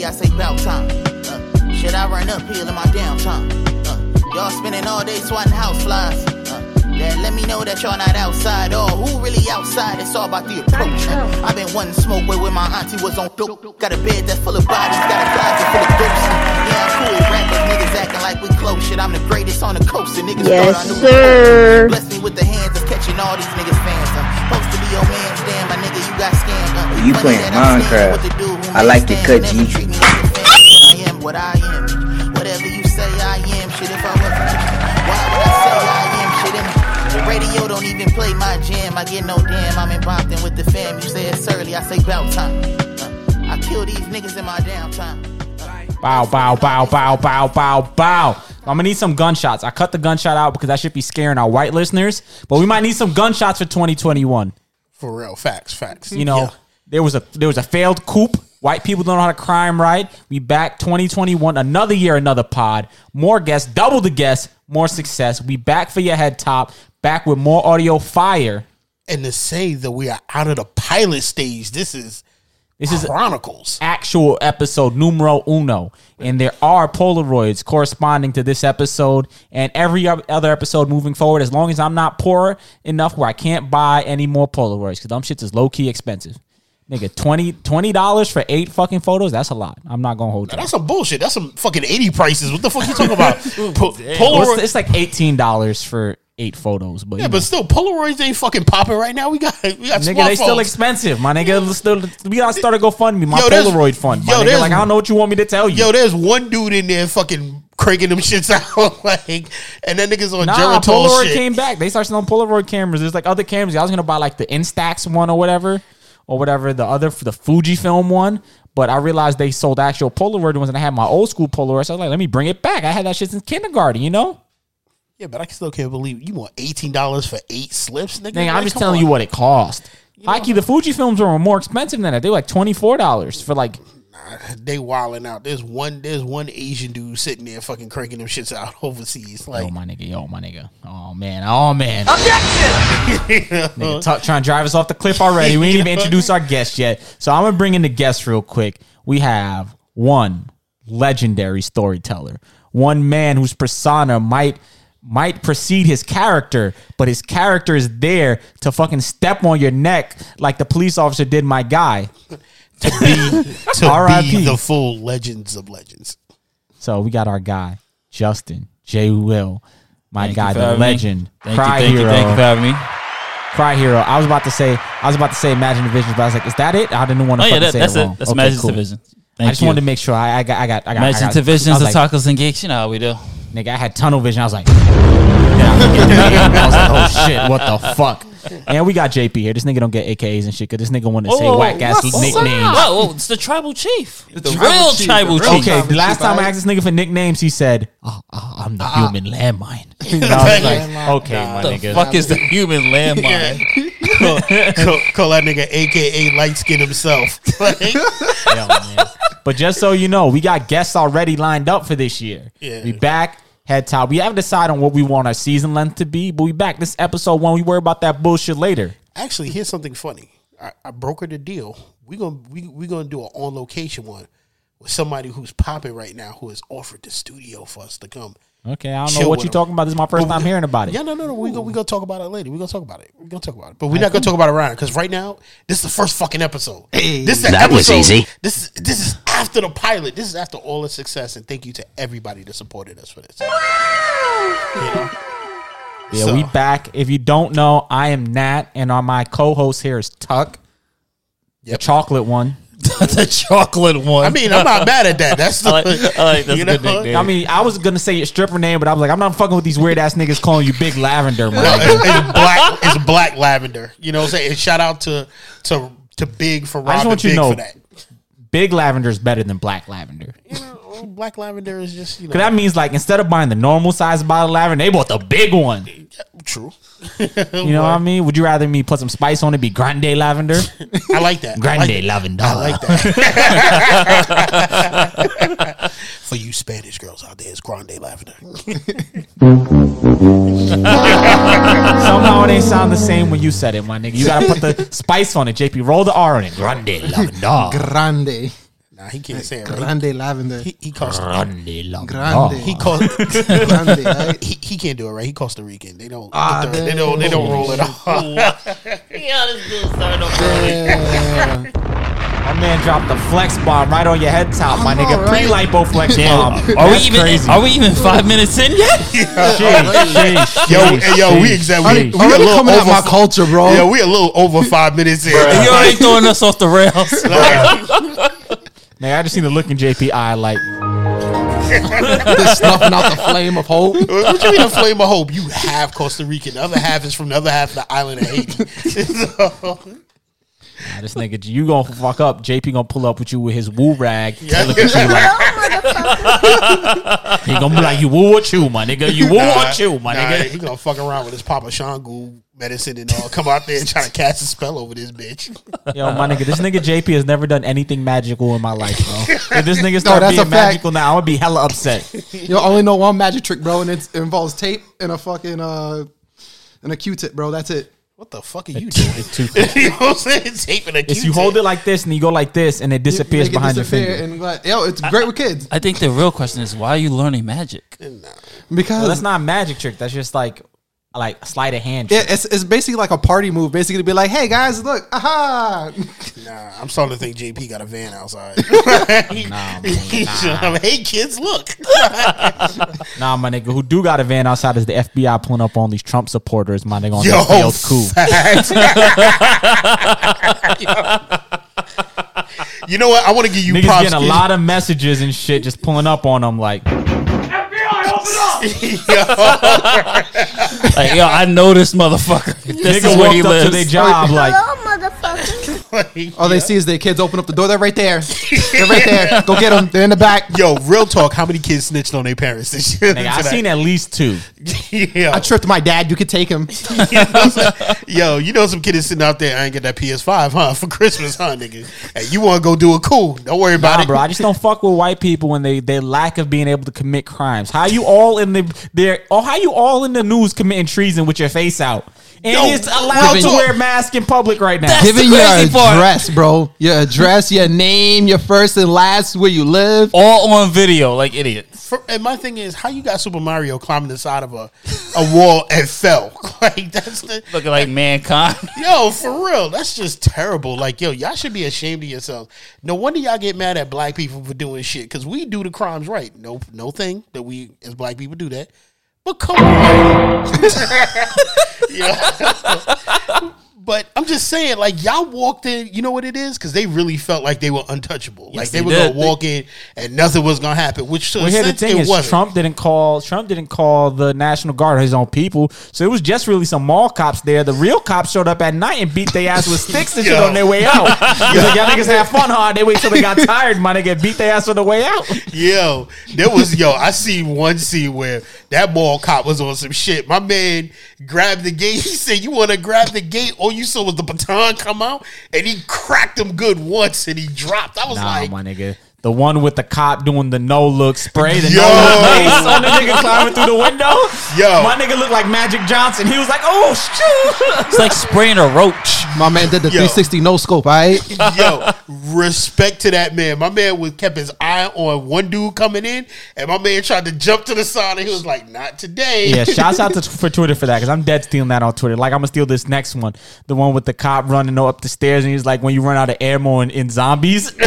early, I say about time. Uh, shit, I run uphill in my downtime. Uh, y'all spending all day swatting house flies. Uh, that let me know that y'all not outside. Or who really outside? It's all about the approach. Uh, I've been one smoke with when my auntie was on dope. Got a bed that's full of bodies, got a closet full of dopes. Yeah, I'm cool with rappers, niggas acting like we close. Shit, I'm the greatest on the coast, and niggas Yes, thought I knew sir. Bless me with the hands of catching all these niggas fans. Uh, supposed to be your man's damn, my nigga, you got scammed. Uh, You funny playing that I'm staying with the Minecraft. I like your stand cut, and G. am what I am. Whatever you say I am, shit, if I wasn't why would I say I am shit in the radio don't even play my jam. I get no damn. I'm in Brompton with the fam. You say it's early, I say bout time. Uh, I kill these niggas in my downtime. Bow, bow, bow, bow, bow, bow, bow. I'm gonna need some gunshots. I cut the gunshot out because that should be scaring our white listeners. But we might need some gunshots for 2021. For real, facts, facts. You know, Yeah. there was a there was a failed coup. White people don't know how to crime right. We back 2021, another year, another pod, more guests, double the guests, more success. We back for your head top, back with more audio fire. and to say that we are out of the pilot stage, this is This is Chronicles. actual episode numero uno. And there are Polaroids corresponding to this episode and every other episode moving forward, as long as I'm not poor enough where I can't buy any more Polaroids because them shits is low key expensive. Nigga, 20 dollars for eight fucking photos. That's a lot. I'm not gonna hold you. That's some bullshit. That's some fucking eighty prices. What the fuck you talking about? Po- Polaroid. it's, it's like eighteen dollars for eight photos, but yeah, you know. but still, Polaroids ain't fucking popping right now. We got we got Nigga, they still expensive, my nigga. Still, we gotta start a GoFundMe, my Yo, Polaroid fund. My yo, nigga. Like I don't know what you want me to tell you. Yo, there's one dude in there fucking cranking them shits out, like, and that niggas on Nah, Geritol Polaroid shit. came back. They started selling Polaroid cameras. There's like other cameras. I was gonna buy like the Instax one or whatever, or whatever the other the Fujifilm one. But I realized they sold actual Polaroid ones, and I had my old school Polaroid. So I was like, let me bring it back. I had that shit since kindergarten. You know, Yeah, but I still can't believe you want eighteen dollars for eight slips, nigga. Nigga, I'm Like, just telling on. you what it cost. Mikey, the Fujifilms were more expensive than that. They were like twenty four dollars for like They wilding out. There's one. There's one Asian dude sitting there fucking cranking them shits out overseas. Like, Yo, my nigga, yo, my nigga. Oh man, oh man. Nigga, t- trying to drive us off the cliff already. We ain't even introduced our guest yet. So I'm gonna bring in the guest real quick. We have one legendary storyteller, one man whose persona might might precede his character, but his character is there to fucking step on your neck like the police officer did my guy. to be to R.I.P.. be the full legends of legends. So we got our guy, Justin J. Will, my Thank guy, the legend, Thank cry you, thank hero. you, thank you for having me. Cry Hero. I was about to say, I was about to say Imagine the Visions, but I was like, is that it? I didn't want Oh to yeah, that, say that's it it. wrong. That's Okay, Imagine cool. Division. I just you. wanted to make sure. I, I got, I got, I got. I Imagine got, Divisions, I the like, tacos and geeks. You know how we do. Nigga, I had tunnel vision. I was like, yeah, I was like, oh shit, what the fuck? And we got JP here. This nigga don't get AKAs and shit because this nigga want to say Whoa, whack ass what's nicknames. up? Whoa, whoa, it's the tribal chief. The, tribal real chief, tribal the chief. Okay, Tribal the last chief, time I alright. asked this nigga for nicknames, he said, oh, oh, I'm the ah, human landmine. And I was like, okay, my the nigga. fuck is the human landmine? call, call, call that nigga AKA light skin himself. Like, Yo, man. But just so you know, we got guests already lined up for this year. Yeah. We back head top. We haven't decided on what we want our season length to be, but we back this episode one. We worry about that bullshit later. Actually, here's something funny. I, I brokered a deal. We're gonna we we gonna do an on location one with somebody who's popping right now who has offered the studio for us to come. Okay, I don't Chill know what you're talking about. This is my first But time hearing about it. Yeah, no, no, no. We gonna we gonna talk about it later. We gonna talk about it. We gonna talk about it. But we're not gonna talk about it around because right now this is the first fucking episode. This is the That was easy. This is this is after the pilot. This is after all the success. And thank you to everybody that supported us for this. Yeah, So- we back. If you don't know, I am Nat, and on my co-host here is Tuck, the chocolate one. the chocolate one. I mean, I'm not mad at that. That's I like, I like that's You a good nickname. I mean, I was gonna say your stripper name, but I was like, I'm not fucking with these weird ass niggas calling you Big Lavender. Man. it's black. It's black lavender. You know what I'm saying? And shout out to to to Big for just Robin want you Big to know- that. Big Lavender is better than Black Lavender. You know, black lavender is just you know Cause that means like instead of buying the normal size bottle of lavender, they bought the big one. true. You know what I mean? Would you rather me put some spice on it, be grande lavender? I like that. I Grande like that. lavender. I like that. For you Spanish girls out there, it's grande lavender. Somehow it ain't sound the same when you said it, my nigga. You gotta put the spice on it, JP. Roll the R on it. Grande lavender. Grande. Nah, he can't say it. Right? Grande lavender. He, he cost. Grande. He cost. Grande, right? he, he can't do it right. He Costa Rican. They don't. Ah, they, don't they don't. They don't roll it off. yeah, this dude started off Yeah. My man dropped the flex bomb right on your head top, my nigga. on, right? Pre lipo flex bomb. Are we That's even? crazy. Are we even five minutes in yet? Sheesh, sheesh, Yo, sheesh, hey, yo, we sheesh, exactly. sheesh. We, I'm a little coming out over. my culture, bro. Yeah, we a little over five minutes in. You already throwing us off the rails. Man, I just seen the look in JP eye like, Just snuffing out the flame of hope. What you mean a flame of hope? You have Costa Rican. The other half is from the other half of the island of Haiti. So, nah, this nigga, you gonna fuck up. JP gonna pull up with you with his woo rag. Yeah. Look at you like, he gonna be like, you woo what you, my nigga. You woo what you, my nah, nigga. he gonna fuck around with his Papa Shangu medicine and all. Come out there and try to cast a spell over this bitch. Yo, my nigga, this nigga JP has never done anything magical in my life, bro. If this nigga start that's a being fact. magical now, I'm gonna be hella upset. You only know one magic trick, bro, and it's, it involves tape and a fucking uh and a Q-tip, bro. That's it. What the fuck are you doing? It's too you know what I'm saying? Taping a It's you hold it like this and you go like this and it disappears Make it behind disappear your finger. And like, yo, it's great with kids I think the real question is why are you learning magic? because Well, that's not a magic trick. That's just like like a sleight of hand. Yeah, it's, it's basically like a party move. Basically, to be like, "Hey guys, look, aha!" Nah, I'm starting to think JP got a van outside. Nah, He's like, hey kids, look. Nah, my nigga, who do got a van outside is the FBI pulling up on these Trump supporters. My nigga on Yo, that failed coup. you know what? I want to give you Niggas props. getting a lot of messages and shit, just pulling up on them. Like, Like, yo, I know this motherfucker. This is where he walked up to lives. their job like, All they see is their kids open up the door. They're right there. They're right there. Go get them. They're in the back. Yo, real talk. How many kids snitched on their parents this year? nigga, I seen at least two. Yeah. I tripped my dad. You could take him. You know what I'm saying? Yo, you know some kid is sitting out there. I ain't get that PS5, huh? For Christmas, huh, nigga? And you want to go do it cool? Don't worry about Nah, it, bro, I just don't fuck with white people when they they lack of being able to commit crimes. How you all in the there? Oh, how you all in the news committing treason with your face out? And Yo, it's allowed real to talk. wear mask in public right now. That's Giving the your crazy part. address, bro. Your address, your name, your first and last, where you live. All on video, like idiots. For- and my thing is, how you got Super Mario climbing the side of a, a wall and fell? Like that's the Looking like mankind. yo for real. That's just terrible. Like yo, y'all should be ashamed of yourselves. No wonder y'all get mad at black people for doing shit because we do the crimes right. No, no thing that we as black people do that. But come on, yeah. But I'm just saying, like y'all walked in. You know what it is? Because they really felt like they were untouchable. like Yes, they, they were did. gonna walk in and nothing was gonna happen. Which to Well, here the thing it is, wasn't. Trump didn't call Trump didn't call the National Guard his own people, so it was just really some mall cops there. The real cops showed up at night and beat their ass with sticks and shit Yo. on their way out. He's like, y'all niggas have fun hard. They wait till they got tired, my nigga, beat their ass on the way out. Yo, there was yo. I see one scene where that mall cop was on some shit. My man grabbed the gate. He said, "You want to grab the gate?" All you saw was the baton come out, and he cracked him good once, and he dropped. I was Nah, like, my nigga. The one with the cop doing the no look spray, the Yo. no look mace on the nigga climbing through the window. Yo. my nigga looked like Magic Johnson. He was like, "Oh shoot!" It's like spraying a roach. My man did the Yo. 360 no scope. All right. Yo, respect to that man. My man was kept his eye on one dude coming in, and my man tried to jump to the side, and he was like, "Not today." Yeah, shouts out to for Twitter for that because I'm dead stealing that on Twitter. Like I'm gonna steal this next one, the one with the cop running up the stairs and he's like, "When you run out of ammo in, in zombies."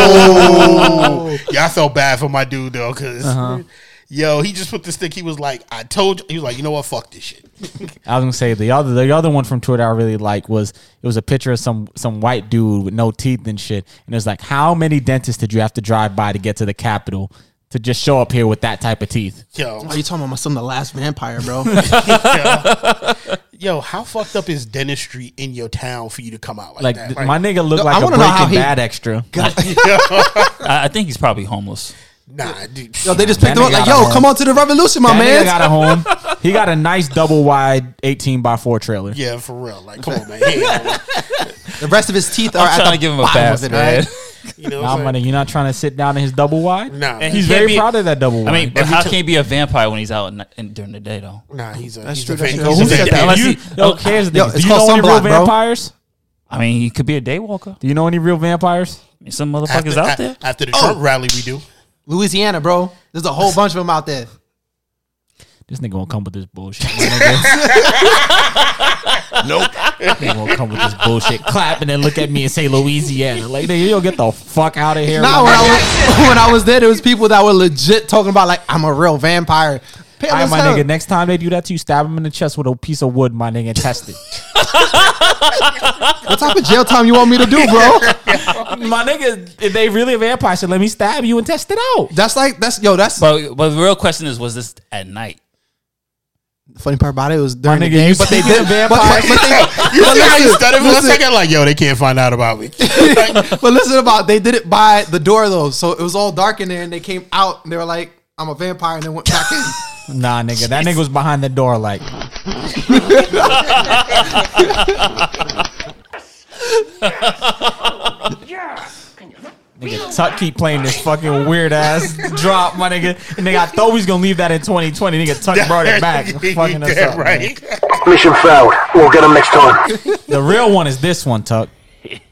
Oh, yeah, I felt bad for my dude though, because Uh-huh. Yo, he just put the stick. He was like, "I told you." He was like, "You know what? Fuck this shit." I was gonna say the other the other one from Twitter I really like was it was a picture of some some white dude with no teeth and shit, and it was like, how many dentists did you have to drive by to get to the Capitol to just show up here with that type of teeth? Yo, Are you talking about my son, the last vampire, bro? yo, how fucked up is dentistry in your town for you to come out like, Like that? th- my nigga looked I like a wanna know how Breaking he- Bad extra. I, I think he's probably homeless. Nah, dude. Yo, they just That picked him up like, yo, home. come on to the revolution, my That nigga man. got a home. He got a nice double wide 18 by 4 trailer. yeah, for real. Like, come on, man. He ain't- The rest of his teeth are I'm at trying to give him a pass, it, man. right? You know, nah, like, money. You're not trying to sit down in his double wide. nah, And He's he very be- proud of that double wide. I mean, but how ti- can he be a vampire when he's out in, in, during the day though? nah, he's a That's he's true, a that's fan- true. he's Who a said fan- that? Unless you, he- yo, here's the Yo, it's Do you know called any real sunblock, bro. vampires? I mean, he could be a daywalker. Do you know any real vampires? Some motherfuckers after, out there. after the Oh. Trump rally, we do. Louisiana, bro. There's a whole bunch of them out there. This nigga won't come with this bullshit. my nigga. Nope. He won't come with this bullshit. Clap and then look at me and say Louisiana. Like, nigga, you'll get the fuck out of here. Nah, when I was when I was there, there was people that were legit talking about like I'm a real vampire. Pale All right, my hell. nigga. Next time they do that to you, stab him in the chest with a piece of wood, my nigga, and test it. What type of jail time you want me to do, bro? my nigga, if they really a vampire, so let me stab you and test it out. That's like that's yo. That's But but the real question is, was this at night? the funny part about it was during nigga, the game, you but they did. of But, but, they, You but see how you listen, studied for a listen. second? Like, yo, they can't find out about me. but listen about they did it by the door though, so it was all dark in there, and they came out and they were like, "I'm a vampire," and then went back in. Nah, nigga, that nigga was behind the door, like. Nigga, Tuck keep playing this fucking weird ass drop, my nigga. And nigga, I thought we was gonna leave that in 2020. Nigga, Tuck brought it back, fucking us Damn up. man. right. Mission failed. We'll get him next time. The real one is this one, Tuck.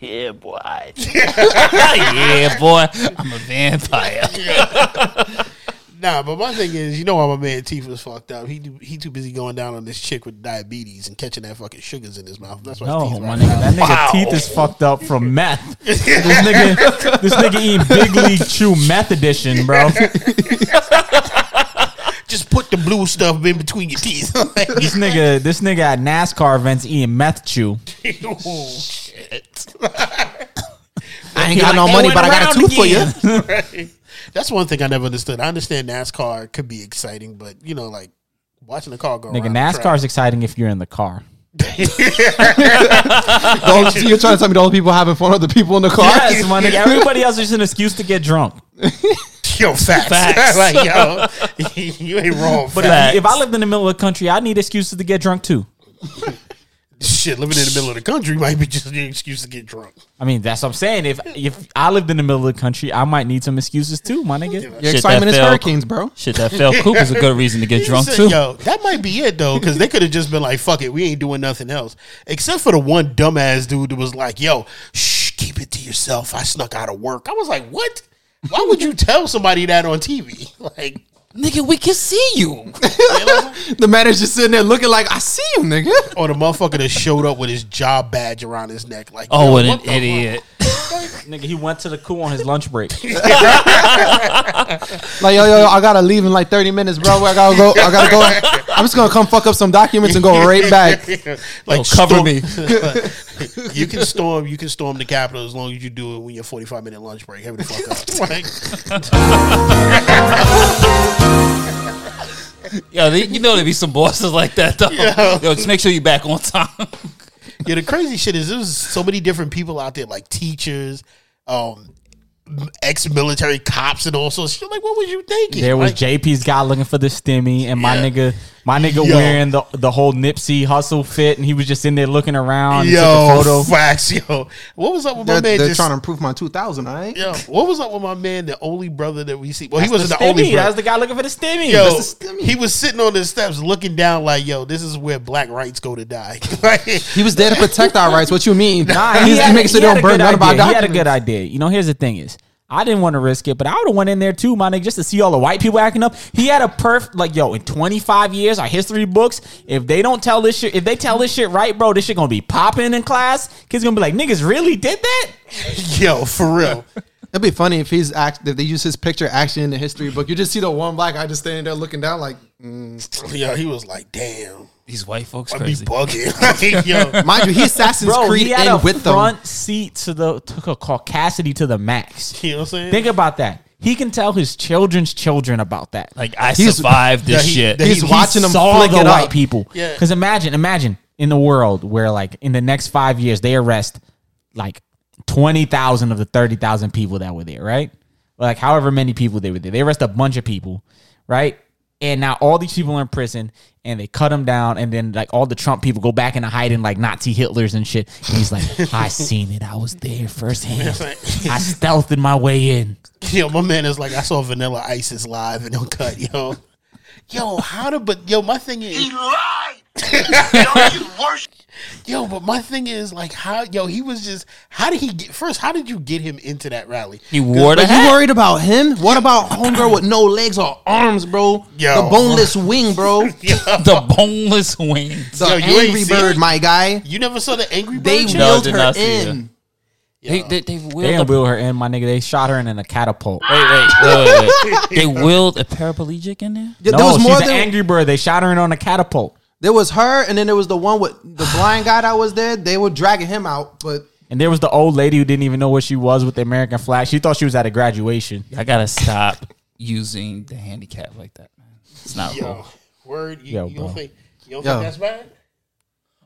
Yeah, boy. yeah, boy. I'm a vampire. Nah, but my thing is, you know why my man Teeth was fucked up. He he too busy going down on this chick with diabetes and catching that fucking sugars in his mouth. That's why his No, teeth my right nigga, now. that nigga teeth is fucked up from meth. this nigga, this nigga eating Big League Chew meth edition, bro. Just put the blue stuff in between your teeth. This nigga, this nigga at NASCAR events eating meth chew. oh shit! I ain't got no money, but I got a tooth for you. Right. That's one thing I never understood. I understand NASCAR could be exciting, but you know, like watching the car go. Nigga, around the NASCAR is exciting if you're in the car. The only- so you're trying to tell me all the only people having fun are the people in the car? Yes, my nigga. Everybody else is just an excuse to get drunk. track. yo facts. Facts. like yo, you ain't wrong. But facts. if, if I lived in the middle of the country, I need excuses to get drunk too. Shit, living in the middle of the country might be just an excuse to get drunk. I mean, that's what I'm saying. If if I lived in the middle of the country, I might need some excuses too, my nigga. Your Shit, excitement that is fell- hurricanes, bro. Shit, that fell coop is a good reason to get drunk said, too. Yo, that might be it though, because they could have just been like, "Fuck it, we ain't doing nothing else," except for the one dumbass dude that was like, "Yo, shh, keep it to yourself. I snuck out of work." I was like, "What? Why would you tell somebody that on TV?" Like, Nigga, we can see you. The manager's sitting there looking like, I see you, nigga. or the motherfucker that showed up with his job badge around his neck, like, Oh, what what an idiot. Nigga, he went to the coup on his lunch break. Like, yo, yo, yo, I gotta leave in like 30 minutes, bro. I gotta go. I gotta go. I'm just gonna come fuck up some documents and go right back. like Oh, cover storm- me. you can storm, you can storm the Capitol as long as you do it when your 45 minute lunch break. Have the fuck up. Like, Yo, they, you know there be some bosses like that though. Yo, just make sure you back on time. Yeah, the crazy shit is there's so many different people out there, like teachers, um, ex-military cops, and all sorts. of shit. Like, what was you thinking? There was Like, JP's guy looking for the stimmy, and my Yeah. nigga, my nigga Yo. wearing the the whole Nipsey Hussle fit, and he was just in there looking around. and took a Yo, photo. facts, yo. What was up with my They're, man? they're just- trying to improve my 2000, all right? yo, what was up with my man? The only brother that we see. Well, he wasn't the, stimmy. only That brother. was the guy looking for the stimmy. Yo, the stimmy. he was sitting on the steps looking down like, yo, this is where black rights go to die. Like, He was there to protect our rights. What you mean? Nah, he's, he, he had, making sure he they had don't burn good none of our idea. He had a good idea. You know, here's the thing is, I didn't want to risk it, but I would have went in there too, my nigga, just to see all the white people acting up. He had a perf like, yo, in 25 years, our history books, if they don't tell this shit, if they tell this shit right, bro, this shit gonna be popping in class. Kids gonna be like, niggas really did that? yo, for real. It'd be funny if he's act if they use his picture actually in the history book. You just see the one black guy just standing there looking down like, mm. Yo, he was like, damn, These white folks I be crazy. bugging. Like, mind you, he Assassin's Bro, Creed he had in a with them. front seat to the to a caucasity to the max. you know what I'm saying? Think about that. He can tell his children's children about that. Like I He's- survived this Yeah, he- shit. he- He's watching them saw flick the it white up. people. Yeah. Because imagine, imagine in the world where like in the next five years they arrest like twenty thousand of the thirty thousand people that were there, right? Like however many people they were there, they arrest a bunch of people, right? And now all these people are in prison, and they cut them down, and then like all the Trump people go back into hiding like Nazi Hitlers and shit. And he's like, "I seen it, I was there firsthand. I stealthed my way in." Yo, my man is like, I saw Vanilla Isis live and they'll cut, yo. Yo, how to, but yo, my thing is, he lied. Yo, but my thing is like how yo he was just how did he get first? How did you get him into that rally? He wore the Like you worried about him? What about homegirl with no legs or arms, bro? Yo. The boneless wing, bro. the boneless wings. The Yo, you ain't angry see bird, it? my guy. You never saw the Angry Bird? They shit? No, I wheeled her not see in. They they, they They wheeled a, her in, my nigga. They shot her in, in a catapult. wait, wait, wait, wait, wait. They wheeled a paraplegic in there. Yeah, no, there was more she's than an angry bird. They shot her in on a catapult. there was her, and then there was the one with the blind guy that was there. They were dragging him out, but And there was the old lady who didn't even know where she was with the American flag. She thought she was at a graduation. I gotta stop using the handicap like that, man. It's not Yo, cool. word. You, Yo, you don't bro. think you don't Yo. think that's bad?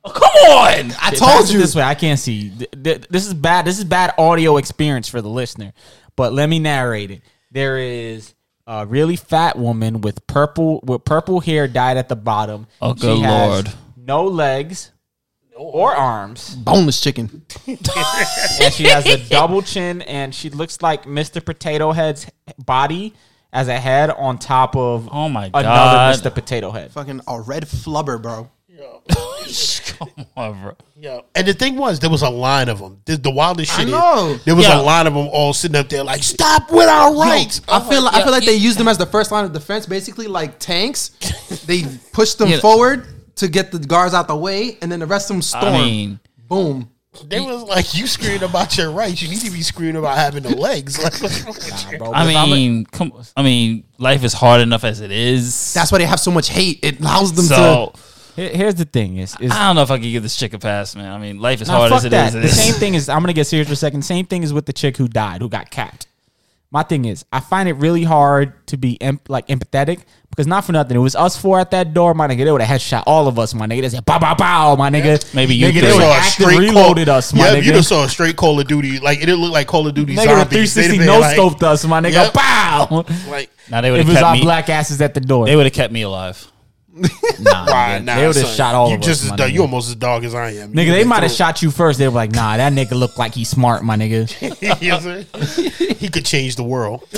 Oh, come on! I told you this way. I can't see. Th- th- This is bad. This is bad audio experience for the listener. But let me narrate it. There is a really fat woman with purple with purple hair dyed at the bottom. Oh, She good has lord. No legs or arms, boneless chicken. and she has a double chin, and she looks like Mr. Potato Head's body as a head on top of Oh my another God. Mr. Potato Head. Fucking a red flubber, bro. Come on, bro. Yeah. And the thing was, there was a line of them. The, the wildest shit. is, know. there was Yeah. a line of them all sitting up there like, "Stop with our rights." I feel like, I feel like yeah. they used them as the first line of defense, basically like tanks. they pushed them Yeah. forward to get the guards out the way, and then the rest of them stormed. I mean, Boom. They was like, "You screaming about your rights. You need to be screaming about having the legs." Like, what's wrong with you? Bro, I if a- mean, come. I mean, life is hard enough as it is. That's why they have so much hate. It allows them so. Here- here's the thing: is is I don't know if I can give this chick a pass, man. I mean, life is Nah, hard as it that. is. The same thing is I'm gonna get serious for a second. Same thing is with the chick who died, who got capped. My thing is, I find it really hard to be em- like empathetic because not for nothing, it was us four at that door, my nigga. They would have headshot all of us, my nigga. They said, "Bow, bow, bow," my nigga. Maybe you nigga, three. they would saw a have active straight reloaded Call- us, my yeah, nigga. You just saw a straight Call of Duty. Like it didn't look like Call of Duty Nigga, the zombies. 360 They'd no been like- scoped us, my nigga. Yep. Pow! Like, Now they would If have it was kept our me. black asses at the door, They would have kept me alive. Nah, Right, nigga. nah, they would have son. shot all you of just us, as dog. You almost as dog as I am. Nigga, You they might have shot you first. They were like, "Nah, that nigga look like he's smart, my nigga." it. You know what I'm saying? he could change the world.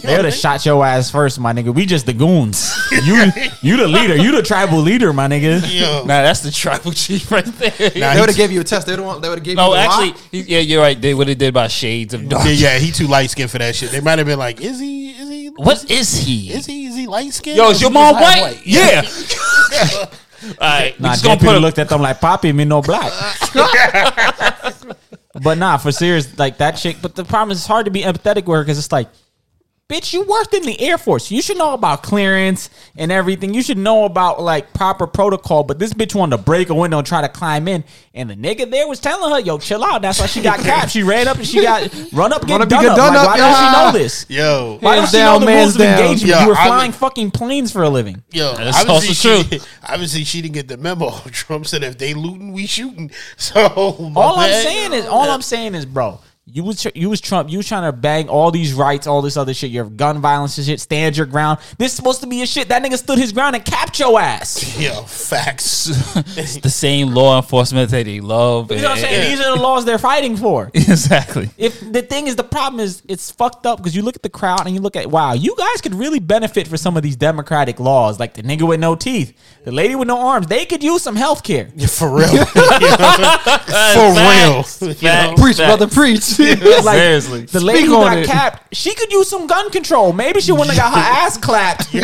They would have shot your ass first, my nigga. We just the goons. You, you the leader. You the tribal leader, my nigga. Yo. Nah, that's the tribal chief right there. Nah, They would have gave you a test. They would have. They would have gave no, you. Oh, the actually, he- yeah, you're right. They would have did by shades of dark. Yeah, yeah, he too light skinned for that shit. They might have been like, "Is he? Is he? What is he? Is he? Is he light skinned? Yo, is your mom white? Yeah. All right, we Nah, just gonna gonna put a looked at them like Poppy, me no black. but nah, for serious, like that chick. But the problem is, it's hard to be empathetic with her because it's like, bitch, you worked in the Air Force. You should know about clearance and everything. You should know about like proper protocol. But this bitch wanted to break a window and try to climb in, and the nigga there was telling her, "Yo, chill out." That's why she got capped. She ran up and she got run up, get Run up, done get up. done Like, up, why does she know this? Yo, Why Hands does she know the man's rules of down. engagement? Yeah, you were I flying would- fucking planes for a living. yo, That is obviously also she, true. Obviously, she didn't get the memo. Trump said, "If they looting, we shooting." So All I'm saying is, all I'm saying is, bro, you was you was Trump. You was trying to bang all these rights, all this other shit. Your gun violence and shit. Stand your ground. This is supposed to be a shit. That nigga stood his ground and capped your ass. yo, facts. it's the same law enforcement that they love. You know what I'm saying? Yeah. These are the laws they're fighting for. exactly. If the thing is, the problem is, it's fucked up because you look at the crowd and you look at, wow, you guys could really benefit for some of these democratic laws, like the nigga with no teeth, the lady with no arms. They could use some health care. For real. For real. Preach, brother, preach. Like, Seriously. the lady Speak who got it. capped, she could use some gun control. Maybe she wouldn't have got her ass clapped. yo.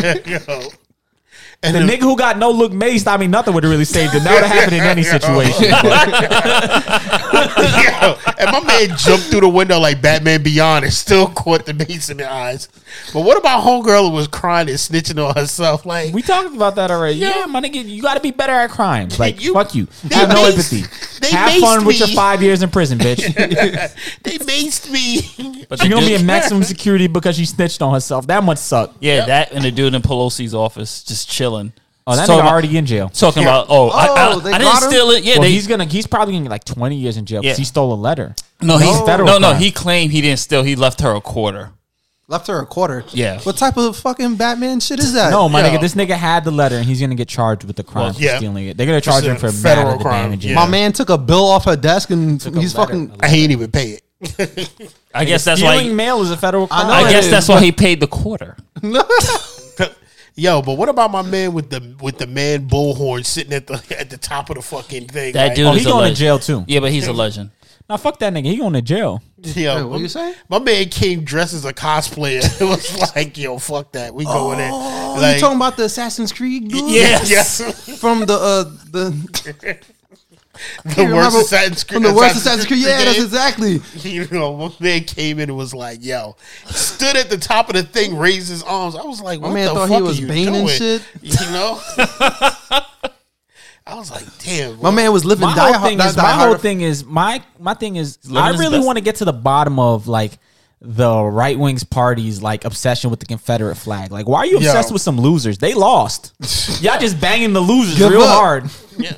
And The then- nigga who got no look maced, I mean, nothing would have really saved him. That would have happened in any situation. Yo, and my man jumped through the window like Batman Beyond and still caught the mace in the eyes. But what about homegirl who was crying and snitching on herself? Like, We talked about that already. Yeah, my nigga, you got to be better at crimes. Like, You- fuck you. they Have no empathy. they Have fun maced with your five years in prison, bitch. they maced me. But She's the gonna be in maximum security because she snitched on herself. That much suck. yeah, that and the dude in Pelosi's office just chilling. Oh, that nigga already in jail. talking about. Oh, I, oh, I, Oh, they I didn't got him? steal it. Yeah, well, they, he's gonna. He's probably gonna get like twenty years in jail because Yeah. he stole a letter. no, he's Federal no, no. crime. He claimed he didn't steal. He left her a quarter. Left her a quarter. Yeah. What type of fucking Batman shit is that? No, my Yo. nigga, this nigga had the letter and he's gonna get charged with the crime for yeah. stealing it. They're gonna charge him for federal matter crime, damages. yeah. My man took a bill off her desk and he's letter. fucking. I ain't even pay it. I guess that's why. Stealing mail is a federal crime. know I it guess is, that's why he paid the quarter. Yo, but what about my man with the with the man bullhorn sitting at the at the top of the fucking thing? That like, dude Oh, is he a going to jail too. Yeah, but he's a legend. Now fuck that nigga. He going to jail. Yo, Wait, what my- you say? My man came dressed as a cosplayer. It was like, yo, fuck that. We going in. Oh, Like, you talking about the Assassin's Creed dude? yes, yes. From the uh the the worst remember- Assassin's Creed. from the worst Assassin's Creed. Yeah, that's exactly. You know, my man came in and was like, yo, stood at the top of the thing, raised his arms. I was like, what man the thought he was are you Bane and shit. You know? I was like, damn. My man was living my die whole hard. thing die- is die my whole hard- thing is my my thing is living I his really best. want to get to the bottom of like the right wing's party's like obsession with the Confederate flag. Like, why are you Yo. obsessed with some losers? They lost. Y'all just banging the losers Give real up. hard. Yeah.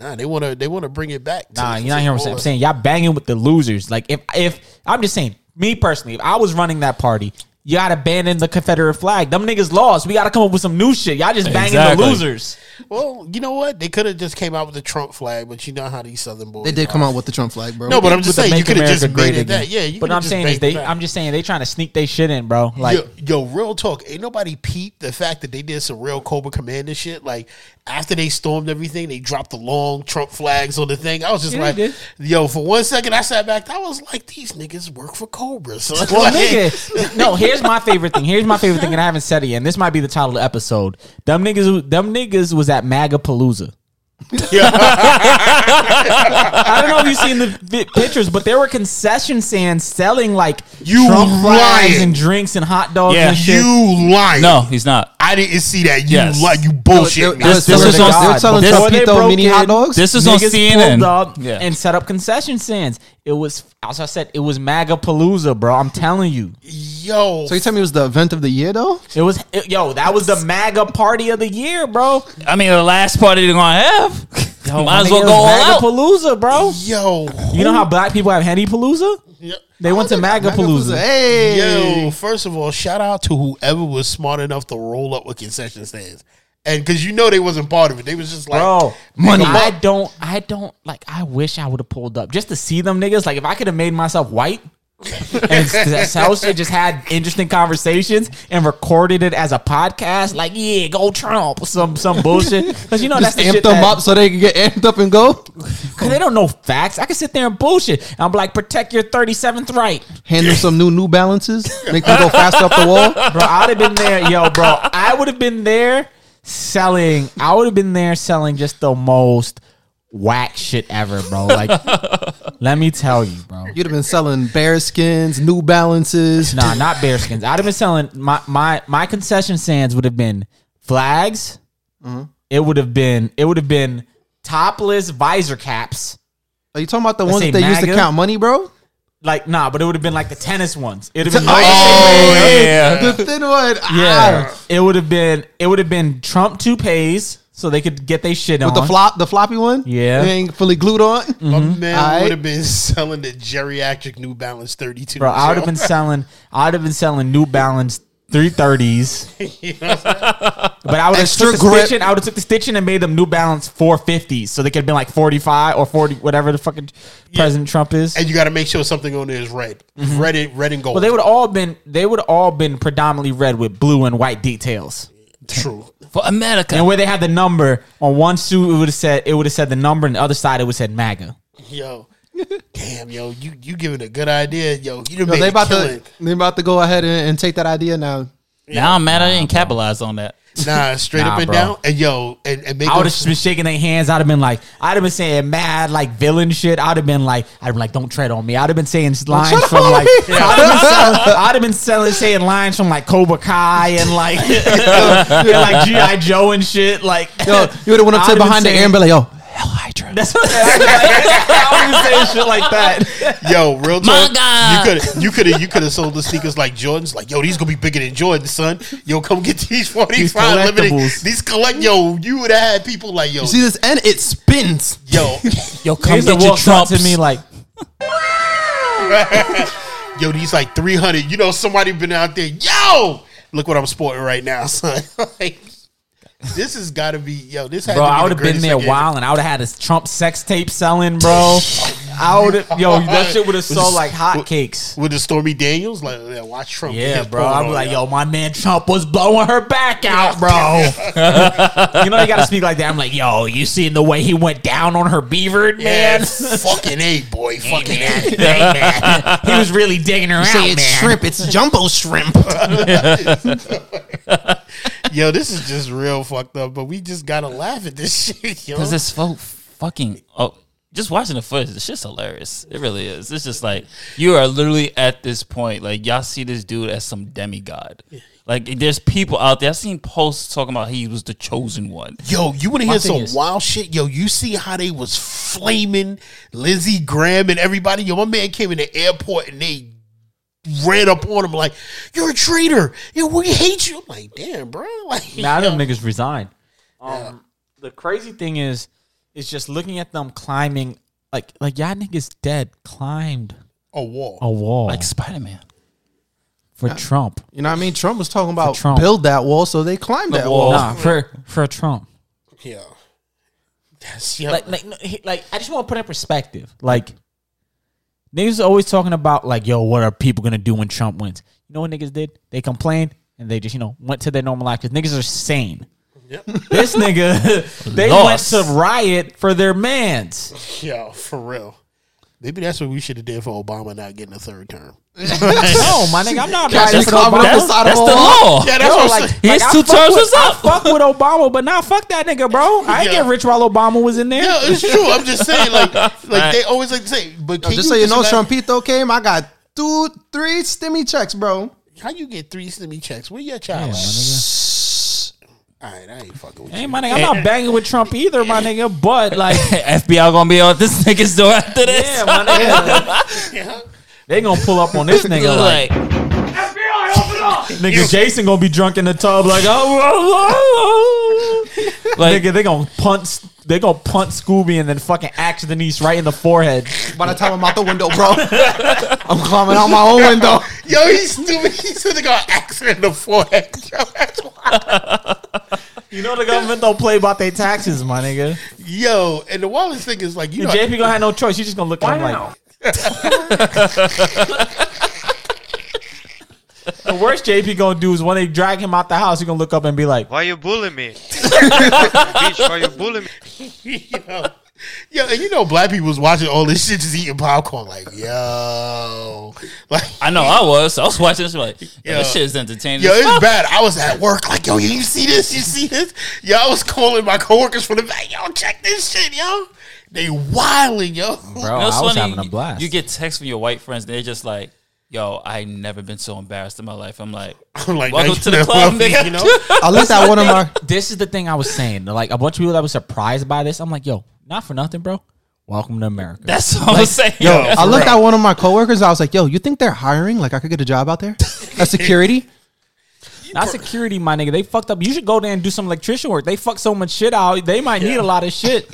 Nah, they wanna they wanna bring it back. to- Nah, you're not hearing what I'm saying. I'm saying y'all banging with the losers. Like if if I'm just saying, me personally, if I was running that party, you gotta abandon the Confederate flag. Them niggas lost. We gotta come up with some new shit. Y'all just banging Exactly. the losers. Well, you know what? They could have just came out with the Trump flag, but you know how these Southern boys. They did are. come out with the Trump flag, bro. No, but I'm just With saying you could have just America made Great it that. Again. Yeah, you but coulda I'm just saying is they. Back. I'm just saying they trying to sneak they shit in, bro. Like yo, yo, real talk. Ain't nobody peeped the fact that they did some real Cobra Commander shit. Like after they stormed everything, they dropped the long Trump flags on the thing. I was just Yeah, like, yo, for one second, I sat back. I was like, these niggas work for Cobra. So Well, like, nigga, no. Here's my favorite thing. Here's my favorite thing, and I haven't said it yet. And this might be the title of the episode. Them niggas, them niggas was at Magapalooza. I don't know if you've seen the vi- pictures, but there were concession stands selling like You Trump flags lying. and drinks and hot dogs Yeah. and shit. you lying. No, he's not. I didn't see that. You Yes. lie. You bullshit. me. This- this were- is they on- were selling Before they Trumpito broke mini in, hot dogs. This is on Niggas CNN. pulled up Yeah. and set up concession stands. It was, as I said, it was MAGA Palooza, bro. I'm telling you, Yo, so you tell me it was the event of the year, though? it was. it- yo, that was the MAGA party of the year, bro. I mean, the last party they're gonna have. Yo, Might as nigga, well it go all MAGA out. Palooza, bro. yo, You know how black people have Henny Palooza? Yeah. They went to MAGA Palooza. Hey, Yo, first of all, shout out to whoever was smart enough to roll up with concession stands. And because you know they wasn't part of it. They was just like, Bro, Money. I don't, I don't like. I wish I would have pulled up just to see them niggas. Like if I could have made myself white and South Shit just had interesting conversations and recorded it as a podcast. Like yeah, go Trump, some some bullshit. Because you know just that's the amp shit them that, up so they can get amped up and go. Cause they don't know facts. I can sit there and bullshit. And I'm like, protect your 37th right, Hand them some new New Balances, make them go faster up the wall. bro. I'd have been there, yo, bro. I would have been there selling. I would have been there selling just the most whack shit ever, bro. Like, let me tell you, bro. You'd have been selling bear skins, New Balances. Nah, not bearskins. I'd have been selling my my my concession stands would have been flags. Mm-hmm. It would have been it would have been topless visor caps. Are you talking about the Let's ones that they used to count money, bro? Like nah, but it would have been like the tennis ones. It'd have been Oh yeah. the thin one. yeah. Ah. It would have been it would have been Trump toupees so they could get their shit with on. the flop, the floppy one. Yeah. it ain't fully glued on. my man Aight. would have been selling the geriatric New Balance 32. Bro, I would have been selling I would have been selling New Balance 330s. But I would have Extra took the grip. stitching. I would have took the stitching and made them New Balance 450s, so they could have been like 45 or 40, whatever the fucking President Trump is. And you got to make sure something on there is red. Mm-hmm. Red, and- red and gold. Well, they would all been they would all been predominantly red with blue and white details. True. For America. And where they had the number on one suit, it would have said it would have said the number, and the other side it would have said MAGA. Yo. Damn, yo, you you giving a good idea, yo. You done Yo, made they a about killing. to they about to go ahead and, and take that idea now. now I'm mad I didn't capitalize on that. Nah, straight Nah, up and bro. down, and yo, and, and make I would have just been shaking their hands. I'd have been like, I'd have been saying mad like villain shit. I'd have been like, I'd have been like, don't tread on me. I'd have been saying lines from like. I'd have been, selling, I'd have been selling, saying lines from like Cobra Kai and like, and, like GI Joe and shit. Like, Yo, you would have went up to have behind the saying- air and be like, "Yo, Hail Hydra." That's what I was saying shit like that. Yo, real My talk. God. You could you could have you could have sold the sneakers like Jordans. Like, yo, these gonna be bigger than Jordans, son. Yo, come get these forty These five limited. These collect. Yo, you would have had people like, yo, You see this and It spins. yo, Yo, He come used to get your walk up trumps. to me like, yo, these like three hundred. You know, somebody been out there. Yo, look what I'm sporting right now, son. like, this has got to be yo. This had bro, to be I would have been there thing ever. wild, and I would have had this Trump sex tape selling, bro. I would yo, that shit would have sold like hotcakes. with the Stormy Daniels, like yeah, watch Trump. Yeah, bro. I'd be on, like, yo. yo, my man Trump was blowing her back out, bro. you know, you gotta speak like that. I'm like, yo, you seen the way he went down on her beaver, Yeah, man? fucking a boy, fucking Hey, a. man. he was really digging her out, Say it's man. shrimp. It's jumbo shrimp. Yo, this is just real fucked up. But we just gotta laugh at this shit, yo. Because it's so fucking. Oh, just watching the footage, the shit's hilarious. It really is. It's just like you are literally at this point. Like y'all see this dude as some demigod. Like there's people out there. I've seen posts talking about he was the chosen one. Yo, you want to hear some is- wild shit? Yo, you see how they was flaming Lindsey Graham and everybody? Yo, my man came in the airport and they ran up on him like, "You're a traitor. Yo, we hate you." I'm like, "Damn, bro." Like, Now them niggas resigned. Um, the crazy thing is, is just looking at them climbing, like like y'all niggas dead climbed a wall. a wall Like Spider Man. for Trump. You know what I mean? Trump was talking about Trump. build that wall, so they climbed that wall. wall. Nah, for for Trump. Yeah. That's yo. Like like like I just want to put in perspective. Like niggas always talking about like, yo, what are people gonna do when Trump wins? You know what niggas did? They complained and they just you know went to their normal life because niggas are sane. This nigga, they Lost. went to riot for their mans. yo, for real. Maybe that's what we should have did for Obama not getting a third term. No, my nigga, I'm not Catch riding me for climbing up Obama. the side That's the law. Yeah, that's Yo, what I'm like, saying. His like, I two fuck terms with- was up. I fuck with Obama, but nah, fuck that nigga, bro. I ain't Yeah. get rich while Obama was in there. Yeah, it's true. I'm just saying, like, like they always like to say, but can Just so you know, imagine- Trumpito came. I got two, three stimmy checks, bro. How you get three stimmy checks? Where your child Yeah, at? nigga. All right, I ain't fucking with Hey, you. my nigga, I'm not eh. banging with Trump either, my eh. nigga. But like, FBI gonna be on this nigga's door after this. yeah, my nigga, they gonna pull up on this nigga like, like, nigga Jason gonna be drunk in the tub like, oh, oh, oh. oh. like nigga, they gonna punt, they gonna punt Scooby and then fucking axe Denise right in the forehead. By the time I'm out the window, bro, I'm climbing out my own window. Yo, he's stupid. He said they got accident in the forehead. Yo, that's why. You know the government don't play about their taxes, my nigga. Yo, and the wildest thing is like you know, JP gonna have no choice. You just gonna look at him like. The worst JP gonna do is when they drag him out the house, he gonna look up and be like, Why you bullying me? Bitch, why you bullying me? yo, yo, and you know, black people was watching all this shit, just eating popcorn. Like, yo, like, I know I was. I was watching this like, yo, Yo. this shit is entertaining. yo, as it's bad. I was at work, like, yo, you see this? You see this? Yo, I was calling my coworkers from the back. Yo, check this shit, yo. They wilding, yo. "Bro, You know, I was funny, having a blast." You get texts from your white friends, they're just like, yo, I never been so embarrassed in my life. I'm like, I'm like, welcome now to the club, nigga. You know, I looked at one of my. this is the thing I was saying. Like a bunch of people that was surprised by this. I'm like, yo, not for nothing, bro. Welcome to America. That's what I was saying. yo, I looked at one of my coworkers. I was like, "Yo, you think they're hiring? Like, I could get a job out there as security?" not security, my nigga. They fucked up. You should go there and do some electrician work. They fucked so much shit out. They might need a lot of shit.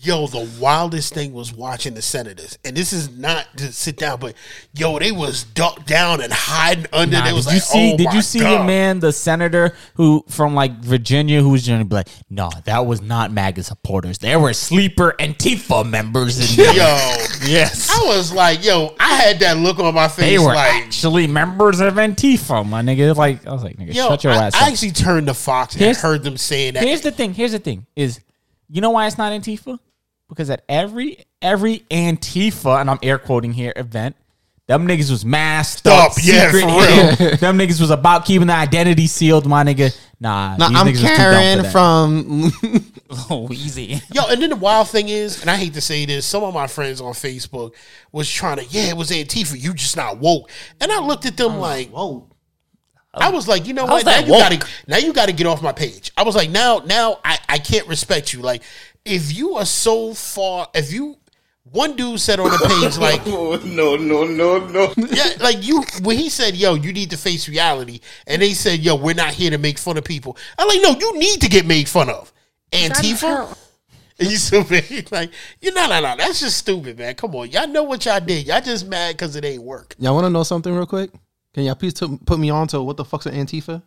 Yo, the wildest thing was watching the senators, and this is not to sit down, but yo, they was ducked down and hiding under. Nah, they did was you like, see? oh did you see God. the man, the senator who from like Virginia, who was to be like, no, that was not MAGA supporters. There were sleeper Antifa members in there. Yo, Yes. I was like, yo, I had that look on my face, They were like, actually members of Antifa, my nigga. Like I was like, nigga, yo, shut your I, ass I up. actually turned to Fox and heard them saying that. Here's the thing. Here's the thing. Is you know why it's not Antifa? Because at every every Antifa, and I'm air quoting here, event, them niggas was masked up. Up, yeah, secret for in. them niggas was about keeping the identity sealed, my nigga. Nah, nah these I'm niggas was too Karen from. Oh, easy. Yo, and then the wild thing is, and I hate to say this, some of my friends on Facebook was trying to, yeah, it was Antifa, you just not woke. And I looked at them like, Whoa. I was like, you know How's what? Now that you woke? gotta now you gotta get off my page. I was like, now, now I, I can't respect you. Like, if you are so far, if you one dude said on the page, like, no, no, no, no. yeah, like you when he said, "Yo, you need to face reality," and they said, "Yo, we're not here to make fun of people." I'm like, "No, you need to get made fun of." Antifa. And you stupid. Like, you no, no, no. That's just stupid, man. Come on, y'all know what y'all did. Y'all just mad because it ain't work. Y'all want to know something real quick? Can y'all please t- put me on to what the fuck's an Antifa?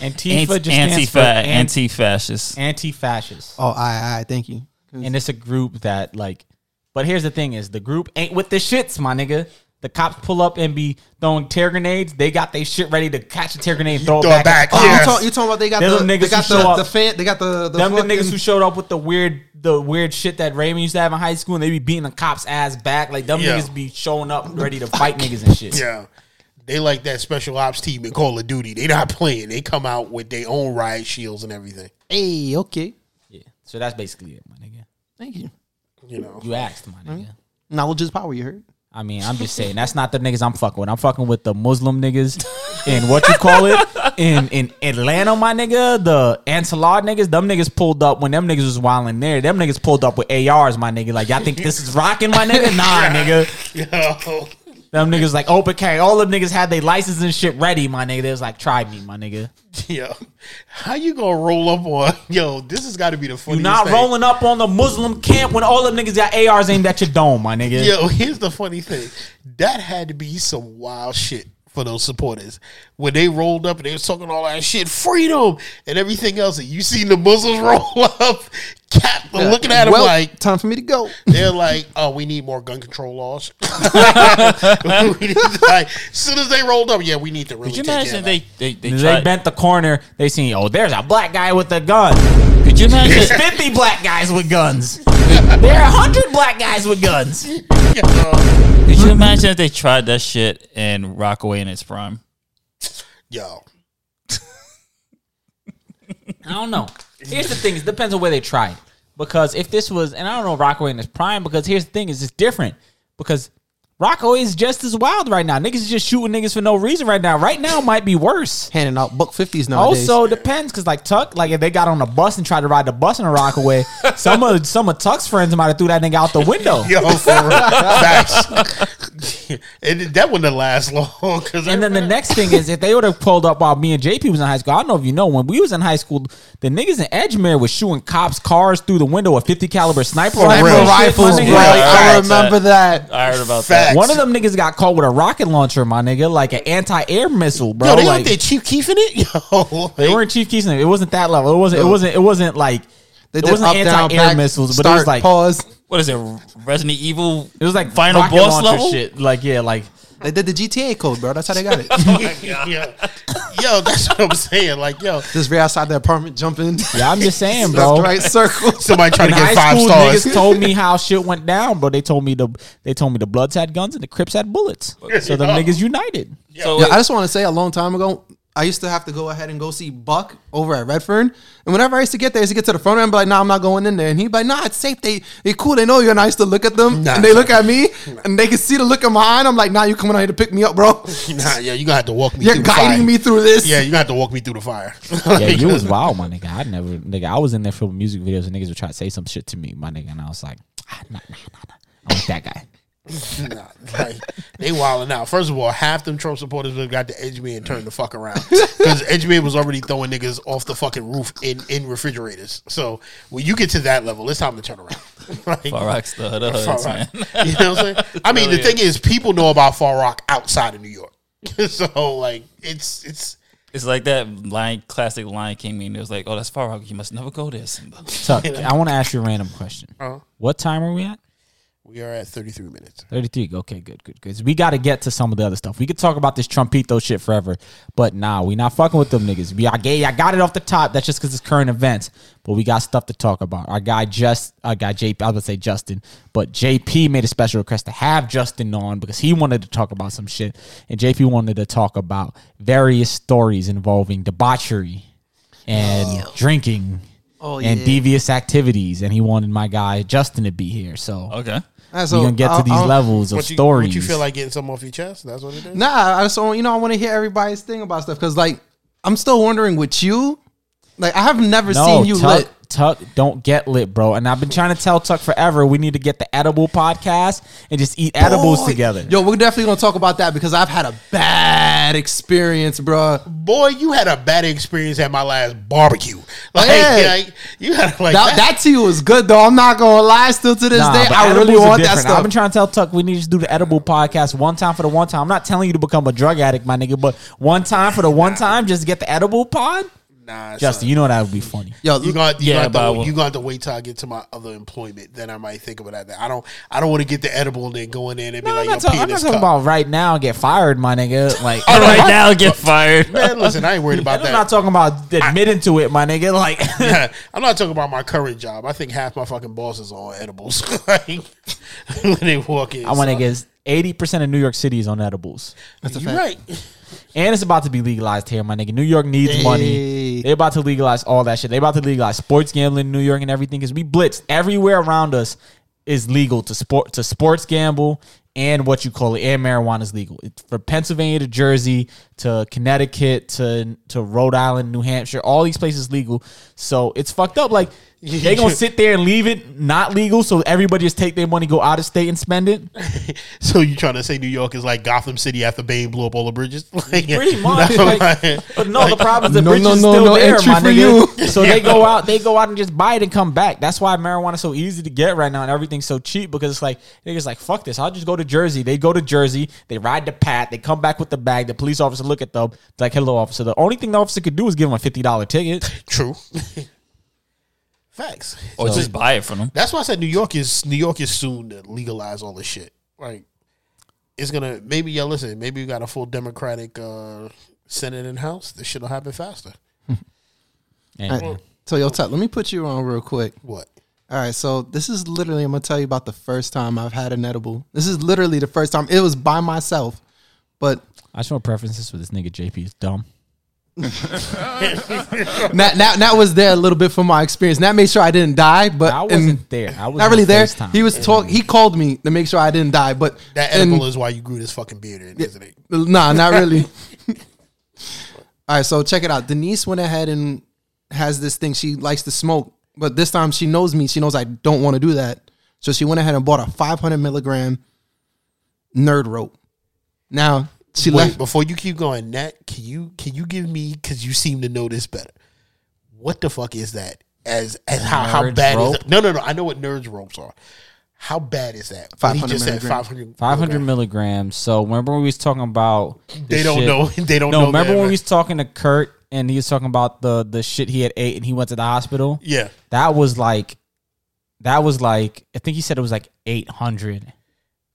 Antifa Anti just stands for anti anti anti fascist. anti-fascist, Oh, I, I, thank you. and it's a group that like, But here's the thing: is the group ain't with the shits, my nigga. The cops pull up and be throwing tear grenades. They got their shit ready to catch a tear grenade, and throw, Throw it it back. back, Oh, yeah. you, cops. talk, you talking about they got They're the them they niggas got who show the, up. the fan they got the the Them the fucking- niggas who showed up with the weird, the weird shit that Raymond used to have in high school, and they be beating the cops' ass back. Like them Yeah. niggas be showing up ready to fight niggas and shit. Yeah. They like that special ops team in Call of Duty. They not playing. They come out with their own riot shields and everything. Hey, okay. Yeah. So that's basically it, my nigga. Thank you. You know. You asked, my nigga. Knowledge is power. You heard. I mean, I'm just saying that's not the niggas I'm fucking with. I'm fucking with the Muslim niggas and what you call it in in Atlanta, my nigga. The Ansalad niggas, them niggas pulled up when them niggas was wilding there. Them niggas pulled up with ARs, my nigga. Like y'all think this is rocking, my nigga? Nah, nigga. Yo. Them niggas like open carry. All them niggas had their license and shit ready, my nigga. They was like, try me, my nigga. Yo. How you gonna roll up on yo, this has gotta be the funny. You funniest not thing. rolling up on the Muslim camp when all them niggas got ARs aimed at your dome, my nigga. Yo, here's the funny thing. That had to be some wild shit for those supporters. When they rolled up and they was talking all that shit, freedom and everything else, and you seen the Muslims roll up, cap looking at them well, like time for me to go. they're like, oh, we need more gun control laws. We need to, like, as soon as they rolled up, yeah, we need to really Could you take imagine of they they they, They bent the corner. They seen, oh, there's a black guy with a gun. Could you There's imagine? 50 black guys with guns. there are 100 black guys with guns. Could uh, you mm-hmm. imagine if they tried that shit and Rockaway in its prime? Yo, I don't know. Here's the thing: it depends on where they tried. Because if this was, and I don't know Rockaway in its prime, because here's the thing: is it's different. Because Rockaway is just as wild right now. Niggas is just shooting niggas for no reason right now. Right now might be worse. Handing out buck fifties nowadays. Also depends because like Tuck, like if they got on a bus and tried to ride the bus in a Rockaway, some of some of Tuck's friends might have threw that nigga out the window. yo, for real. facts. and that wouldn't last long. Cause And then the next thing is if they would have pulled up while me and JP was in high school. I don't know if you know when we was in high school, the niggas in Edgemere was shooting cops' cars through the window with 50 caliber sniper Sniper rifles, Shit, bro. my. Yeah, I facts. remember that. I heard about Facts. that. One of them niggas got caught with a rocket launcher, my nigga, like an anti-air missile, bro. yo, they like, out there Chief Keef in it? Yo, they weren't Chief Keys. It It wasn't that level. It wasn't. It wasn't. It wasn't like. They it did wasn't up, down, anti-air back, missiles, but it start, was like pause. What is it? Resident Evil. it was like Final rocket boss launcher level? shit. Like yeah, like They did the GTA code, bro. That's how they got it. Oh yo, yo, that's what I'm saying. Like, yo, Just right outside the apartment, jump in. yeah. I'm just saying, Left bro. to right circle. somebody trying In to high get five school, stars. niggas told me how shit went down, bro. They told me the they told me the Bloods had guns and the Crips had bullets. So the niggas united. So Yeah, I just want to say a long time ago, I used to have to go ahead and go see Buck over at Redfern. And whenever I used to get there, I used to get to the front end and be like, nah, I'm not going in there. And he'd be like, nah, it's safe. They they cool. They know you. And I used to look at them Nah, and they nah. look at me and they can see the look in my eye. And I'm like, nah, you coming out here to pick me up, bro. Nah, yeah, you gonna have to walk me. You're through the fire. guiding me through this. Yeah, you gonna have to walk me through the fire. Yeah, you was wild, my nigga. I never, nigga. I was in there filming music videos and niggas would try to say some shit to me, my nigga, and I was like, ah, nah, nah, nah, nah. I'm with that guy. Nah, like, they wilding out. First of all, half them Trump supporters would have got the Edgemere and turned the fuck around because Edgemere was already throwing niggas off the fucking roof in, in refrigerators. So when you get to that level, it's time to turn around. like, Far Rock's the hood of Far hoods, Rock. man. You know what I'm saying? I mean, the thing is, people know about Far Rock outside of New York. so like, it's it's It's like that line, classic Lion King meme. It was like, "Oh, that's Far Rock. You must never go there." Tuck, I want to ask you a random question. Uh-huh. What time are we at? We are at 33 minutes. 33. Okay, good, good, good. We got to get to some of the other stuff. We could talk about this Trumpito shit forever, but nah, we not fucking with them niggas. We, I, gave, I got it off the top. That's just because it's current events, but we got stuff to talk about. Our guy just, our guy JP, I was gonna say Justin, but JP made a special request to have Justin on because he wanted to talk about some shit, and JP wanted to talk about various stories involving debauchery and drinking. Oh, and yeah. devious activities, and he wanted my guy Justin to be here. So Okay. That's we gonna get to I'll- these I'll- levels of What you, stories. what you feel like getting something off your chest? That's what it is. Nah, I just want you know I want to hear everybody's thing about stuff because like I'm still wondering with you, like I have never no, seen you Tuck, lit. Tuck, don't get lit, bro. And I've been trying to tell Tuck forever. We need to get the edible podcast and just eat edibles Boy. together. Yo, we're definitely gonna talk about that because I've had a bad experience, bro. Boy, you had a bad experience at my last barbecue. Like, Yeah. like, you had like That, that to you was good though. I'm not gonna lie. Still to this Nah, day, I really want that stuff. I've been trying to tell Tuck we need to just do the edible podcast one time for the one time. I'm not telling you to become a drug addict, my nigga, but one time for the one time, just get the edible pod. Nah, Justin, son. you know that would be funny. Yo, You got you Yeah, got but to you got to wait till I get to my other employment. Then I might think about that. I don't I don't want to get the edible and then go in there and be No, like, I'm not, talking, pee in I'm not talking cup." about right now. Get fired, my nigga. Like, All oh, right now, get fired. Man, listen, I ain't worried about that. I'm not talking about admitting to it, my nigga. Like, I'm not talking about my current job. I think half my fucking bosses are on edibles. like, when they walk in, I want to so- get eighty percent of New York City is on edibles, That's a You right? And it's about to be legalized here, my nigga. New York needs money. They about to legalize all that shit. They about to legalize sports gambling in New York and everything because we blitzed everywhere around us is legal to sport to sports gamble and what you call it and marijuana is legal. It's for Pennsylvania to Jersey to Connecticut to to Rhode Island, New Hampshire, all these places legal. So it's fucked up. Like they gonna sit there and leave it not legal, so everybody just take their money, go out of state and spend it. So you trying to say New York is like Gotham City after Bane blew up all the bridges? Like, Pretty much. that's like- what but no, the problem is the No, bridge no, is no, still no there, entry my for nigga. you. So they go out, they go out and just buy it and come back. That's why marijuana so easy to get right now and everything's so cheap because it's like niggas like fuck this. I'll just go to Jersey. They go to Jersey, they ride the PATH, they come back with the bag. The police officer look at them like, "Hello, officer." The only thing the officer could do is give him a fifty dollar ticket. True. Facts. Or just buy it from them. That's why I said New York is New York is soon to legalize all this shit. Like it's gonna maybe y'all listen, maybe we got a full Democratic uh Senate and House. This shit'll happen faster. And So yo, Tut, let me put you on real quick. What? All right, so this is literally I'm gonna tell you about the first time I've had an edible. This is literally the first time. It was by myself, but I just want preferences for this nigga JP is dumb. that that, that was there a little bit from my experience. And that made sure I didn't die, but I wasn't there. I was not really there. FaceTime. He was talk. He called me to make sure I didn't die, but That and- edible is why you grew this fucking beard in, isn't it? Nah, not really. All right, so check it out. Denise went ahead and has this thing. She likes to smoke, but this time she knows me. She knows I don't want to do that. So she went ahead and bought a 500 milligram nerd rope. Now she Wait, left. before you keep going, Nat, can you can you give me because you seem to know this better? What the fuck is that? As as how, how Nerds bad is rope? it? No, no, no. I know what nerds ropes are. How bad is that? What he 500 just said milligram. 500 500 milligram. milligrams. So remember when we was talking about the They don't shit- know. They don't no, know. remember that, when man. we was talking to Kurt and he was talking about the the shit he had ate and he went to the hospital? Yeah. That was like that was like I think he said it was like 800.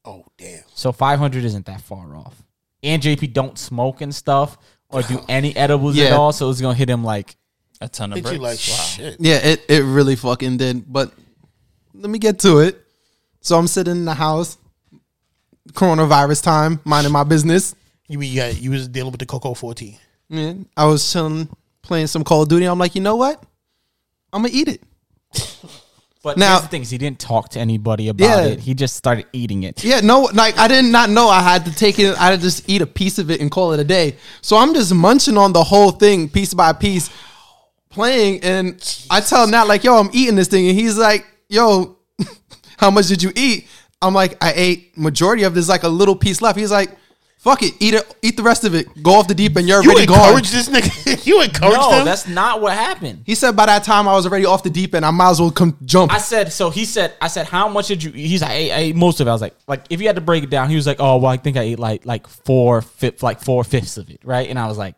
Oh damn. So 500 isn't that far off. And JP don't smoke and stuff or do any edibles at Yeah. all, so it's going to hit him like A ton of Hit bricks. you like wow. shit. Yeah, it, it really fucking did. But let me get to it. So I'm sitting in the house, coronavirus time, minding my business. You mean you, got, you was dealing with the Coco 14? Yeah, I was chilling, playing some Call of Duty. I'm like, you know what? I'm gonna eat it. But Now- the thing: is he didn't talk to anybody about Yeah. it. He just started eating it. Yeah, no, like I did not know I had to take it. I had to just eat a piece of it and call it a day. So I'm just munching on the whole thing piece by piece, playing. And I tell Nat like, "Yo, I'm eating this thing," and he's like, "Yo, how much did you eat?" I'm like, "I ate majority of this, like a little piece left." He's like, "Fuck it, eat it, eat the rest of it. Go off the deep end. You're You already gone." encourage this nigga? you encourage No, them? that's not what happened. He said by that time I was already off the deep end. I might as well come jump. I said so. He said, "I said, how much did you?" He's like, I ate, I ate most of it. I was like, like if you had to break it down, he was like, "Oh, well, I think I ate like like four fifth, like four fifths of it, right?" And I was like,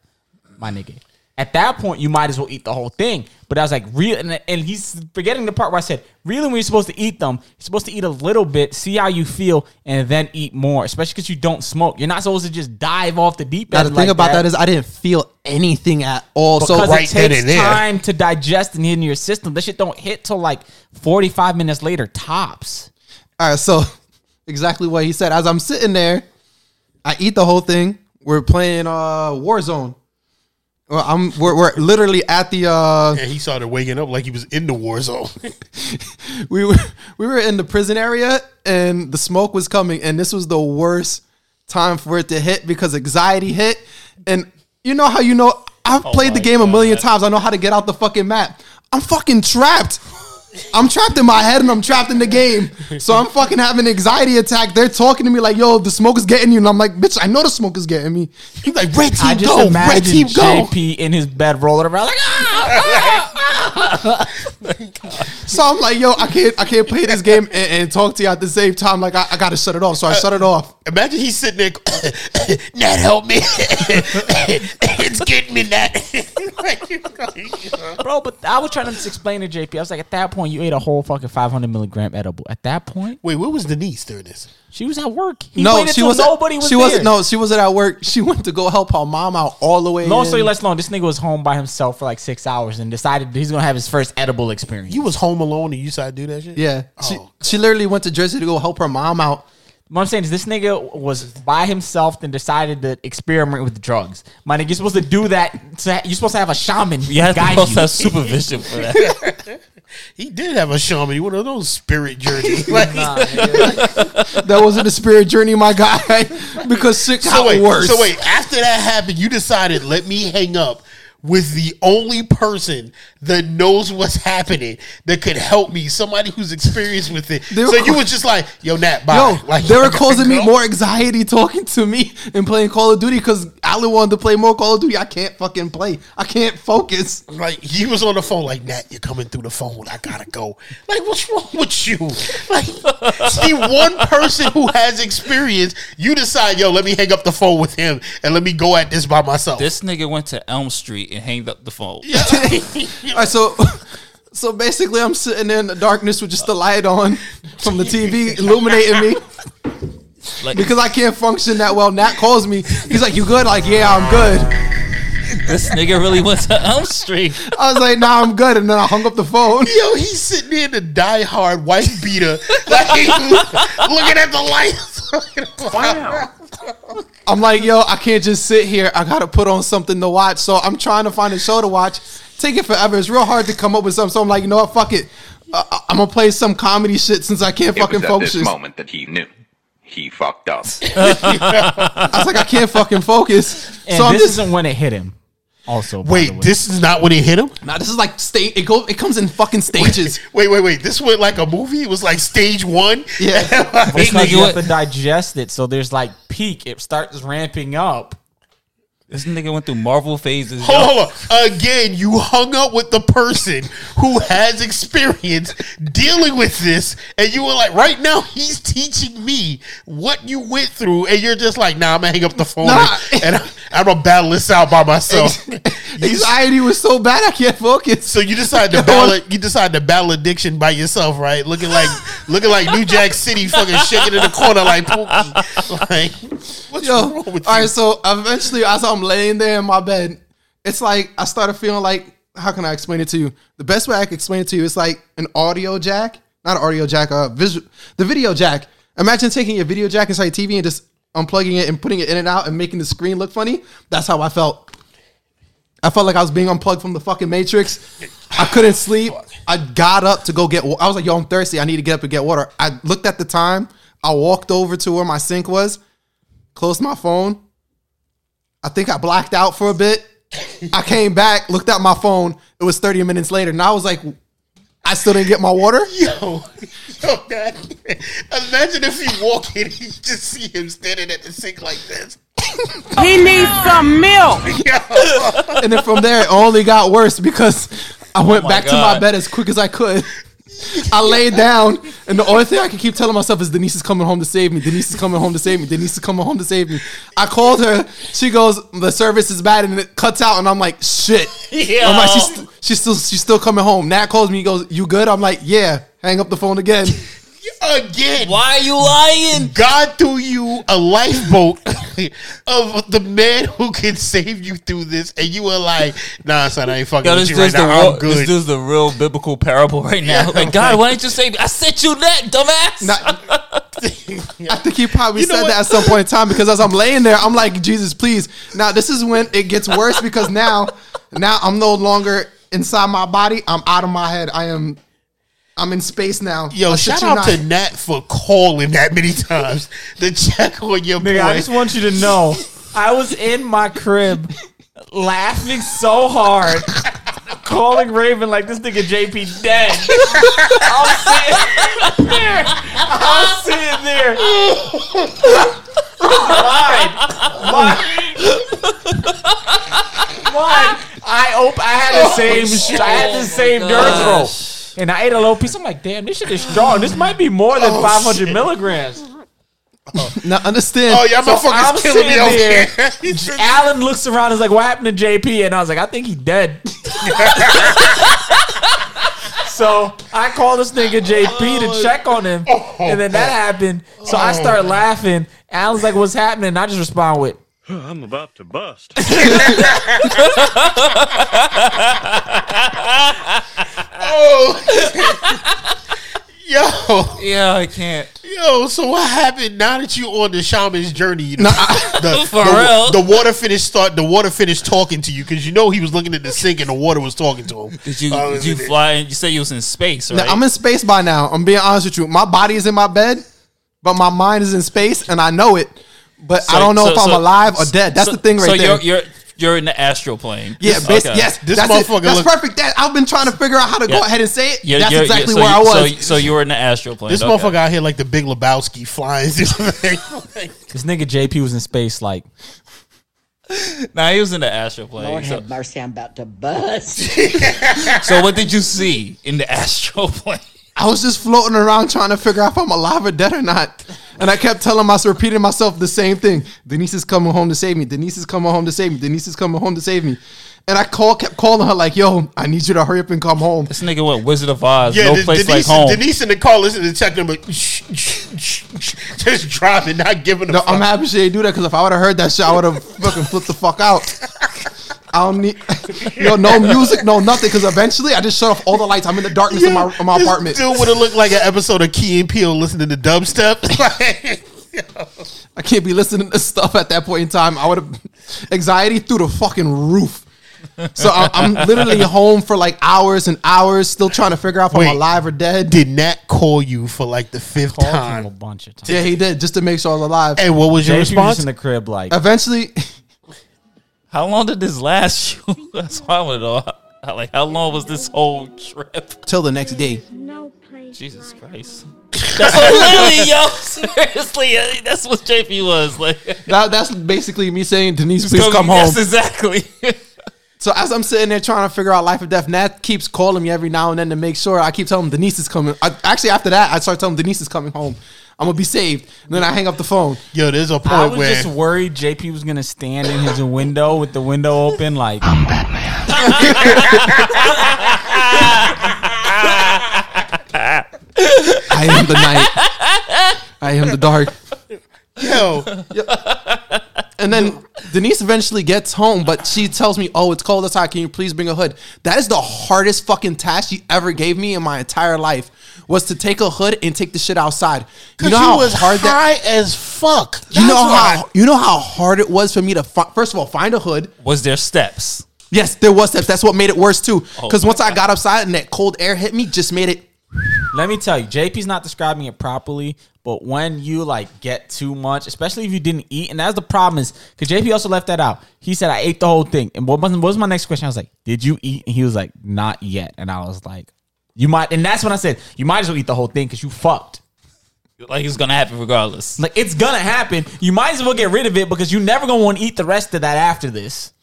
"My nigga." At that point, you might as well eat the whole thing. But I was like, real, and, and he's forgetting the part where I said, really, when you're supposed to eat them, you're supposed to eat a little bit, see how you feel, and then eat more. Especially because you don't smoke. You're not supposed to just dive off the deep now end. the thing like about that is I didn't feel anything at all. so right it then takes and there. time to digest and hit in your system. This shit don't hit till like 45 minutes later tops. All right, so exactly what he said. As I'm sitting there, I eat the whole thing. We're playing uh Warzone. Well, I'm we're, we're literally at the uh and he started waking up like he was in the war zone. we were we were in the prison area and the smoke was coming and this was the worst time for it to hit because anxiety hit and you know how you know I've played the my game a million God. times. I know how to get out the fucking map. I'm fucking trapped. I'm trapped in my head and I'm trapped in the game. So I'm fucking having an anxiety attack. They're talking to me like, yo, the smoke is getting you. And I'm like, bitch, I know the smoke is getting me. He's like, red team, I just go, red team go. JP in his bed rolling around like, ah! So I'm like, yo, I can't, I can't play this game and, and talk to you at the same time. Like, I, I gotta shut it off. So I uh, shut it off. Imagine he's sitting there, Nat, help me. it's getting me, Nat. Uh. Bro, but I was trying to explain to JP. I was like, at that point, you ate a whole fucking 500 milligram edible. At that point, Wait, where was Denise during this? She was at work. He no, she till was nobody was She there. wasn't. No, she wasn't at work. She went to go help her mom out all the way. Long in. story less long, this nigga was home by himself for like six hours and decided he's gonna have his first edible experience. You was home alone and you decided to do that shit? Yeah, oh, she, Oh, she literally went to Jersey to go help her mom out. What I'm saying is this nigga was by himself and decided to experiment with drugs. My nigga, you're supposed to do that. To, you're supposed to have a shaman You have to guide also you. have supervision for that. He did have a shaman. He One of those spirit journeys. Like, That wasn't a spirit journey, my guy, because six got so wait, worse. so wait. After that happened, you decided let me hang up with the only person that knows what's happening that could help me. Somebody who's experienced with it. They So you ca- was just like, "Yo, Nat, bye." Yo, like they were causing me more anxiety talking to me and playing Call of Duty because Alan wanted to play more Call of Duty. I can't fucking play. I can't focus. Like he was on the phone, like Nat, you're coming through the phone. I gotta go. Like, what's wrong with you? Like, see, one person who has experience, you decide, yo, let me hang up the phone with him and let me go at this by myself. this nigga went to Elm Street and hanged up the phone. Yeah. All right, so so basically, I'm sitting there in the darkness with just the light on from the TV illuminating me Like because I can't function that well. Nat calls me. He's like, "You good?" Like, yeah, I'm good. This nigga really went to Elm Street. I was like, "Nah, I'm good," and then I hung up the phone. Yo, he's sitting there in the die-hard white beater, like looking at the lights. I'm like, yo, I can't just sit here. I gotta put on something to watch. So I'm trying to find a show to watch. Take it forever. It's real hard to come up with something. So I'm like, you know what? Fuck it. Uh, I'm gonna play some comedy shit since I can't It fucking was at this focus. moment that he knew. He fucked up. I was like, I can't fucking focus. And so I'm this just isn't when it hit him. Also, Wait, this is not when it hit him. now. This is like state. It goes. It comes in fucking stages. Wait, wait, wait. This went like a movie. It was like stage one. Yeah. because nigga you have to digest it. So there's like peak. It starts ramping up. This nigga went through Marvel phases. yo. Hold on, on. Again, you hung up with the person who has experience dealing with this, and you were like, right now, he's teaching me what you went through, and you're just like, nah, I'm gonna hang up the phone Nah. and, and I, I'm gonna battle this out by myself. Anxiety was so bad I can't focus. so you decide to battle you decide to battle addiction by yourself, right? Looking like looking like New Jack City, fucking shaking in the corner like Pookie. Like, what's Yo, wrong with all you? right. So eventually, I I'm laying there in my bed, it's like I started feeling like, how can I explain it to you? The best way I can explain it to you is like an audio jack, not an audio jack, uh, visual, the video jack. Imagine taking your video jack inside TV and just unplugging it and putting it in and out and making the screen look funny. That's how I felt. I felt like I was being unplugged from the fucking Matrix. I couldn't sleep. I got up to go get. I was like, "Yo, I'm thirsty. I need to get up and get water." I looked at the time. I walked over to where my sink was, closed my phone. I think I blacked out for a bit. I came back, looked at my phone. It was 30 minutes later, and I was like, "I still didn't get my water." Yo, yo, God. Imagine if you walk in and you just see him standing at the sink like this. He needs some milk. And then from there, it only got worse because I went oh my back to my bed as quick as I could. I laid down, and the only thing I can keep telling myself is Denise is coming home to save me. Denise is coming home to save me. Denise is coming home to save me. I called her. She goes, "The service is bad," and it cuts out. And I'm like, "Shit." I'm like, she's, she's still she's still coming home. Nat calls me. He goes, "You good?" I'm like, "Yeah." Hang up the phone again. Again, Why are you lying? God threw you a lifeboat of the man who can save you through this, and you were like, "Nah, son, I ain't fucking Yo, with you right now. real, I'm good." this dude's the real biblical parable right now. Like, God, why didn't you say? I sent you that, dumbass. Not- I think he probably You said that at some point in time because as I'm laying there, I'm like, Jesus, please. Now this is when it gets worse because now, now I'm no longer inside my body. I'm out of my head. I am, I'm in space now. Yo, I shit shout out not. to Nat for calling that many times to check on your boy. Nigga, I just want you to know, I was in my crib laughing so hard, calling Raven like this nigga JP dead. I'm sitting there. I'm sitting there. Lied. Lied. Lied. I op- I had the oh, same. sh- I had the same dirt oh, roll. And I ate a little piece. I'm like, damn, this shit is strong. This might be more than Oh, 500 shit. milligrams. Now understand. Oh, y'all So I'm motherfuckers killing me sitting over here. Alan looks around. Is like, what happened to JP? And I was like, I think he dead. so I call this nigga JP to oh. check on him, oh. and then that happened. So I start oh. laughing. Alan's like, "What's happening?" And I just respond with, I'm about to bust. oh. Yo. Yeah, I can't. Yo, so what happened now that you on the shaman's journey? The, the, For the, real? the water finished start. The water finished talking to you because you know he was looking at the sink and the water was talking to him. Did you Oh, did you is it- fly? You said you was in space, right? Now, I'm in space by now. I'm being honest with you. My body is in my bed, but my mind is in space, and I know it. But I don't know so- if I'm so- alive or dead. That's so- the thing right so there. you're you're you're in the astral plane. yeah, Okay. yes, This that's it. motherfucker That's look- perfect. That, I've been trying to figure out how to Yeah. go ahead and say it. You're- that's you're- exactly so where I was. So, so you were in the astral plane. This okay. motherfucker out here like the Big Lebowski flying. through the thing. "This nigga JP was in space." Like, Nah, he was in the astral plane. Lord So, have mercy, I'm about to bust. so what did you see in the astral plane? I was just floating around trying to figure out if I'm alive or dead or not. And I kept telling myself, repeating myself the same thing. Denise is coming home to save me. Denise is coming home to save me. Denise is coming home to save me. And I call, kept calling her like, yo, I need you to hurry up and come home. This nigga went Wizard of Oz. Yeah, no the- place Denise, like home. Denise in the car listening to tech number, shh, shh, shh, shh, just driving, not giving a No, fuck. I'm happy she didn't do that because if I would have heard that shit, I would have fucking flipped the fuck out. I don't need, yo, no music, no nothing. Because eventually, I just shut off all the lights. I'm in the darkness of my, in my apartment. Dude would have looked like an episode of Key and Peele listening to dubstep. I can't be listening to stuff at that point in time. I would have anxiety through the fucking roof. So I'm, I'm literally home for like hours and hours, still trying to figure out if Wait. I'm alive or dead. Did Nat call you for like the fifth called him a time? bunch of times. Yeah, he did just to make sure I was alive. Hey, what was your JP was response? just in the crib, like, Eventually, How long did this last you? That's why I want to know. Like, how long was this whole trip? till the next day. No place. Jesus Christ. That's what literally, yo. Seriously, uh, that's what JP was like. That, that's basically me saying, Denise, please Come- come home. Yes, exactly. So as I'm sitting there trying to figure out life or death, Nat keeps calling me every now and then to make sure. I keep telling him Denise is coming. I, actually, after that, I start telling him Denise is coming home. I'm gonna be saved. And then I hang up the phone. Yo, there's a point where I was where just worried JP was gonna stand in his window with the window open, like I'm Batman. I am the night. I am the dark. Yo, And then Denise eventually gets home, but she tells me, "Oh, it's cold outside. Can you please bring a hood?" That is the hardest fucking task she ever gave me in my entire life. Was to take a hood and take the shit outside. You know how was hard that. high as fuck. You know That's why. how you know how hard it was for me to fi- first of all find a hood. Was there steps? Yes, there was steps. That's what made it worse too. Oh Because my once I got outside and that cold air hit me, just made it. Let me tell you, JP's not describing it properly, but when you like get too much, especially if you didn't eat, and that's the problem is because JP also left that out. He said I ate the whole thing, and what was, what was my next question? I was like, "Did you eat?" And he was like, "Not yet," and I was like, "You might," and that's when I said, "You might as well eat the whole thing because you fucked." Like it's gonna happen regardless. Like it's gonna happen. You might as well get rid of it because you're never gonna want to eat the rest of that after this.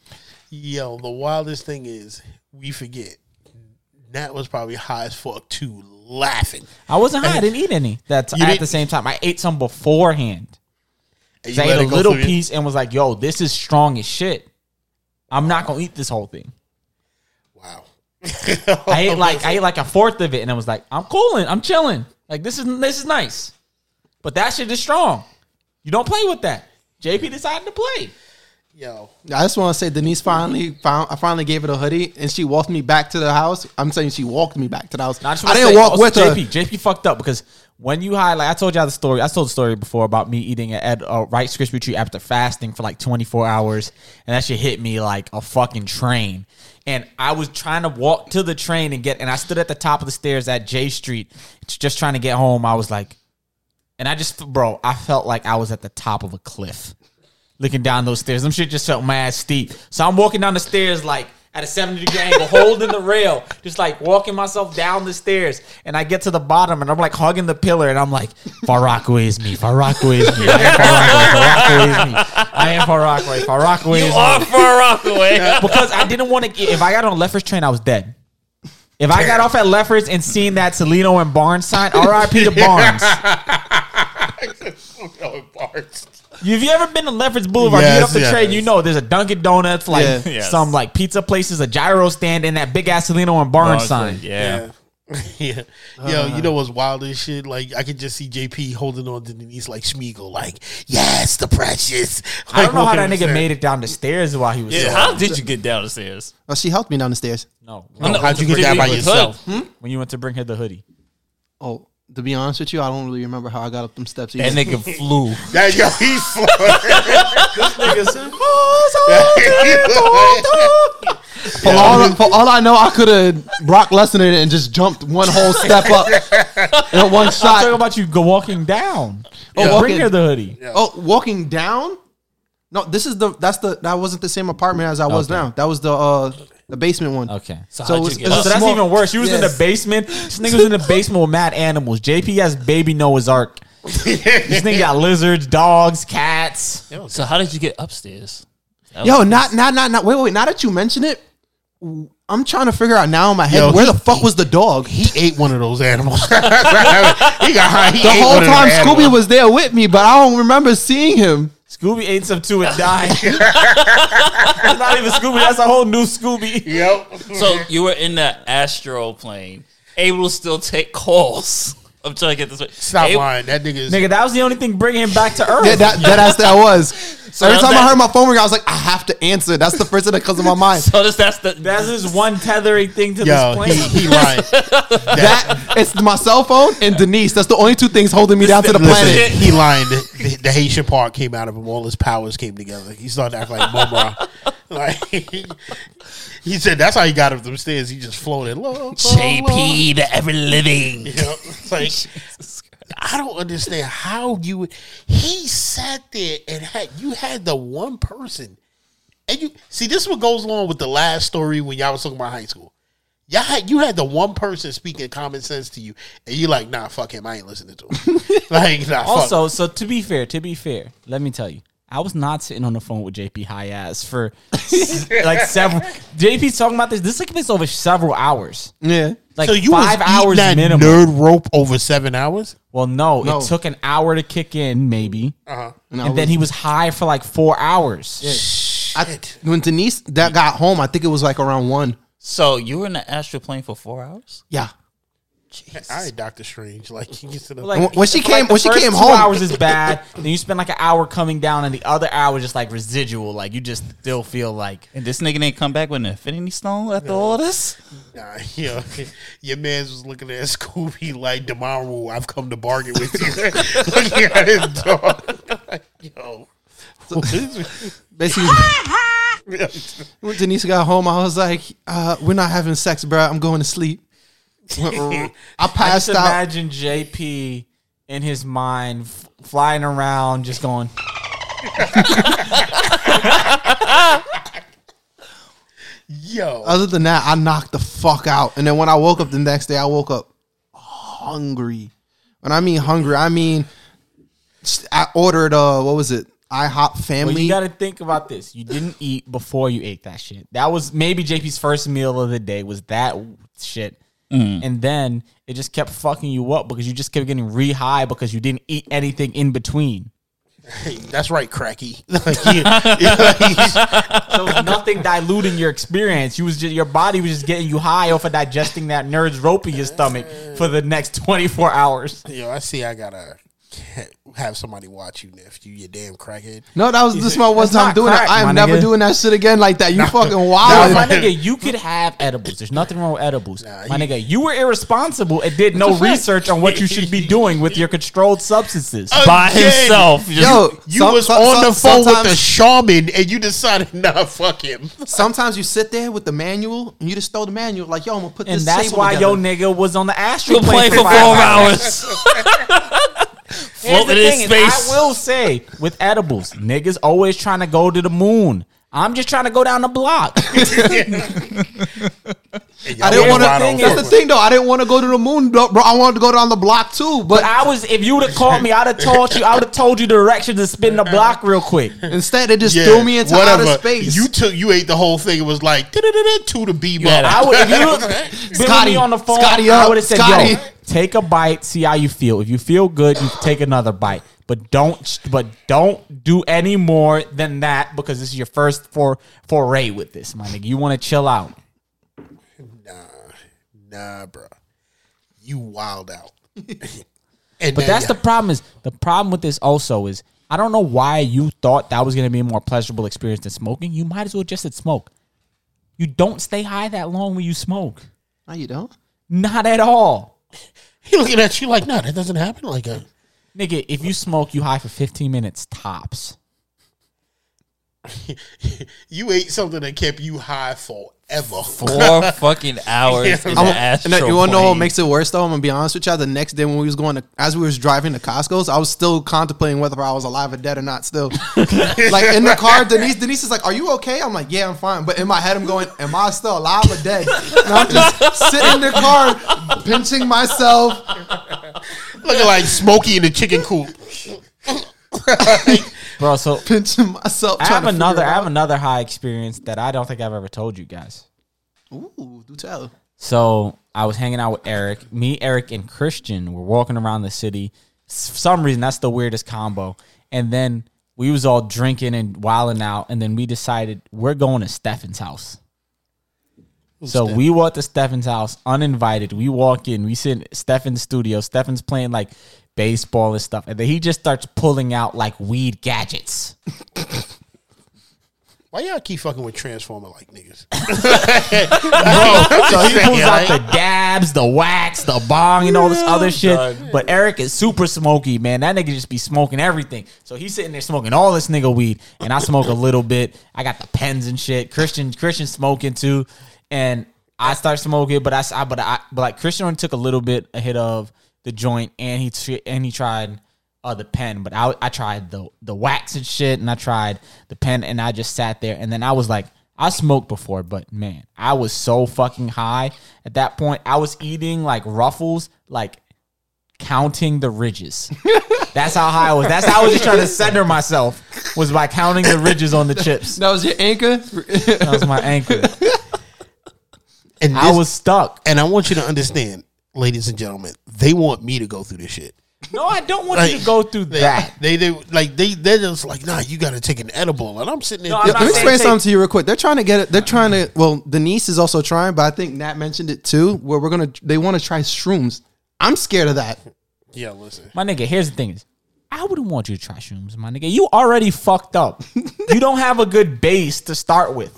Yo, the wildest thing is we forget. Nat was probably high as fuck too, laughing. I wasn't high. I didn't eat any. That You at the same time, I ate some beforehand. I ate a little piece and was like, "Yo, this is strong as shit. I'm not gonna eat this whole thing." Wow. I ate like I ate like a fourth of it, and I was like, "I'm cooling. I'm chilling. Like this is this is nice." But that shit is strong. You don't play with that. JP decided to play. Yo, I just want to say Denise finally found. I finally gave her the hoodie, and she walked me back to the house. I'm saying she walked me back to the house. Now, I, I didn't say, walk also, with her. JP. JP fucked up because when you hide, like I told y'all the story. I told the story before about me eating at a Rice Krispie treat after fasting for like 24 hours, and that shit hit me like a fucking train. And I was trying to walk to the train and get, and I stood at the top of the stairs at J Street, just trying to get home. I was like, and I just, bro, I felt like I was at the top of a cliff, looking down those stairs. Them shit just felt mad steep. So I'm walking down the stairs like at a 70 degree angle, holding the rail, just like walking myself down the stairs. And I get to the bottom and I'm like hugging the pillar and I'm like, Far Rockaway is me. Far Rockaway is me. I am Far Rockaway. Far is me. I am Far Rockaway. Far Rockaway is You me. are Far Rockaway. because I didn't want to get, if I got on left train, I was dead. If I got off at Lefferts and seen that Salino and Barnes sign, R.I.P. to Barnes. Barnes. If you ever been to Lefferts Boulevard, you get off the yes. train, you know there's a Dunkin' Donuts, like Yes. some like pizza places, a gyro stand, and that big ass Toledo and Barnes sign. Yeah. yeah. Uh-huh. Yo, you know what's wild as shit? Like I could just see JP holding on to Denise like Smeagol, like, yes, the precious. I don't know how that Like, nigga made it down the stairs while he was. Yeah, so- How did you get down the stairs? Oh, she helped me down the stairs. No, Oh, no, how'd you get did down by yourself? Hood? Hmm? when you went to bring her the hoodie. Oh, to be honest with you, I don't really remember how I got up them steps. Either. That nigga flew. That yo, he's For all, for all I know, I could have Brock Lesnar it and just jumped one whole step up in one shot. I'm shot. talking about you go walking down. Oh, Oh, bring her the hoodie. Oh, walking down? No, this is the that's the that wasn't the same apartment as I was Okay. now. That was the uh the basement one. Okay. So, So how'd it's- it's? So that's small- even worse. She was in the basement. This nigga was in the basement with mad animals. JP has baby Noah's Ark. this nigga got lizards, dogs, cats. So how did you get upstairs? That Yo, not not not not wait wait. Now that you mention it, I'm trying to figure out now in my head Yo, where he- the fuck was the dog? he ate one of those animals. he got high. He The ate whole one of them time animals. Scooby was there with me, but I don't remember seeing him. Scooby ate some too and died. that's not even Scooby. That's a whole new Scooby. Yep. So you were in the astral plane, able to still take calls. I'm trying to get this. way. Stop Able- lying. That nigga is. Nigga, that was the only thing bringing him back to Earth. Yeah, that that as that was. So Every now time I heard my phone ring, I was like, I have to answer. That's the first thing that comes to my mind. So this, that's the That's just one tethering thing to Yo, this he, plane. he lying. That it's my cell phone and Denise. That's the only two things holding me down to the Listen, planet. he lying. The, the, the Haitian part came out of him. All his powers came together. He started acting like Mumm-Ra. like he said, that's how he got up them stairs. He just floated. Low, low. JP, the ever living. You know, like I don't understand how you. He sat there and had you had the one person, and you see this is what goes along with the last story when y'all was talking about high school. Y'all had you had the one person speaking common sense to you, and you're like, nah, fuck him, I ain't listening to him. like, nah, fuck. Also, so to be fair, to be fair, let me tell you, I was not sitting on the phone with JP high ass for like several. JP's talking about this. This took place over several hours, Yeah. like so you five was hours that minimum. nerd rope over seven hours. Well, no, No. it took an hour to kick in, maybe, uh-huh. And, and then he was high for like four hours. I, when Denise that got home, I think it was like around one. So you were in the astral plane for four hours? Yeah. All right, Doctor Strange. Like, he gets to the, Like, When- when she for, came- the when she first came two home- hours is bad. then you spend like an hour coming down, and the other hour just like residual. Like you just still feel like And this nigga didn't come back with an Infinity Stone after all this? Nah, yo, your man's was looking at Scooby like tomorrow. I've come to bargain with you. looking at his dog. yo, Basically, when Denise got home, I was like, uh, "We're not having sex, bro. I'm going to sleep." I I passed just out. imagine JP in his mind f- flying around, just going. yo, Other than that, I knocked the fuck out. And then when I woke up the next day, I woke up hungry. When I mean hungry, I mean I ordered uh what was it? IHOP Well, family. you got to think about this. You didn't eat before you ate that shit. That was maybe JP's first meal of the day. Was that shit? Mm. And then it just kept fucking you up because you just kept getting re high because you didn't eat anything in between. Hey, that's right, cracky. Like, yeah, yeah, So was nothing diluting your experience. You was just your body was just getting you high off of digesting that nerd's rope in your stomach for the next twenty four hours. yo, I see. I gotta have somebody watch you, Niff. You, you damn crackhead. no, that was this my one That's time not doing crack, that. I my am never nigga. doing that shit again like that. You fucking Nah, wild. my nigga, you could have edibles. There's nothing wrong with edibles. Nah, my he- nigga, you were irresponsible and did no research on what you should be doing with your controlled substances. By Again. himself. Just- Yo, You some- was some- on some- the phone with the sometimes- shaman, and you decided, nah, fuck him. Sometimes you sit there with the manual and you just throw the manual like, yo, I'm gonna put this in. and this. that's table why together. your nigga was on the astral You're playing plane for five four hours. Floating in thing is, space. I will say with edibles, niggas always trying to go to the moon. I'm just trying to go down the block. I didn't want to. That's the thing, though. I didn't want to go to the moon, bro. bro. I wanted to go down the block too, But but I was, if you would have called me, I'd have told you, I would have told you the directions to spin the block real quick. instead they just threw me into outer space. You took you ate the whole thing. It was like two to beam up. I would, if you Scotty, me on the phone, Scotty I uh, would have said, Scotty. "Yo, take a bite, see how you feel. If you feel good, you take another bite, but don't, but don't do any more than that because this is your first for foray with this, my nigga. You want to chill out. Nah, nah, bro, you wild out. and But then- that's the problem. Is the problem with this also is I don't know why you thought that was going to be a more pleasurable experience than smoking. You might as well just said smoke. You don't stay high that long when you smoke. no, you don't. Not at all. he looking at you like, nah, that doesn't happen. Like a Nigga, if you smoke, you high for 15 minutes tops. you ate something that kept you high forever. Four fucking hours in the and you want to know what makes it worse though? I'm gonna be honest with y'all. The next day when we was going to, as we was driving to Costco's, I was still contemplating whether I was alive or dead or not. Still, like in the car, Denise, Denise is like, "Are you okay?" I'm like, "Yeah, I'm fine." But in my head, I'm going, "Am I still alive or dead?" And I'm just sitting in the car, pinching myself. Looking like Smokey in the chicken coop. Bro, so pinching myself. I have another I have another high experience that I don't think I've ever told you guys. Ooh, do tell. So I was hanging out with Eric. Me, Eric, and Christian were walking around the city. For some reason, that's the weirdest combo. And then we was all drinking and wilding out. And then we decided we're going to Stefan's house. So we walk to Stefan's house uninvited. We walk in. We sit in Stefan's studio. Stefan's playing like baseball and stuff. And then he just starts pulling out like weed gadgets. Why y'all keep fucking with Transformer like niggas? So he pulls out the dabs, the wax, the bong, and all this other shit. But Eric is super smoky, man. That nigga just be smoking everything. So he's sitting there smoking all this nigga weed, and I smoke a little bit. I got the pens and shit. Christian, Christian smoking too, and I start smoking, but I, I but I, but like Christian only took a little bit a hit of the joint, and he tr- and he tried uh, the pen, but I I tried the the wax and shit, and I tried the pen, and I just sat there, and then I was like, I smoked before, but man, I was so fucking high at that point. I was eating like ruffles, like counting the ridges. That's how high I was. That's how I was just trying to center myself was by counting the ridges on the chips. That was your anchor. That was my anchor. And I this- was stuck. And I want you to understand, ladies and gentlemen, they want me to go through this shit. No, I don't want you to go through they, that. They they like they they're just like, nah, you got to take an edible, and I'm sitting there. No, I'm Yeah, not let me saying explain take- something to you real quick. They're trying to get it. They're trying to. Well, Denise is also trying, but I think Nat mentioned it too. Where we're gonna, they want to try shrooms. I'm scared of that. yeah, listen. My nigga, here's the thing is, I wouldn't want you to try shrooms, my nigga. You already fucked up. you don't have a good base to start with.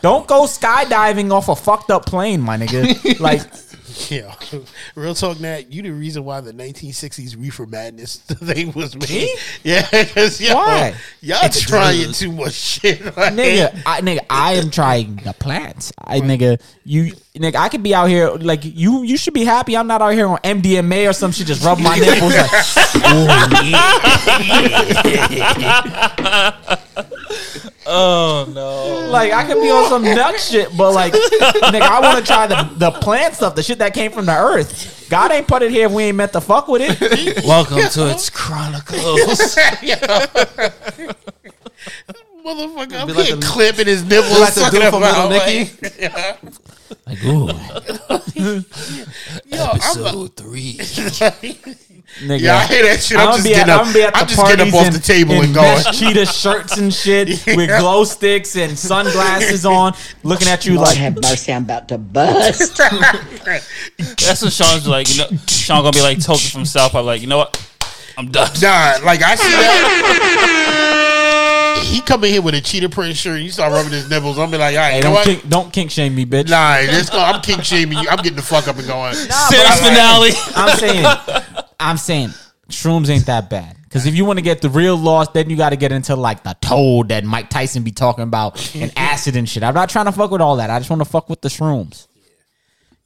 Don't go skydiving off a fucked up plane, my nigga. Like, Yeah, real talk, Nat. You the reason why the 1960s reefer madness thing was made. Me? Yeah, because y'all, Why? y'all been trying too much shit. Like, nigga, I, nigga, I am trying the plants. I nigga, you nigga, I could be out here like you. You should be happy. I'm not out here on MDMA or some shit, just rub my nipples like. Oh Oh, no! Like I could be on some nut shit, but like, nigga, I want to try the the plant stuff, the shit that came from the earth. God ain't put it here if we ain't meant to fuck with it. Welcome to its chronicles. Motherfucker, I'm Be like here the- clipping his nipples. like the dude from them Little Nicky. like- like ooh, Yo, I'm a- episode three. Nigga, Yeah, I hear that shit. I'm I'ma just be getting at- up- I'ma be at I'm the just getting up parties off the table in and going. mesh cheetah shirts and shit with glow sticks and sunglasses on, looking at you Lord like have mercy, I'm about to bust. That's what Sean's like. You know, Sean gonna be like Token from South. I'm like, you know what? I'm done. Nah, like I see that. He come in here with a cheetah print shirt. You start rubbing his nipples. I'm be like, all right, Hey, don't what? kink, don't kink shame me, bitch. Nah, let's go. I'm king shaming you. I'm getting the fuck up and going. Series finale. I'm saying, I'm saying, shrooms ain't that bad. Because if you want to get the real lost, then you got to get into like the toad that Mike Tyson be talking about and acid and shit. I'm not trying to fuck with all that. I just want to fuck with the shrooms.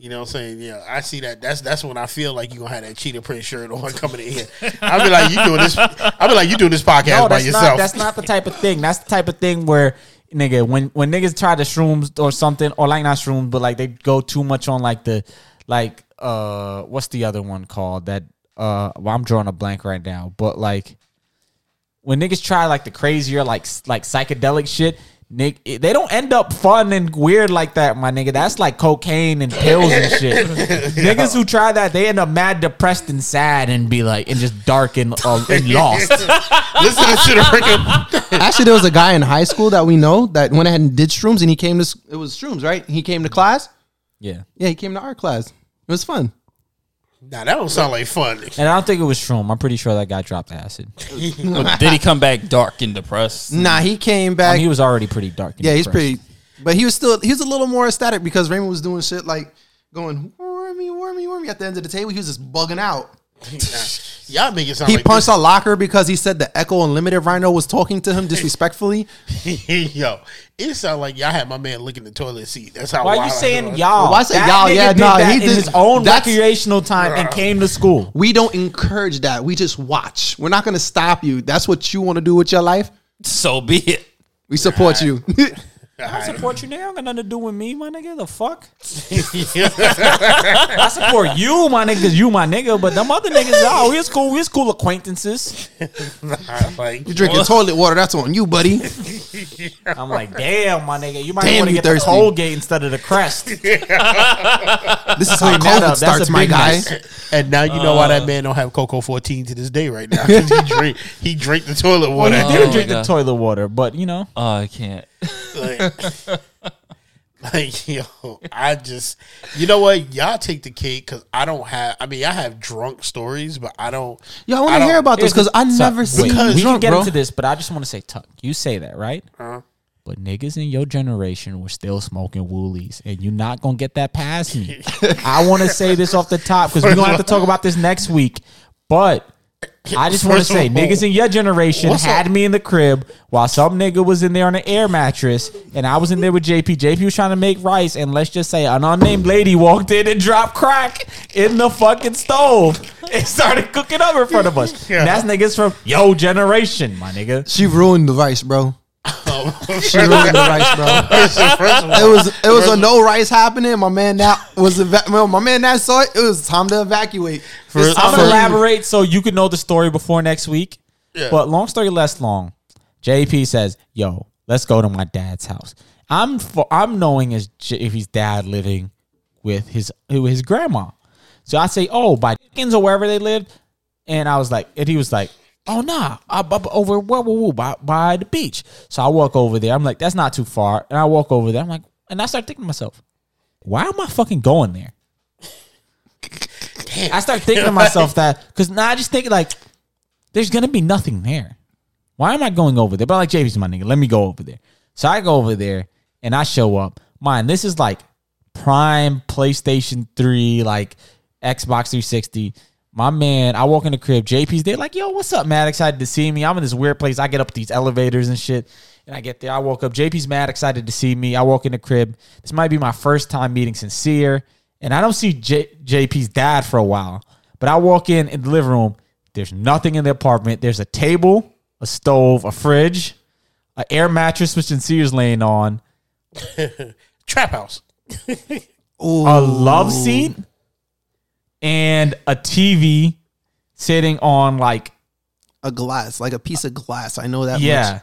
You know what I'm saying? Yeah, I see that. That's that's when I feel like you gonna have that cheetah print shirt on coming in here. I'll be like, you doing this? I'll be like, you doing this podcast No, by yourself. not. That's not the type of thing. That's the type of thing where nigga when when niggas try the shrooms or something or like not shrooms, but like they go too much on like the like uh what's the other one called that uh well I'm drawing a blank right now, but like when niggas try like the crazier like like psychedelic shit. Nick, they don't end up fun and weird like that, my nigga. That's like cocaine and pills and shit. Niggas who try that, they end up mad, depressed, and sad, and be like, and just dark and, uh, and lost. Listen to the freaking. Actually, there was a guy in high school that we know that went ahead and did shrooms, and he came to it was shrooms, right? He came to class. Yeah. Yeah, he came to art class. It was fun. Nah, that don't sound like fun. And I don't think it was Shroom. I'm pretty sure that guy dropped acid. Did he come back dark and depressed? Nah, he came I back. mean, he was already pretty dark. and yeah, he's pretty, but he was still he was a little more ecstatic because Raymond was doing shit like going wormy, wormy, wormy at the end of the table. He was just bugging out. Y'all make it sound He like punched a locker because he said the Ecko Unlimited Rhino was talking to him disrespectfully. this. Yo, it sound like y'all had my man licking the toilet seat. That's how. Why wild you I saying was. y'all? Why say That y'all? nigga Yeah, did nah, that he in did- his own recreational time and came to school. We don't encourage that. We just watch. We're not going to stop you. That's what you want to do with your life. So be it. We support you. I support you, nigga. I don't got nothing to do with me, my nigga. The fuck? I support you, my nigga, 'cause you my nigga. But them other niggas, oh, we was cool. We was cool acquaintances. like, you drinking toilet water. That's on you, buddy. I'm like, damn, my nigga. You might Damn, want to you get the thirsty. Colgate instead of the Crest. This is how Clean that up. COVID That's a starts, my big guy. mess. and now you know why that uh, man don't have Coco 14 to this day right now. 'Cause he drink he drink the toilet Well, water. he did Oh drink my the God. toilet water, but you know, Oh, I can't. Like, like, yo, I just, you know what? Y'all take the cake because I don't have. I mean, I have drunk stories, but I don't. Yo, I want to hear about this because I never wait, seen because- you we can drunk, get bro. into this, but I just want to say, Tuck, you say that right? Uh-huh. But niggas in your generation were still smoking woolies, and you're not gonna get that past me. I want to say this off the top because we're gonna have to talk about this next week. But I just want to say, all, niggas in your generation what's had up? me in the crib while some nigga was in there on an air mattress, and I was in there with JP. JP was trying to make rice, and let's just say an unnamed lady walked in and dropped crack in the fucking stove and started cooking up in front of us. Yeah. And that's niggas from yo generation, my nigga. She ruined the rice, bro. Um, she First ruined the rice, bro. It was it was a no rice happening. My man that was eva- well, my man that saw it. It was time to evacuate. First- I'm gonna elaborate so you can know the story before next week. Yeah. But long story less long. JP says, "Yo, let's go to my dad's house." I'm for, I'm knowing as J- if he's dad living with his with his grandma. So I say, "Oh, by Dickens or wherever they lived," and I was like, and he was like, "Oh nah, bu- bu- over where, where, where, by, by the beach." So I walk over there. I'm like, "That's not too far," and I walk over there. I'm like, and I start thinking to myself, "Why am I fucking going there?" I start thinking to myself that because now I just think like there's gonna be nothing there. Why am I going over there? But like JP's my nigga, let me go over there. So I go over there and I show up. Mine, this is like prime PlayStation 3, like Xbox 360. My man, I walk in the crib, JP's there, like, yo, what's up, man? Excited to see me. I'm in this weird place. I get up these elevators and shit. And I get there, I walk up. JP's mad, excited to see me. I walk in the crib. This might be my first time meeting Sincere. And I don't see J- JP's dad for a while. But I walk in in the living room. There's nothing in the apartment. There's a table, a stove, a fridge, an air mattress which Sincere's laying on, trap house. a love seat, and a TV sitting on like a glass, like a piece of glass. I know that. yeah, much.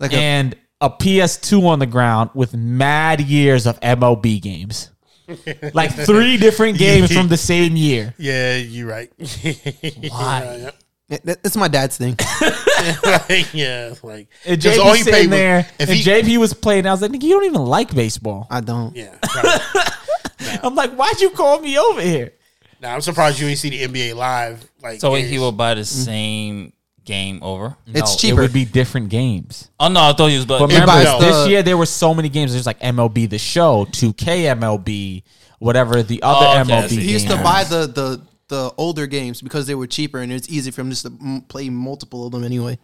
like a, and a PS2 on the ground with mad years of MLB games. like three different games from the same year. Yeah, you're right. Why? It- it- it's my dad's thing. like, yeah, like And just JP all he sitting paid was- there, if and he- JP was playing. I was like, "Nigga, you don't even like baseball." I don't. Yeah, right. I'm like, "Why'd you call me over here?" Now I'm surprised you ain't see the NBA live. Like, So games. he will buy the same game over. It's No, cheaper. It would be different games. Oh no, I thought he was. But But remember, buys no. this year there were so many games. There's like MLB the Show, 2K MLB, whatever the other Oh, okay, MLB. see. He used to buy the the the older games because they were cheaper and it's easy for him just to play multiple of them anyway.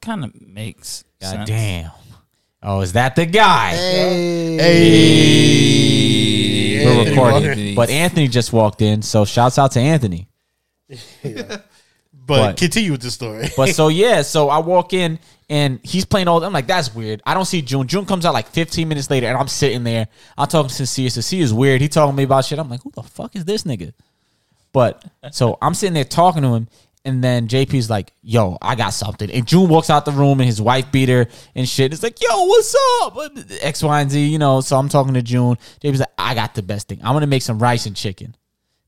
kind of makes God sense. damn. Oh, is that the guy? Hey, Hey, Yeah, We're Anthony recording. Anthony. But Anthony just walked in, so shouts out to Anthony. But, But- continue with the story. But so yeah, so I walk in and he's playing all. I'm like, that's weird. I don't see June. June comes out like 15 minutes later, and I'm sitting there. I'm talking to Sia. So Sia is weird. He talking to me about shit. I'm like, who the fuck is this nigga? But so I'm sitting there talking to him, and then JP's like, "Yo, I got something." And June walks out the room, and his wife beat her and shit. It's like, "Yo, what's up?" X, Y, and Z. You know. So I'm talking to June. JP's like, "I got the best thing. I'm gonna make some rice and chicken."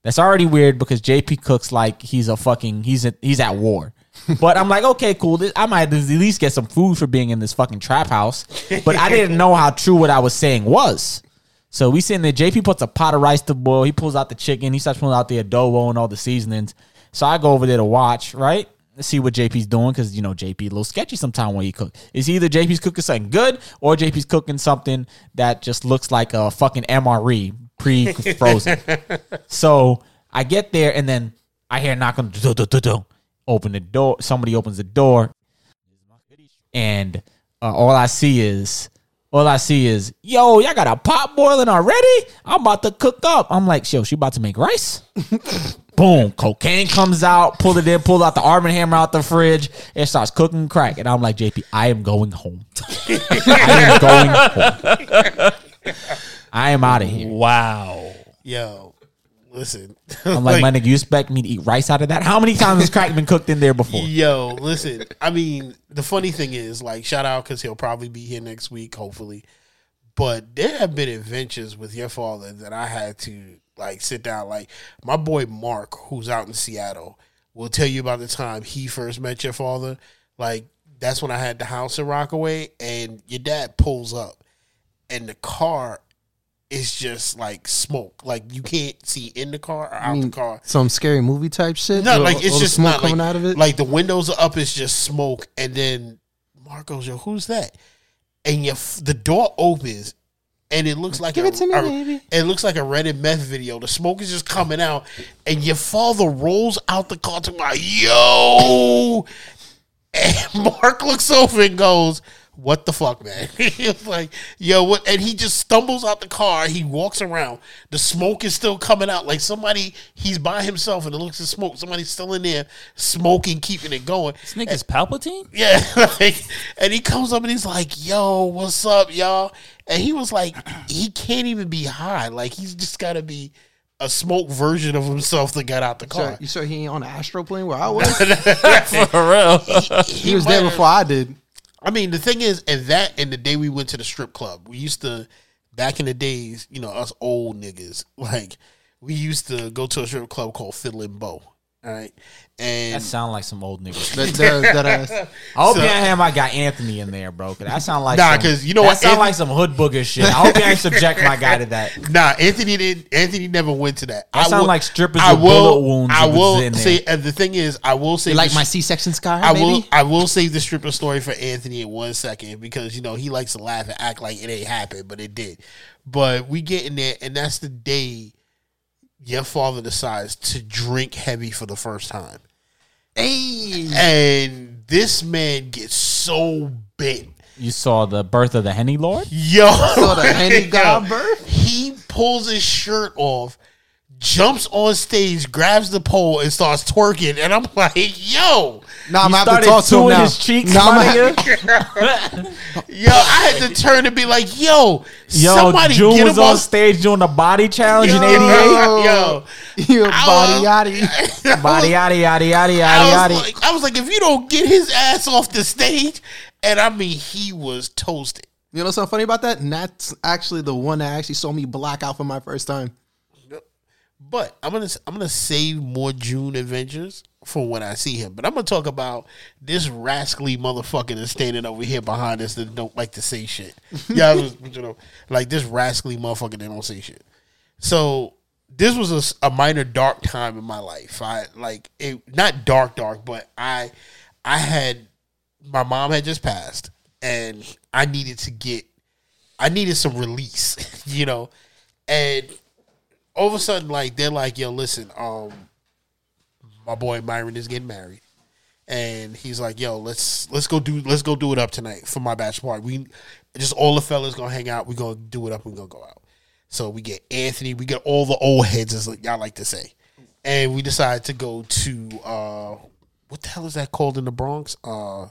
That's already weird because JP cooks like he's a fucking he's a, he's at war. But I'm like, okay, cool. This, I might at least get some food for being in this fucking trap house. But I didn't know how true what I was saying was. So we sitting there. JP puts a pot of rice to boil. He pulls out the chicken. He starts pulling out the adobo and all the seasonings. So I go over there to watch, right? See what JP's doing because you know JP a little sketchy sometimes when he cook. Is either JP's cooking something good or JP's cooking something that just looks like a fucking MRE pre frozen. So I get there and then I hear a knock on the door. Open the door. Somebody opens the door, and uh, all I see is all I see is yo, y'all got a pot boiling already. I'm about to cook up. I'm like, yo, she about to make rice. Boom, cocaine comes out. Pull it in. Pull out the Arm and Hammer out the fridge. It starts cooking crack, and I'm like, JP, I am going home. I am going home. I am out of here. Wow. Yo, listen. I'm like, my nigga, you expect me to eat rice out of that? How many times has crack been cooked in there before? Yo, listen. I mean, the funny thing is, like, shout out because he'll probably be here next week, hopefully. But there have been adventures with your father that I had to like sit down. Like my boy Mark, who's out in Seattle, will tell you about the time he first met your father. Like that's when I had the house in Rockaway, and your dad pulls up, and the car is just like smoke. Like you can't see in the car or out mean, the mm. car. Some scary movie type shit. No, like it's just smoke not coming like, out of it. Like the windows are up, it's just smoke, and then Mark goes, "Yo, who's that?" And you, f- the door opens, and it looks like Give a, it to me, a- baby. It looks like a Red and Meth video. The smoke is just coming out, and your father rolls out the car to my yo, and Mark looks over and goes. What the fuck, man? He's like, yo, what? And he just stumbles out the car. He walks around. The smoke is still coming out. Like somebody, he's by himself and it looks like smoke. Somebody's still in there smoking, keeping it going. This nigga's Palpatine? Yeah, like, and he comes up and he's like, "Yo, what's up, y'all?" And he was like, he can't even be high. Like he's just got to be a smoke version of himself that got out the car. you saw he ain't on the astral plane where I was. For real. he was there before I did. I mean, the thing is, and that and the day we went to the strip club, we used to back in the days, you know, us old niggas, like we used to go to a strip club called Fiddlin' Bow. All right. And That sound like some old niggas. That, that, that ass. I hope So- you have I got Anthony in there, bro. 'cause that sound like Nah, some- 'cause you know that what, sound Anthony- like some hood booger shit. I hope you ain't subject my guy to that. Nah, Anthony didn't. Anthony never went to that. That sound will- like strippers I with will. bullet wounds I will say, and the thing is, I will say, like my C-section scar, I baby? will. I will save the stripper story for Anthony in one second because you know he likes to laugh and act like it ain't happened, but it did. But we get in there, and that's the day your father decides to drink heavy for the first time. Hey, And this man gets so bent. You saw the birth of the Henny Lord? Yo, saw the Henny God birth? He pulls his shirt off, jumps on stage, grabs the pole, and starts twerking. And I'm like, yo, Nah, I'm You gonna have to talk to him suing now. his cheeks, Nah, my I'ma nigga. yo, I had to turn and be like, yo, Yo, somebody June get was him on on stage doing the body challenge in 88. Yo, You body was- yaddy. Body yaddy yaddy yaddy I yaddy yaddy. like, I was like, if you don't get his ass off the stage, and I mean, he was toasted. You know something funny about that? And that's actually the one that actually saw me black out for my first time. But I'm gonna I'm gonna save more June adventures for when I see him. But I'm gonna talk about this rascally motherfucker that's standing over here behind us that don't like to say shit. Yeah, you know, like this rascally motherfucker that don't say shit. So this was a, a minor dark time in my life. I like it, not dark, dark, but I I had my mom had just passed, and I needed to get I needed some release, you know, and all of a sudden, like they're like, "Yo, listen, um, my boy Myron is getting married," and he's like, "Yo, let's let's go do let's go do it up tonight for my bachelor party. We just all the fellas gonna hang out. We gonna do it up. We gonna go out." So we get Anthony, we get all the old heads, as y'all like to say, and we decide to go to uh, what the hell is that called in the Bronx? Uh,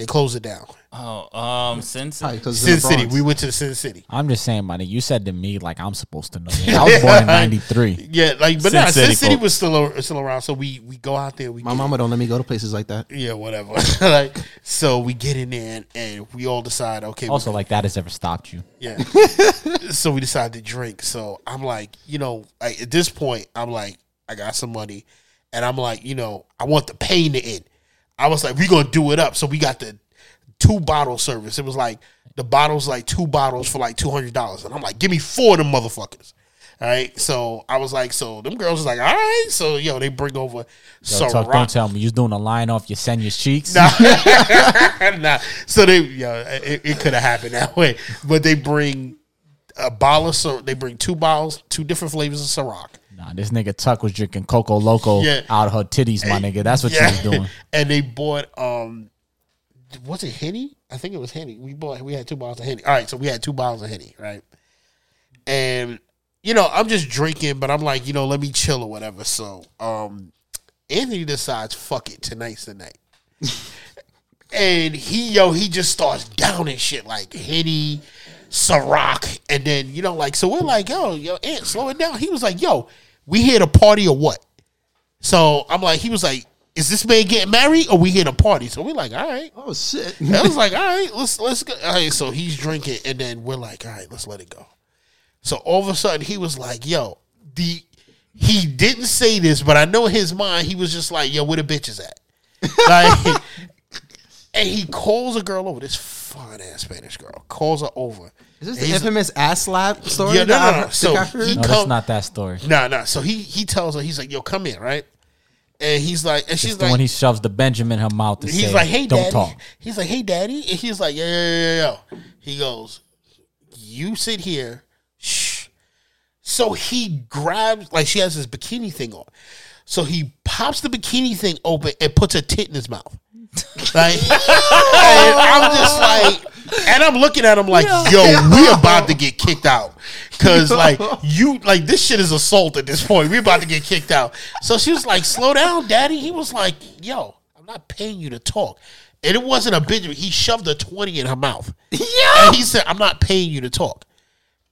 they closed it down. Oh, um, Sin City. Sin City. We went to the Sin City. I'm just saying, buddy. You said to me like I'm supposed to know. I was born in '93. Yeah, like but Sin nah, Sin City City was still a- still around. So we we go out there. We My get- mama don't let me go to places like that. yeah, whatever. like so we get in there and, and we all decide. Okay, we- Also, like that has ever stopped you. Yeah. so we decided to drink. So I'm like, you know, like, at this point, I'm like, I got some money, and I'm like, you know, I want the pain to end. I was like, we gonna do it up. So we got the two bottle service. It was like the bottles, like two bottles for like two hundred dollars, and I'm like, give me four of them motherfuckers. All right. So I was like, so them girls was like, all right. So yo, they bring over Yo. Tuck, don't tell me you was doing a line off your Senya's cheeks. Nah. nah. So they, yeah, it, it could have happened that way. But they bring a bottle of, Cir- they bring two bottles, two different flavors of Ciroc. Nah, this nigga Tuck was drinking Coco Loco Yeah. out of her titties, my nigga. That's what Yeah. you was doing. And they bought, um, was it Henny? I think it was Henny. We bought, we had two bottles of Henny. All right, so we had two bottles of Henny, right? And you know, I'm just drinking, but I'm like, you know, let me chill or whatever. So, um, Anthony decides, fuck it, tonight's the night. and he, yo, he just starts downing shit like Henny, Ciroc, and then you know, like, so we're like, yo, yo, Ant, slow it down. He was like, yo, we here to party or what? So I'm like, he was like, is this man getting married or we here to party? So we're like, all right. Oh shit! I was like, all right, let's let's go. All right, so he's drinking, and then we're like, all right, let's let it go. So all of a sudden, he was like, yo, the he didn't say this, but I know in his mind he was just like, yo, where the bitches at? Like, and he calls a girl over. This fine ass Spanish girl calls her over. Is this And the infamous ass slap story? Yeah, no, that no, no. heard- So think I've heard? he No, come- that's not that story. Nah, nah. So he he tells her, he's like, yo, come here, right? And he's like, and she's It's the like, when he shoves the Benjamin in her mouth to he's say, like, "Hey, don't daddy." talk. He's like, "Hey, daddy," and he's like, "Yeah, yeah, yeah, yeah." yeah." He goes, "You sit here." Shh. So he grabs, like, she has this bikini thing on. So he pops the bikini thing open and puts a tit in his mouth. Like, and I'm just like, and I'm looking at him like, yo, we about to get kicked out. Cause like you like this shit is assault at this point. We about to get kicked out. So she was like, slow down, daddy. He was like, yo, I'm not paying you to talk. And it wasn't a bitch. He shoved a 20 in her mouth. Yeah. And he said, I'm not paying you to talk.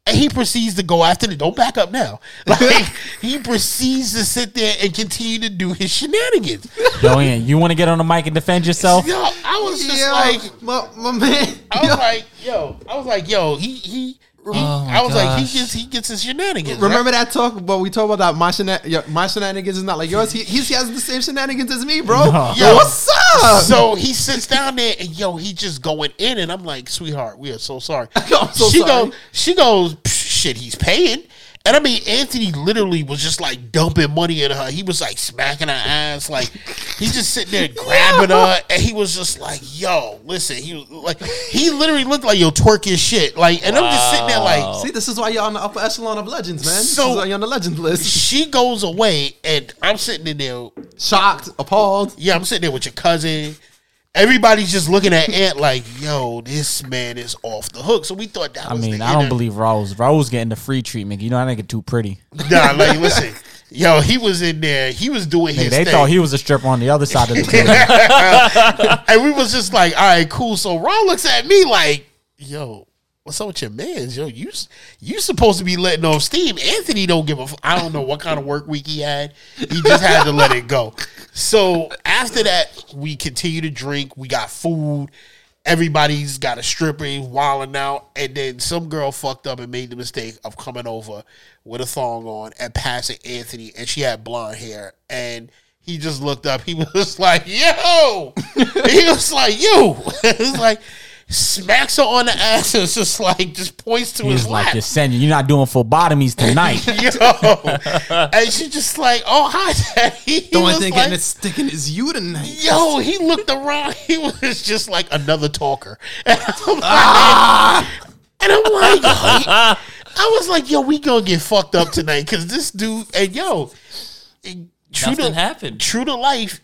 And he proceeds to go after the don't back up now. Like he proceeds to sit there and continue to do his shenanigans. Yo, Ian, you want to get on the mic and defend yourself? Yo, I was just Yo, like, my, my man. I was like, yo, I was like, yo, he he. Oh he Oh I was like, he gets he gets his shenanigans. Remember right? that talk? But we talk about that. My, shena- yo, my shenanigans is not like yours. He, he's, he has the same shenanigans as me, bro. No. Yo, what's up? So he sits down there and yo, he just going in, and I'm like, sweetheart, we are so sorry. I'm so she sorry. goes, she goes, shit, he's paying. And I mean, Anthony literally was just like dumping money in her. He was like smacking her ass, like he's just sitting there grabbing her, and he was just like, "Yo, listen." He was like, he literally looked like yo twerk his shit, like, and I'm just sitting there like, See, this is why you're on the upper echelon of legends, man. This So- is why you're on the legend list. she goes away, and I'm sitting in there Shocked, appalled. Yeah, I'm sitting there with your cousin. Everybody's just looking at Ant like, yo, this man is off the hook. So we thought that I was mean, the I don't believe Rose. Rose getting the free treatment. You know, that nigga too pretty. Nah, like, listen, yo, he was in there. He was doing his they thing. thought he was a stripper on the other side of the table. and we was just like, all right, cool. So Ron looks at me like, yo, what's up with your mans? Yo, you you supposed to be letting off steam. Anthony don't give a. F- I don't know what kind of work week he had. He just had to let it go. So after that, we continue to drink. We got food. Everybody's got a stripper wilding out, and then some girl fucked up and made the mistake of coming over with a thong on and passing Anthony, and she had blonde hair, and he just looked up. He was like, "Yo," he was like, "You," he was like, smacks her on the ass, and it's just like just points to his He's like, lap. you're sending, you're not doing phlebotomies tonight. Yo, and she just like, "Oh hi, daddy." He The only was thing like, getting it sticking is you tonight. Yo, he looked around. He was just like another talker. And I'm like, Ah! and I'm like, yo, he- I was like, yo, we gonna get fucked up tonight because this dude, and yo, true Nothing to happened. True to life,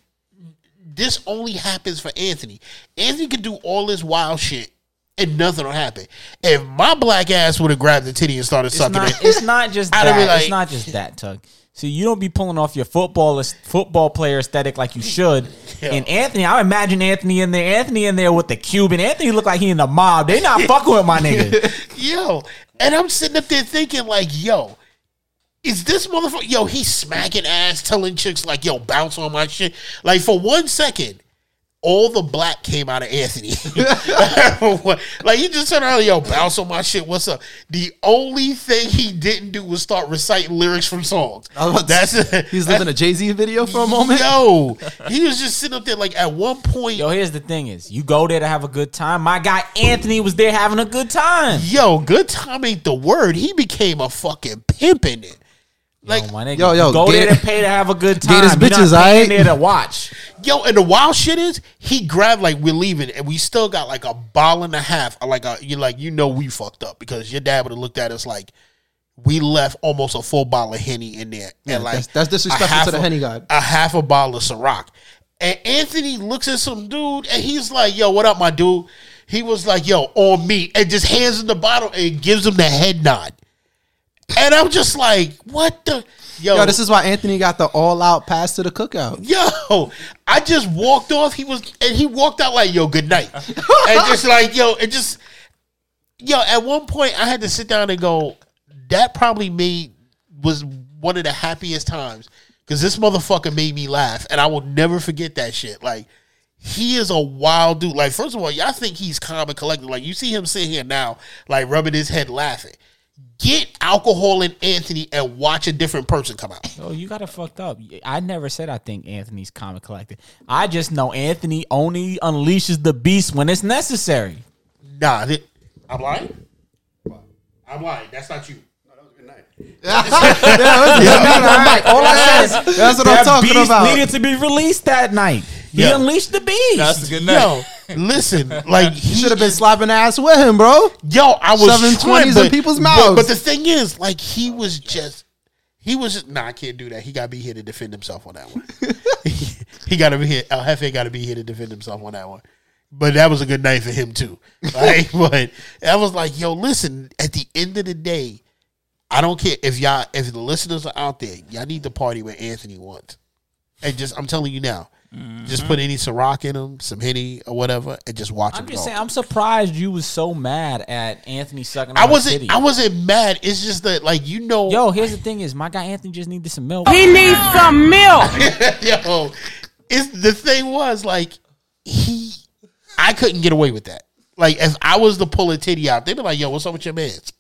this only happens for Anthony. Anthony can do all this wild shit and nothing will happen. If my black ass would have grabbed the titty and started It's sucking not, it, it's not just that. like- it's not just that, Tug. See, you don't be pulling off your football football player aesthetic like you should. And Anthony, I imagine Anthony in there. Anthony in there with the Cuban. Anthony look like he in the mob. They not fucking with my nigga. yo, and I'm sitting up there thinking like, yo, is this motherfucker? Yo, he's smacking ass, telling chicks like, yo, bounce on my shit. Like for one second, all the black came out of Anthony. like he just turned around, oh, yo, bounce on my shit. What's up? The only thing he didn't do was start reciting lyrics from songs. That's He's living a Jay Z video for a moment. Yo, he was just sitting up there like at one point. Yo, here's the thing: is you go there to have a good time. My guy Anthony was there having a good time. Yo, good time ain't the word. He became a fucking pimp in it. Like, Yo, my nigga, Yo, yo, go Gator- there to pay to have a good time. Gators You're not bitches, paying aight? there to watch. Yo, and the wild shit is he grabbed like we're leaving and we still got like a ball and a half. Uh, like a you like you know we fucked up because your dad would have looked at us like we left almost a full bottle of henny in there. Yeah, and like that's- that's disrespectful to the a- Henny god. A half a bottle of Ciroc. And Anthony looks at some dude and he's like, "Yo, what up, my dude?" He was like, "Yo, on me," and just hands him the bottle and gives him the head nod. And I'm just like, "What the." Yo, Yo, this is why Anthony got the all out pass to the cookout. yo, I just walked off. He was, and he walked out like, yo, good night. and just like, yo, it just, yo, at one point I had to sit down and go, that probably made, was one of the happiest times because this motherfucker made me laugh. And I will never forget that shit. Like, he is a wild dude. Like, first of all, y'all think he's calm and collected. Like, you see him sitting here now, like rubbing his head laughing. Get alcohol in Anthony and watch a different person come out. Oh, you got it fucked up. I never said I think Anthony's comic collected. I just know Anthony only unleashes the beast when it's necessary. Nah, th- I'm lying. I'm lying. That's not you. All I said is That's what that I'm talking beast about. needed to be released that night. He Yeah. unleashed the beast. That's a good night. Yo, listen, like he should have been slapping ass with him, bro. Yo, I was Shoving 20s in people's mouths. But, the thing is, like, he was just, he was just, nah, I can't do that. He got to be here to defend himself on that one. he got to be here. El Jefe got to be here to defend himself on that one. But that was a good night for him too. Like, but I was like, yo, listen. At the end of the day, I don't care if y'all, if the listeners are out there, y'all need to party where Anthony wants. And just, I'm telling you now, just put mm-hmm. any Ciroc in them, some Henny or whatever, and just watch I'm him just go. saying, I'm surprised you was so mad at Anthony sucking. I wasn't. titty. I wasn't mad. It's just that, like you know, Yo, here's the thing: is my guy Anthony just needed some milk. He needs some milk. yo, it's the thing was like he, I couldn't get away with that. Like if I was to pull a titty out, they'd be like, "Yo, what's up with your man's?"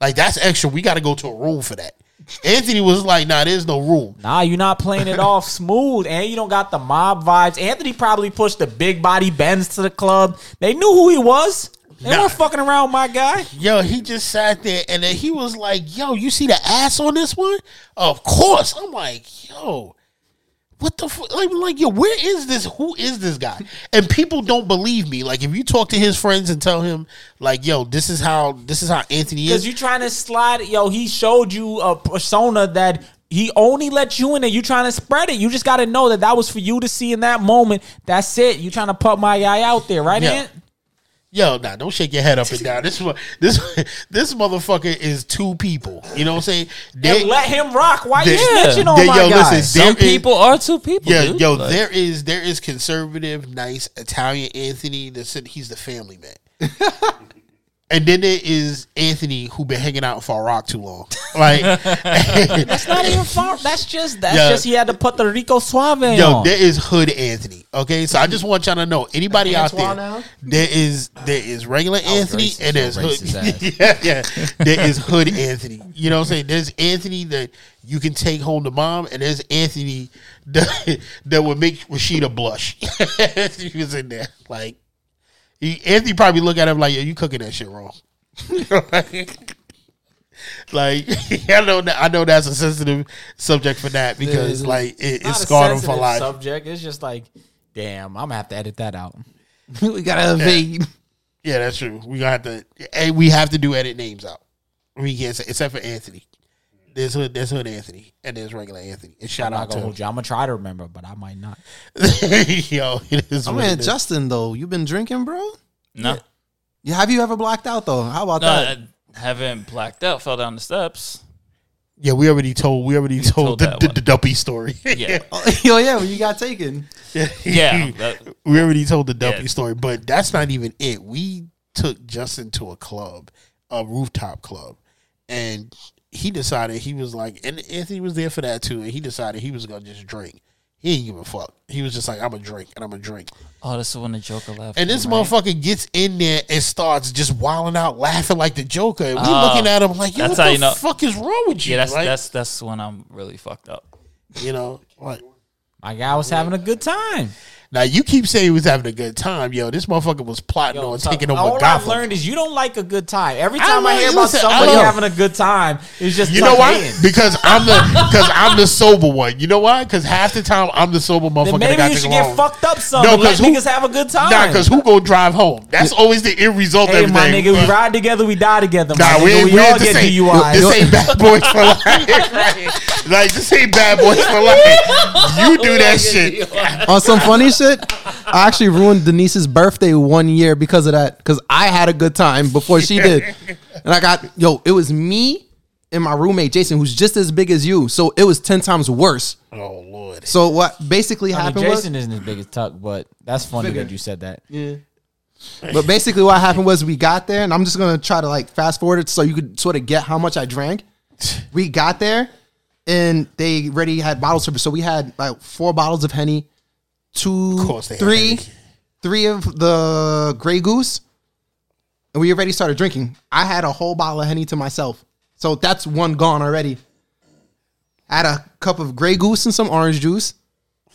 Like that's extra. We got to go to a room for that. Anthony was like, "Nah, there's no room." Nah, you're not playing it off smooth, and you don't got the mob vibes. Anthony probably pushed the big body Benz to the club. They knew who he was. They Nah. weren't fucking around with my guy. Yo, he just sat there and then he was like, "Yo, you see the ass on this one?" Of course. I'm like, "Yo, what the fuck? Like, like, yo, where is this? Who is this guy?" And people don't believe me. Like, if you talk to his friends and tell him, like, "Yo, this is how this is how Anthony is. Because is," you trying to slide, yo, he showed you a persona that he only let you in, and you trying to spread it. You just got to know that that was for you to see in that moment. That's it. You trying to put my guy out there, right, Yeah. Ant? Yo, nah, don't shake your head up and down. This one, this this motherfucker is two people. You know what I'm saying? They- And let him rock. Why they- you snitching on they- my yo, guy? listen, Some there is- people are two people. Yeah, dude. yo, Like, there is there is conservative, nice Italian Anthony that said he's the family man. and then there is Anthony who been hanging out in Far Rock too long. Like That's not even far. That's just that's Yeah. just he had to put the Rico Suave on. Yo, on. there is Hood Anthony. Okay, so I just want y'all to know anybody out there. now? There is there is regular Anthony racist, and there's Hood. yeah, yeah. There is Hood Anthony. You know what I'm saying? There's Anthony that you can take home to mom, and there's Anthony that that would make Rashida blush. he was in there like. He, Anthony probably look at him like, "Yo, you cooking that shit wrong." like I know that I know that's a sensitive subject for that because is. like it, Not it a scarred him for life. Subject. It's just like, damn, I'm gonna have to edit that out. we gotta evade. Yeah, that's true. We gonna have to. And we have to do edit names out. We can't say except for Anthony. There's hood. There's hood Anthony, and there's regular Anthony. And I'm shout out gonna to hold you. I'm gonna try to remember, but I might not. yo. It is. I mean. Justin though, you been drinking, bro? no. Yeah, have you ever blacked out though? How about No, that? I haven't blacked out. Fell down the steps. Yeah, we already told. We already told, told the, that the, one. the Duppy story. Yeah. Oh, yo, yeah, when you got taken. Yeah, that- we already told the Duppy Yeah. story, but that's not even it. We took Justin to a club, a rooftop club, and he decided he was like, and Anthony was there for that too, and he decided he was gonna just drink. He didn't give a fuck. He was just like, I'm gonna drink and I'm gonna drink. oh, this is when the Joker left. And this right? motherfucker gets in there and starts just wilding out, laughing like the Joker. And we Oh, looking at him like, yo, that's what how the you know- fuck is wrong with you? Yeah, that's Like, that's that's when I'm really fucked up. you know, like My guy was having a good time. Now you keep saying he was having a good time, yo. This motherfucker was plotting on taking over All I've Gotham. learned is you don't like a good time. Every time I, like- hear about listen, somebody having a good time, it's just You know why? hating. Because I'm the because I'm the sober one. You know why? Because half the time I'm the sober motherfucker. Then maybe you should get fucked up some No, and let 'cause who- niggas have a good time. Nah, because who go drive home? That's always the end result of hey, my nigga, we ride together, we die together. Nah, we we, all get DUIs. this ain't bad boys for life. Right? Like this ain't bad boys for life. You do that shit. On some funny shit, I actually ruined Denise's birthday one year because of that. Because I had a good time before she did, and I got yo. It was me and my roommate Jason, who's just as big as you. So it was ten times worse. Oh lord. So what basically I mean, happened Jason was, isn't as big as Tuck, but that's funny Figure. that you said that. yeah. But basically, what happened was we got there, and I'm just gonna try to like fast forward it so you could sort of get how much I drank. We got there, and they already had bottle service. So we had like four bottles of henny, two, Of course they had three, Henny. three of the Grey Goose, and we already started drinking. I had a whole bottle of henny to myself, so that's one gone already. I had a cup of Grey Goose and some orange juice.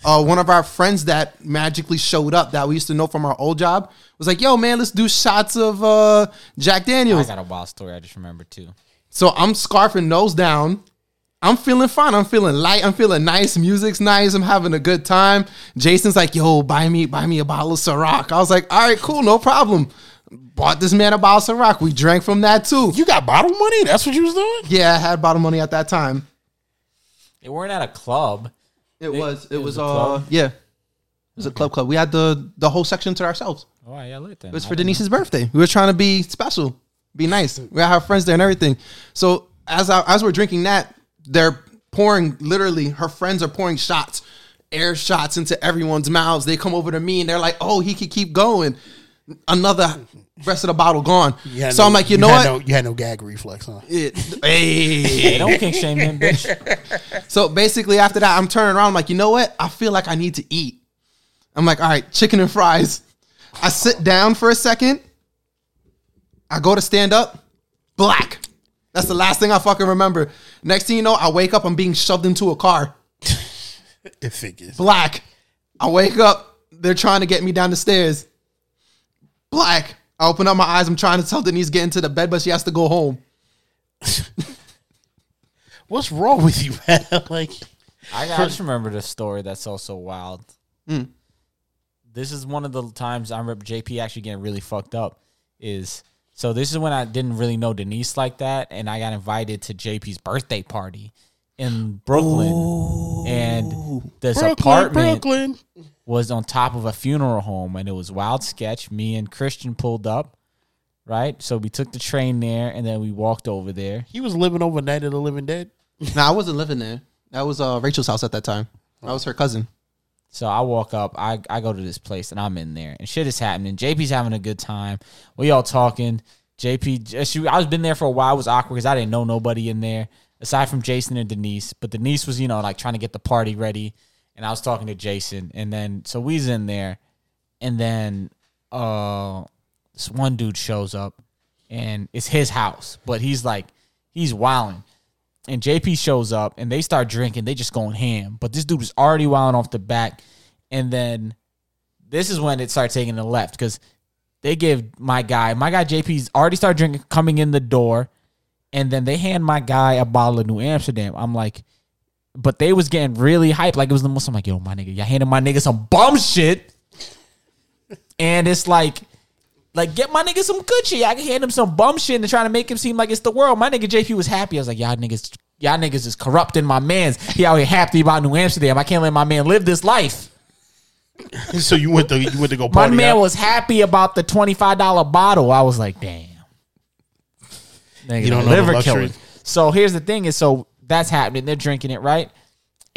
Uh, one of our friends that magically showed up that we used to know from our old job was like, "Yo, man, let's do shots of uh, Jack Daniels." I got a wild story I just remember too. So I'm scarfing nose down. I'm feeling fine. I'm feeling light. I'm feeling nice. Music's nice. I'm having a good time. Jason's like, yo, buy me, buy me a bottle of Ciroc. I was like, all right, cool, no problem. Bought this man a bottle of Ciroc. We drank from that too. You got bottle money? That's what you was doing? Yeah, I had bottle money at that time. They weren't at a club. It was. It, it was. was a uh, club? yeah. It was a club club. We had the the whole section to ourselves. Oh, yeah, lit then. It was I for didn't Denise's birthday. We were trying to be special, be nice. We have friends there and everything. So as I, as we're drinking that, they're pouring literally. Her friends are pouring shots, air shots into everyone's mouths. They come over to me and they're like, "Oh, he could keep going." Another rest of the bottle gone. You had So no- I'm like, you know what? No, you had no gag reflex, huh? It- hey. Hey, don't kink shame him, bitch. So basically, after that, I'm turning around. I'm like, you know what? I feel like I need to eat. I'm like, all right, chicken and fries. I sit down for a second. I go to stand up. Black. That's the last thing I fucking remember. Next thing you know, I wake up. I'm being shoved into a car. It figures. Black. I wake up. They're trying to get me down the stairs. Black. I open up my eyes. I'm trying to tell Denise get into the bed, but she has to go home. What's wrong with you, man? like, I, got, I just remember the story that's also wild. Mm. This is one of the times I remember JP actually getting really fucked up. Is so this is when I didn't really know Denise like that, and I got invited to JP's birthday party in Brooklyn, and this Brooklyn, apartment Brooklyn. was on top of a funeral home, and it was wild sketch. Me and Christian pulled up, right? So we took the train there, and then we walked over there. He was living overnight of the living dead. Nah, I wasn't living there. That was uh, Rachel's house at that time. That was her cousin. So I walk up, I, I go to this place and I'm in there and shit is happening. JP's having a good time. We all talking. JP, she, I was been there for a while. It was awkward because I didn't know nobody in there aside from Jason and Denise. But Denise was, you know, like trying to get the party ready. And I was talking to Jason. And then, so we's in there. And then, uh, this one dude shows up and it's his house, but he's like, he's wilding and JP shows up and they start drinking. They just going ham. But this dude was already wilding off the back. And then this is when it started taking the left because they give my guy, my guy JP's already started drinking, coming in the door. And then they hand my guy a bottle of New Amsterdam. I'm like, but they was getting really hyped. Like it was the most, I'm like, yo, my nigga, y'all handing my nigga some bum shit. And it's like, like, get my nigga some good shit. I can hand him some bum shit and trying to make him seem like it's the world. My nigga JP was happy. I was like, y'all niggas, y'all niggas is corrupting my man's. He out here happy about New Amsterdam. I can't let my man live this life. so you went to you went to go My man out? was happy about the twenty five dollar bottle. I was like, damn. Nigga, You don't know liver luxury. killer. So here's the thing: is so that's happening. They're drinking it, right?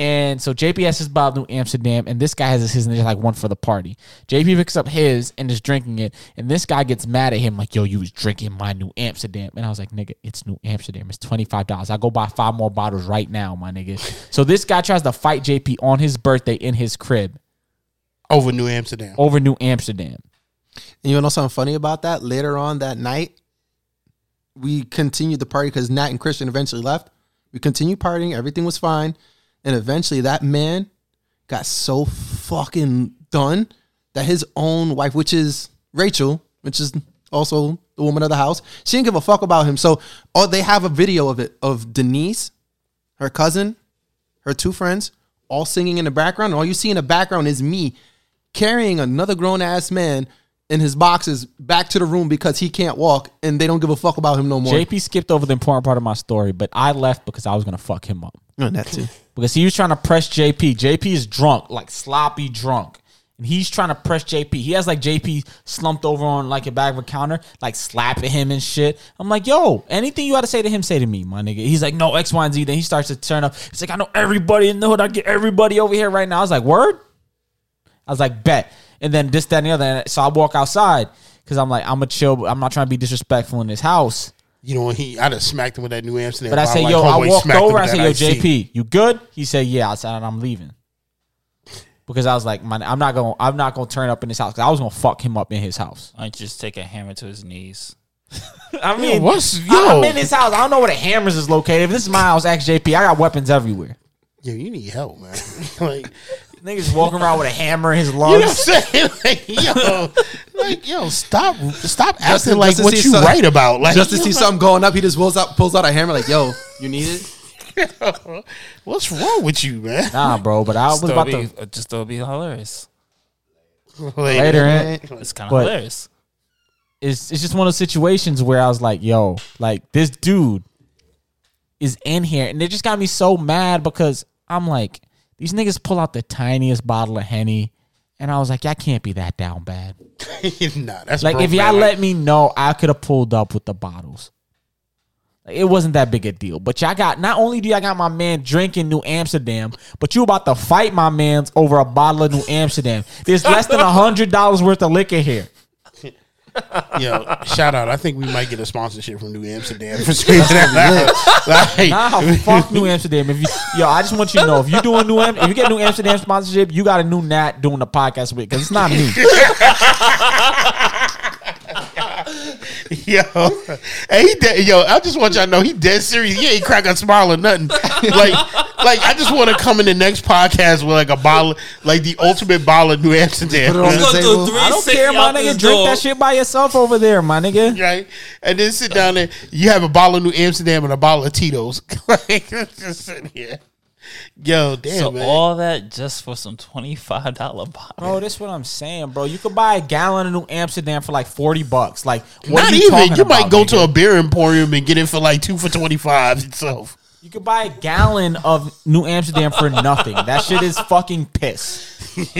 And so JPS is his bottle of New Amsterdam, and this guy has his, and there's like one for the party. JP picks up his and is drinking it, and this guy gets mad at him, like, "Yo, you was drinking my New Amsterdam," and I was like, "Nigga, it's New Amsterdam. It's twenty five dollars. I go buy five more bottles right now, my nigga." so this guy tries to fight JP on his birthday in his crib over New Amsterdam. over New Amsterdam. And you know something funny about that? Later on that night, we continued the party because Nat and Christian eventually left. We continued partying. Everything was fine. And eventually that man got so fucking done that his own wife, which is Rachel, which is also the woman of the house, she didn't give a fuck about him. So oh, they have a video of it of Denise, her cousin, her two friends, all singing in the background. And all you see in the background is me carrying another grown ass man in his boxes back to the room because he can't walk and they don't give a fuck about him no more. JP skipped over the important part of my story, but I left because I was gonna fuck him up. No, that too. Because he was trying to press JP. JP is drunk, like sloppy drunk. And he's trying to press JP. He has like JP slumped over on like a back of a counter, like slapping him and shit. I'm like, yo, anything you got to say to him, say to me, my nigga. He's like, no, X, Y, and Z. Then he starts to turn up. He's like, I know everybody in the hood. I get everybody over here right now. I was like, word? I was like, bet. And then this, that, and the other. So I walk outside because I'm like, I'm a chill. I'm not trying to be disrespectful in this house. You know, he I'd have smacked him with that New Amsterdam. But I bottle say, like yo, I Homeboy walked smacked over. I said, yo, iced tea. JP, you good? He said, yeah. I said, I'm leaving because I was like, man, I'm not gonna, I'm not gonna turn up in his house. 'cause I was gonna fuck him up in his house. I just take a hammer to his knees. I mean, what's- I- yo. I'm in his house. I don't know where the hammers is located. If this is my house, ask JP. I got weapons everywhere. Yo, you need help, man. like, Niggas walking around with a hammer in his you know what I'm lungs. saying? Like, yo, like, yo, stop, stop Just acting to- like just what you some- write about. Like, Just to yo, see something going up, he just pulls out pulls out a hammer like, yo, you need it? What's wrong with you, man? Nah, bro. But I was about thought to it'd be- uh, just thought it'd be hilarious. later. eh? It's kind of But- hilarious. it's it's just one of those situations where I was like, yo, like this dude is in here, and it just got me so mad because I'm like, these niggas pull out the tiniest bottle of henny, and I was like, y'all can't be that down bad. nah, that's Like if y'all man. let me know, I could have pulled up with the bottles. Like, it wasn't that big a deal, but y'all got not only do y'all got my man drinking New Amsterdam, but you about to fight my man's over a bottle of New Amsterdam. There's less than a hundred dollars worth of liquor here. Yo, shout out. I think we might get a sponsorship from New Amsterdam for screaming that loud. Like, Nah, fuck New Amsterdam. If you, yo, I just want you to know if you doing New, Am- if you get New Amsterdam sponsorship, you got a new Nat doing the podcast with because it's not me. Yo, and he dead, yo, I just want y'all to know he dead serious. Yeah, he ain't crack a smile or nothing. Like, like I just want to come in the next podcast with like a bottle, like the ultimate bottle of New Amsterdam, Put it on the table. I don't care, my nigga. Drink that shit by yourself over there, my nigga. right? And then sit down there. You have a bottle of New Amsterdam and a bottle of Tito's. like, just sitting here. Yo, damn so man. all that just for some twenty five dollar bottle. Bro, this what I'm saying, bro. You could buy a gallon of New Amsterdam for like forty bucks. Like, what Not are you even. talking You might go nigga? to a beer emporium and get it for like two for twenty five itself. You could buy a gallon of New Amsterdam for nothing. That shit is fucking piss.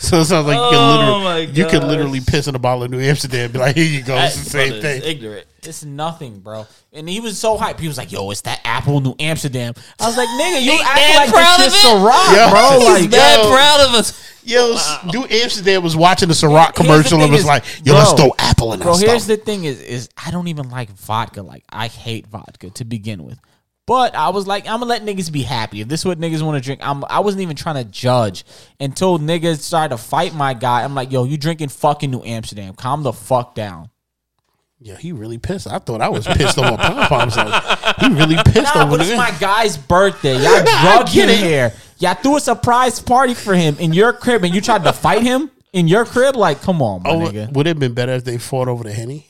So it sounds like you Oh can my literally you can literally piss in a bottle of New Amsterdam. And be like, here you go. It's the same thing. Ignorant. It's nothing, bro. And he was so hyped. He was like, "Yo, it's that Apple New Amsterdam." I was like, "Nigga, you He act like proud this of shit's it? Ciroc, Yo, bro." he's Like, Mad Yo. proud of us. Yo, uh, New Amsterdam was watching the Ciroc the commercial and thing was is, like, yo, let's throw Apple in Bro, our here's stuff. the thing: is is I don't even like vodka. Like I hate vodka to begin with. But I was like, I'm gonna let niggas be happy. If this is what niggas want to drink, I'm. I wasn't even trying to judge until niggas started to fight my guy. I'm like, yo, you drinking fucking New Amsterdam? Calm the fuck down. Yeah, he really pissed. I thought I was pissed over pom poms. Like, he really pissed Nah, over but it's my guy's birthday. Y'all drug get him it. here. Y'all threw a surprise party for him in your crib, and you tried to fight him in your crib. Like, come on, my Oh, nigga. would it have been better if they fought over the henny?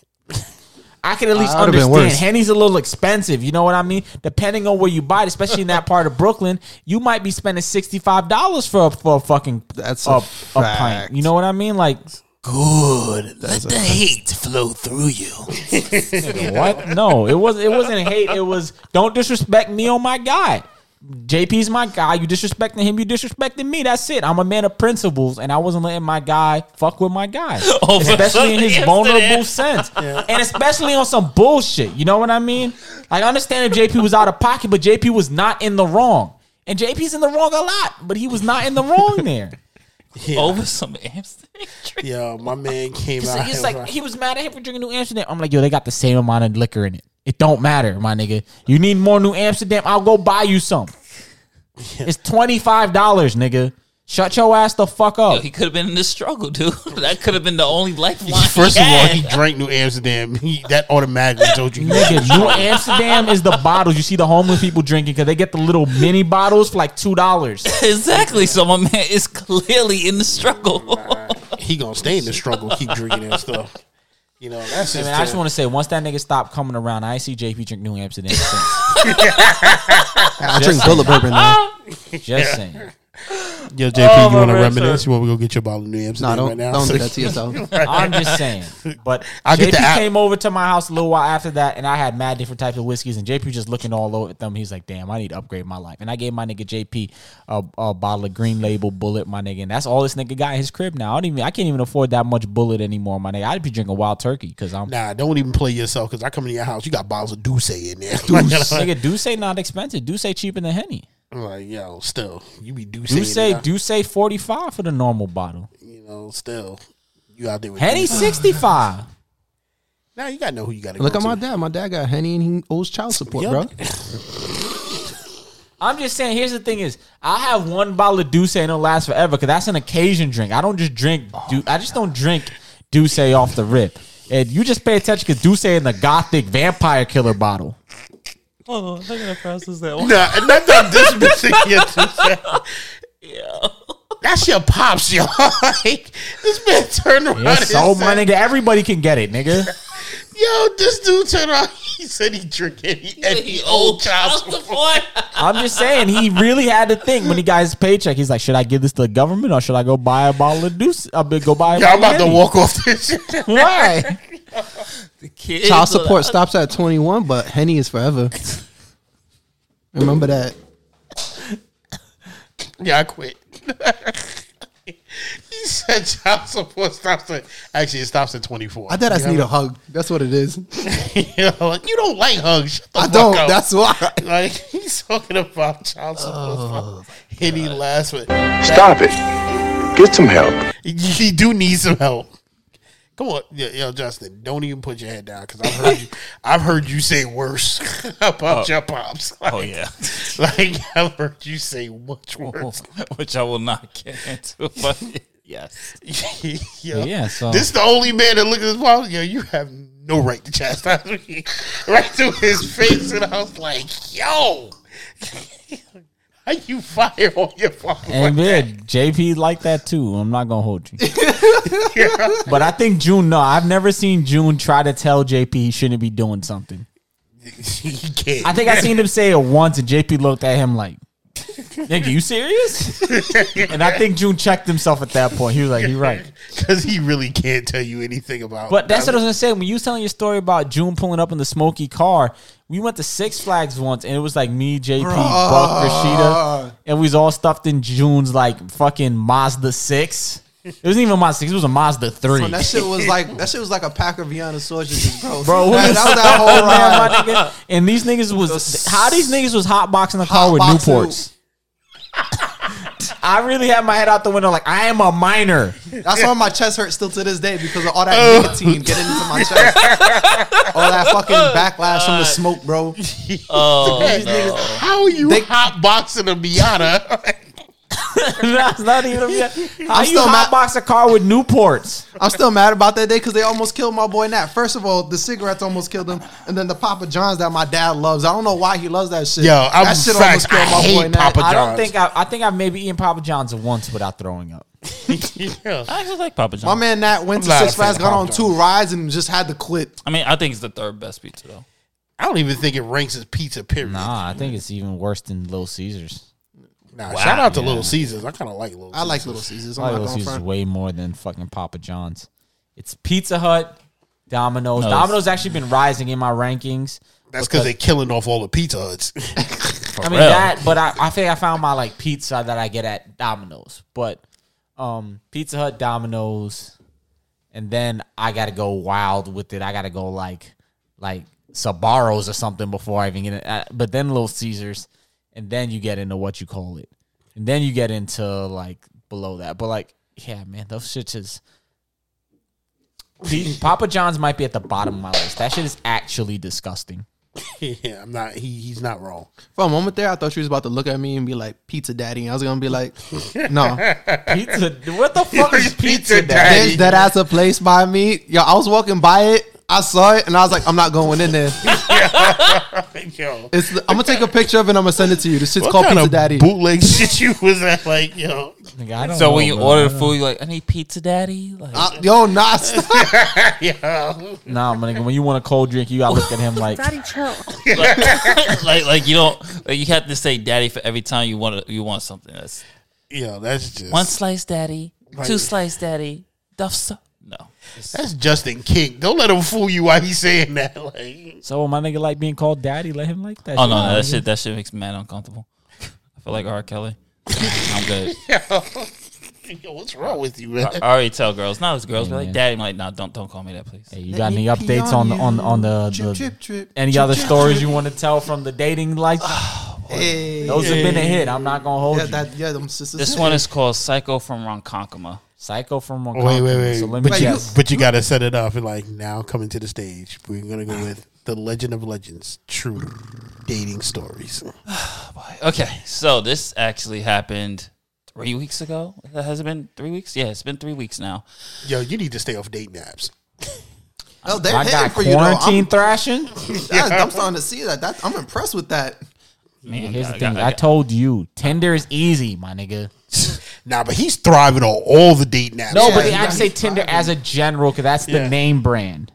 I can at least Uh, understand. Henny's a little expensive. You know what I mean? Depending on where you buy it, especially in that part of Brooklyn, you might be spending sixty five dollars for a, for a fucking That's a, a a pint. fact. You know what I mean? Like Good. Let the hate flow through you. what? No, it was it wasn't hate. It was don't disrespect me on my guy. JP's my guy. You disrespecting him, you disrespecting me. That's it. I'm a man of principles, and I wasn't letting my guy fuck with my guy, Over especially in his something vulnerable yesterday. sense, and especially on some bullshit. You know what I mean? Like, I understand if JP was out of pocket, but JP was not in the wrong, and JP's in the wrong a lot, but he was not in the wrong there. Over some Amsterdam. Yo, my man came out. like, he's here like he was mad at him for drinking New Amsterdam. I'm like, yo, they got the same amount of liquor in it. It don't matter, my nigga. You need more New Amsterdam? I'll go buy you some. It's twenty five dollars, nigga. Shut your ass the fuck up. He could have been in this struggle, dude. That could have been the only lifeline. First he of all, he drank New Amsterdam. He, that automatically told you. he was Nigga, New. Amsterdam is the bottles you see the homeless people drinking because they get the little mini bottles for like two dollars. exactly. So my man is clearly in the struggle. He gonna stay in the struggle, keep drinking that stuff. You know, that's Hey, man, I just want to say, once that nigga stopped coming around, I see JP drink New Amsterdam since. I drink saying. Bulleit Bourbon now. Just saying. Yo, JP, Oh, you want to reminisce? sir. You want to go get your bottle of New Amsterdam Nah, don't right now? don't do that to yourself. I'm just saying. But I'll get JP came over to my house a little while after that, and I had mad different types of whiskeys, and JP just looking all over at them. He's like, "Damn, I need to upgrade my life." And I gave my nigga JP a, a bottle of Green Label Bulleit, my nigga, and that's all this nigga got in his crib now. I don't even, I can't even afford that much Bulleit anymore, my nigga. I'd be drinking Wild Turkey because I'm Nah, don't even play yourself because I come in your house, you got bottles of D'usse in there. nigga. D'usse not expensive. D'usse cheaper than Henny. I'm like, yo, still, you be D'usse. D'usse in there. D'usse forty five for the normal bottle. You know, still, you out there with Henny D'usse. sixty five. Now you gotta know who you gotta Look go at my dad. My dad got Henny and he owes child support, Yo. bro. I'm just saying. Here's the thing: is I have one bottle of D'usse and it'll last forever because that's an occasion drink. I don't just drink. Oh, du- I just don't drink D'usse off the rip. And you just pay attention because D'usse in the Gothic Vampire Killer bottle. Hold on, I gotta process that one. Nah, and that's not dismissing your D'usse. That's your pops, yo. like, this man turned around Yeah, so my said, nigga, everybody can get it, nigga. yo, this dude turned around. He said he drink it. He, and he owed child support. I'm just saying he really had to think when he got his paycheck. He's like, should I give this to the government or should I go buy a bottle of D'usse? I'll uh, go buy. A Yeah, I'm about of to Henny? walk off this shit. Why? Kids Child are- support stops at 21, but Henny is forever. Remember that. Yeah, I quit. he said child support stops at actually it stops at 24. I thought I You need a hug. That's what it is. you, know, like, you don't like hugs. Shut the I fuck don't. up. That's why. like he's talking about child support. Oh and he laughs with Stop it. Get some help. He do need some help. Come on, yo, yo, Justin, don't even put your head down because I've heard you. I've heard you say worse about oh. your pops. Oh, like, Oh yeah, like I've heard you say much worse. which I will not get into. But yes, yo, Yeah, so- this is the only man that look at his pops. Yo, you have no right to chastise me, right to his face, and I was like, yo. How you fire on your fucking And like yeah, JP like that too. I'm not gonna hold you. But I think June. No, I've never seen June try to tell JP he shouldn't be doing something. he can't. I think I seen him say it once, and JP looked at him like, "Nigga, you serious?" and I think June checked himself at that point. He was like, "You're right." because he really can't tell you anything about. But that's what I was gonna say. When you was telling your story about June pulling up in the smoky car, we went to Six Flags once, and it was like me, JP, Buck, Rashida, and we was all stuffed in June's like fucking Mazda six. It wasn't even a Mazda six; it was a Mazda three. Son, that shit was like that shit was like a pack of Vienna sausages, bro. Bro, that, that, that was that whole ride. my nigga. And these niggas was how these niggas was hotboxing the car with Newports. I really had my head out the window like I am a minor. That's why my chest hurts still to this day because of all that nicotine getting into my chest. all that fucking backlash from the smoke, bro. oh These niggas, how are you They- hot boxing a Miata? That's not even. How I'm you still mad- hotbox a car with Newports? I'm still mad about that day because they almost killed my boy Nat. First of all, the cigarettes almost killed him, and then the Papa John's that my dad loves. I don't know why he loves that shit. Yo, I'm that shit facts, almost killed I my boy Nat. Papa I don't think I. I think I've maybe eaten Papa John's once without throwing up. yeah. I actually like Papa John's. My man Nat went I'm to not a Six fan Flags, of got Papa on two John's. rides, and just had to quit. I mean, I think it's the third best pizza though. I don't even think it ranks as pizza. Period. Nah, I think it's even worse than Little Caesars. Nah, shout out to Little Caesars. I kind of like Little. I like Caesars. Little Caesars. I I'm like Little Caesars front. way more than fucking Papa John's. It's Pizza Hut, Domino's. No, Domino's actually been rising in my rankings. That's because they're killing off all the Pizza Huts. I mean real. that, but I, I think I found my like pizza that I get at Domino's. But um Pizza Hut, Domino's, and then I gotta go wild with it. I gotta go like like Sbarros or something before I even get it. Uh, but then Little Caesars, and then you get into what you call it, and then you get into like below that. But like, yeah, man, those shits is. Papa John's might be at the bottom of my list. That shit is actually disgusting. yeah, I'm not. He, he's not wrong. For a moment there, I thought she was about to look at me and be like, "Pizza Daddy." And I was gonna be like, "No, Pizza. What the fuck is Pizza pizza, Daddy. daddy? there's that ass a place by me." Yo, I was walking by it, I saw it, and I was like, "I'm not going in there." Yo, It's, I'm gonna take a picture of it. and I'm gonna send it to you. This shit's what called kind Pizza of Daddy. bootleg shit you was at? Like, yo, Nigga, I don't So know, when you bro. order the food, you're like, I need pizza, daddy. Like, Uh, yo, nah, stop. yo, Nah, my nigga, when you want a cold drink, you gotta look at him like Daddy, chill. like, like, like you don't, like you have to say daddy for every time you want you want something. That's yo, that's just one slice, daddy. Right. Two slice, daddy. Duff so- No. That's Justin King. Don't let him fool you while he's saying that. Like, So my nigga like being called daddy, let him like that. Oh shit. no, Nah, that shit, that shit makes me mad uncomfortable. I feel like R. Kelly. I'm good. yo, what's wrong with you, man? I, I already tell girls, not as girls, Yeah, but like man. daddy. I'm like, nah, don't don't call me that, please. Hey, you got any updates on the on on the, Trip, the trip, trip, any trip, other trip, stories trip. you want to tell from the dating life? Oh, hey, Those have been a hit. I'm not gonna hold yeah, you. that, yeah, them sisters. This one is called Psycho from Ronkonkoma. Psycho from Oh, wait, wait, wait. So let me but, you, but you got to set it up and like now coming to the stage. We're gonna go with the Legend of Legends, true dating stories. Okay, so this actually happened three weeks ago. Has it been three weeks? Yeah, it's been three weeks now. Yo, you need to stay off dating apps. Oh, they're I got for you though. quarantine I'm, thrashing. that's- I'm starting to see that. that. I'm impressed with that. Man, Here's the got- thing. I I got- told you, Tinder is easy, my nigga. Nah, but he's thriving on all the dating apps. No, but Yeah, I say he's Tinder as a general because that's the Yeah. name brand.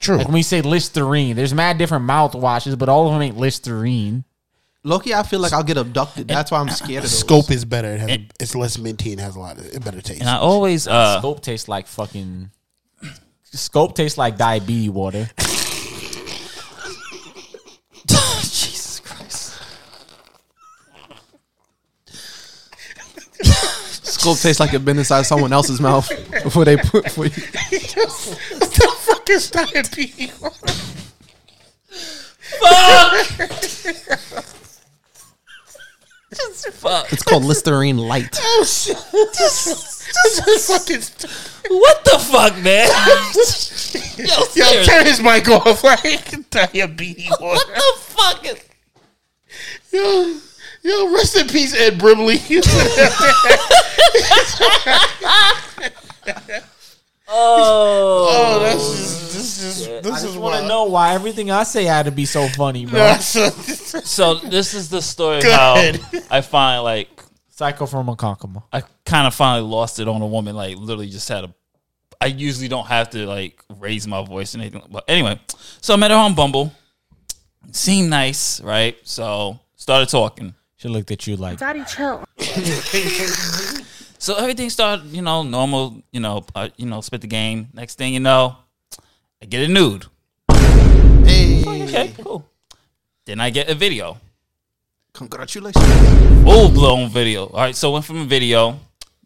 true. Like when we say Listerine, there's mad different mouthwashes, but all of them ain't Listerine. Loki, I feel like I'll get abducted. That's why I'm scared of those. Scope is better. It has a, it's less minty and has a lot of it better taste. And I always uh Scope tastes like fucking. Scope tastes like diabetes water. Jesus Christ. Scope tastes like it been inside someone else's mouth before they put for you. what the fuck is diabetes? Fuck. It's called Listerine Light. Oh shit! this is fucking. st- What the fuck, man? Yo, Yo, turn his mic off. Like diabetes water. what the fuck? Is- Yo, yo, rest in peace, Ed Brimley. oh, oh, that's just this is I this just is want to know why everything I say had to be so funny, bro. Nah, so- so this is the story of Go how ahead. I find like Psycho from Ronkonkoma. I kind of finally lost it on a woman. Like literally just had a. I usually don't have to like raise my voice and anything. But anyway, so I met her on Bumble. Seemed nice, right? So started talking. She looked at you like, Daddy, chill. So everything started, you know, normal. You know, uh, you know, spit the game. Next thing you know, I get a nude. Hey, Okay, cool. Then I get a video. congratulations. full blown video. All right, so went from a video,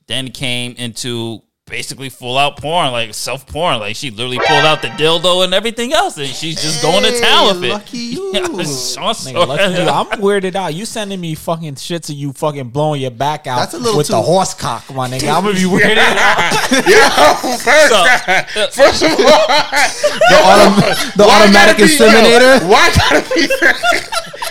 then it came into basically full out porn, like self porn. Like she literally pulled out the dildo and everything else, and she's just going to town with it. Lucky you. Yeah, Sean Nigga, lucky you. I'm weirded out. You sending me fucking shit to you fucking blowing your back out That's a little with the horse cock, my nigga. I'm gonna be weirded out. Yo, first, So- first of all, The, autom- the automatic gotta be- inseminator. why gotta be?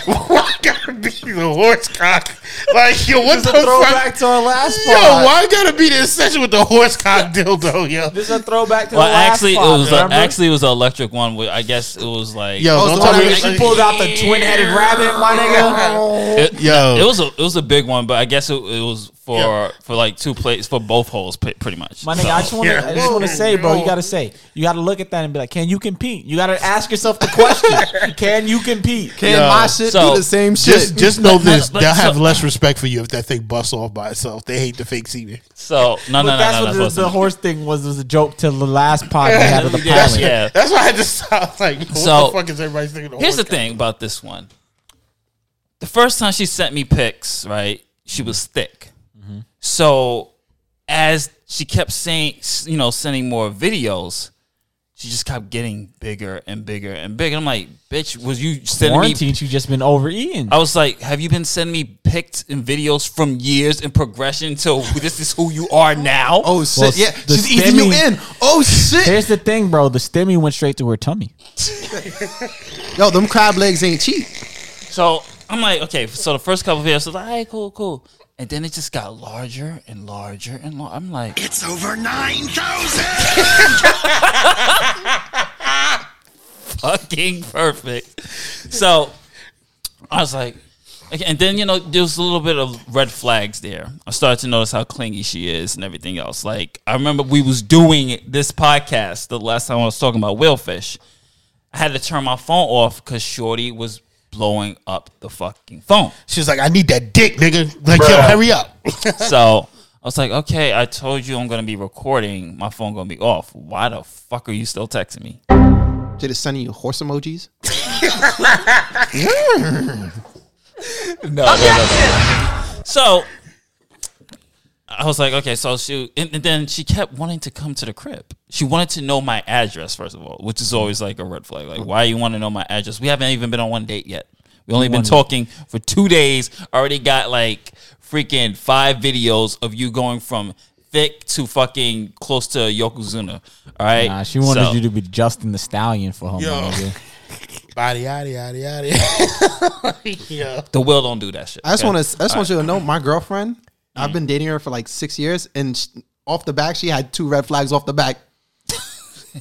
why gotta be the horse cock? Like yo, what This the is a fuck? throwback to our last Yo, pod. why gotta be the session with the horse cock dildo, yo? This is a throwback to Well, the last actually, it pod, was a, actually it was an electric one. Where I guess it was like Yo, Oh, don't tell me. means she pulled out the twin headed rabbit, my nigga. It, Yo. it was a it was a big one, but I guess it, it was for for like two plates for both holes, pretty much. My nigga, I just want to, Yeah. I just want to say, bro, you got to say, you got to look at that and be like, can you compete? You got to ask yourself the question, can you compete? Can Yo, my shit so- do the same shit? Just, just know But- this: but- they'll have so- less respect for you if that thing busts off by itself. They hate the fake semen. So no, no, But no, that's no, what no, the, listen. the horse thing was, was a joke to the last pod we had of the Yeah, pilot. yeah. That's why I just to stop. Like, what So, the fuck is everybody thinking? Of Here's the horse thing about this one. the first time she sent me pics, right? She was thick. Mm-hmm. So as she kept saying, you know, sending more videos, she just kept getting bigger and bigger and bigger. I'm like, bitch, was you sending me? You just been overeating. I was like, have you been sending me pics and videos from years in progression till this is who you are now? Oh shit! Well, yeah, the she's eating you in. Oh shit! Here's the thing, bro. The stemmy went straight to her tummy. Yo, them crab legs ain't cheap. So I'm like, okay. So the first couple of videos, I was like, all right, cool, cool. And then it just got larger and larger and larger. I'm like, It's over 9,000! fucking perfect. So I was like, and then you know there was a little bit of red flags there. I started to notice how clingy she is and everything else. Like I remember we was doing this podcast the last time I was talking about whalefish. I had to turn my phone off because Shorty was blowing up the fucking phone. She was like, I need that dick, nigga. Like, yo, hurry up. so I was like, okay, I told you I'm gonna be recording. My phone gonna be off. Why the fuck are you still texting me? Did it send you horse emojis? no, no, no, no. So I was like, okay, so she, and, and then she kept wanting to come to the crib. She wanted to know my address first of all, which is always like a red flag. Like, why you want to know my address? We haven't even been on one date yet. We only been One- talking for two days. Already got like freaking five videos of you going from thick to fucking close to Yokozuna. All right, Nah, she wanted So- you to be Justin the Stallion for her. Yo. my nigga. Body, yada, yada, yada. yeah. The will don't do that shit. I just okay? want to. I just want you to know, my girlfriend. I've been dating her for like six years, and sh off the back, she had two red flags off the back.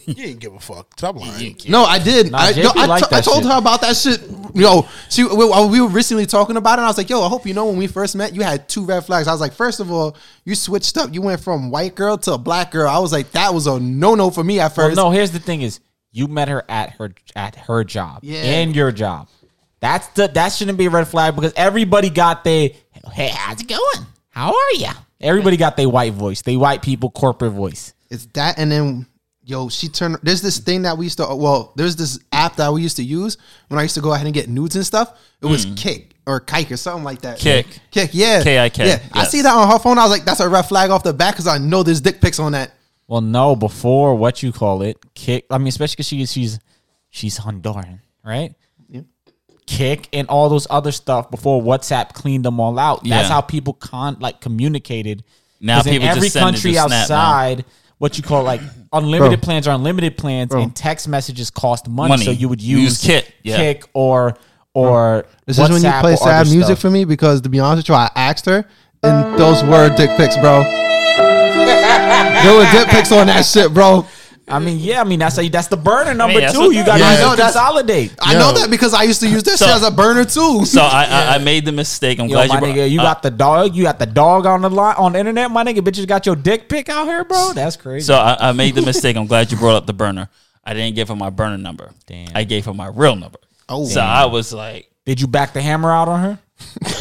You didn't give a fuck. Stop lying. No, I did. Nah, I, JP no, I, liked t- I that told shit. her about that shit. Yo, she we, uh, we were recently talking about it. And I was like, yo, I hope you know when we first met, you had two red flags. I was like, first of all, you switched up. You went from white girl to a black girl. I was like, that was a no no for me at Well, first. no, here's the thing: is you met her at her at her job Yeah. and your job. That's the that shouldn't be a red flag because everybody got their hey, how's it going? How are you? Everybody got their white voice, they white people corporate voice. It's that, and then yo, she turned. There's this thing that we used to. Well, there's this app that we used to use when I used to go ahead and get nudes and stuff. It was hmm. Kik or Kike or something like that. Kik. Kik, yeah, K-I-K, Yeah, I see that on her phone. I was like, that's a red flag off the back because I know there's dick pics on that. Well, no, before what you call it, Kik. I mean, especially because she she's she's Honduran, right? Yeah. Kik and all those other stuff before WhatsApp cleaned them all out. That's Yeah. how people con like communicated. Now 'Cause in people just every send it country to Snap now. outside, what you call like unlimited Bro. plans are unlimited plans, Bro. and text messages cost money. Money. So you would use, use Kit, yeah. Kik or or This is when you play sad music stuff. for me because to be honest with you, I asked her and those were dick pics, bro. there were dick pics on that shit, bro. I mean, yeah, I mean that's how you, that's the burner number that's two. You got to I know that's- consolidate. I know that because I used to use this So- shit as a burner too. So I, I, I made the mistake. I'm Yo, glad my you brought. nigga, you uh, got the dog. You got the dog on the line on the internet, my nigga. Bitches got your dick pic out here, bro. That's crazy. So I, I made the mistake. I'm glad you brought up the burner. I didn't give her my burner number. Damn. I gave her my real number. Oh. so I was like, Did you back the hammer out on her? Put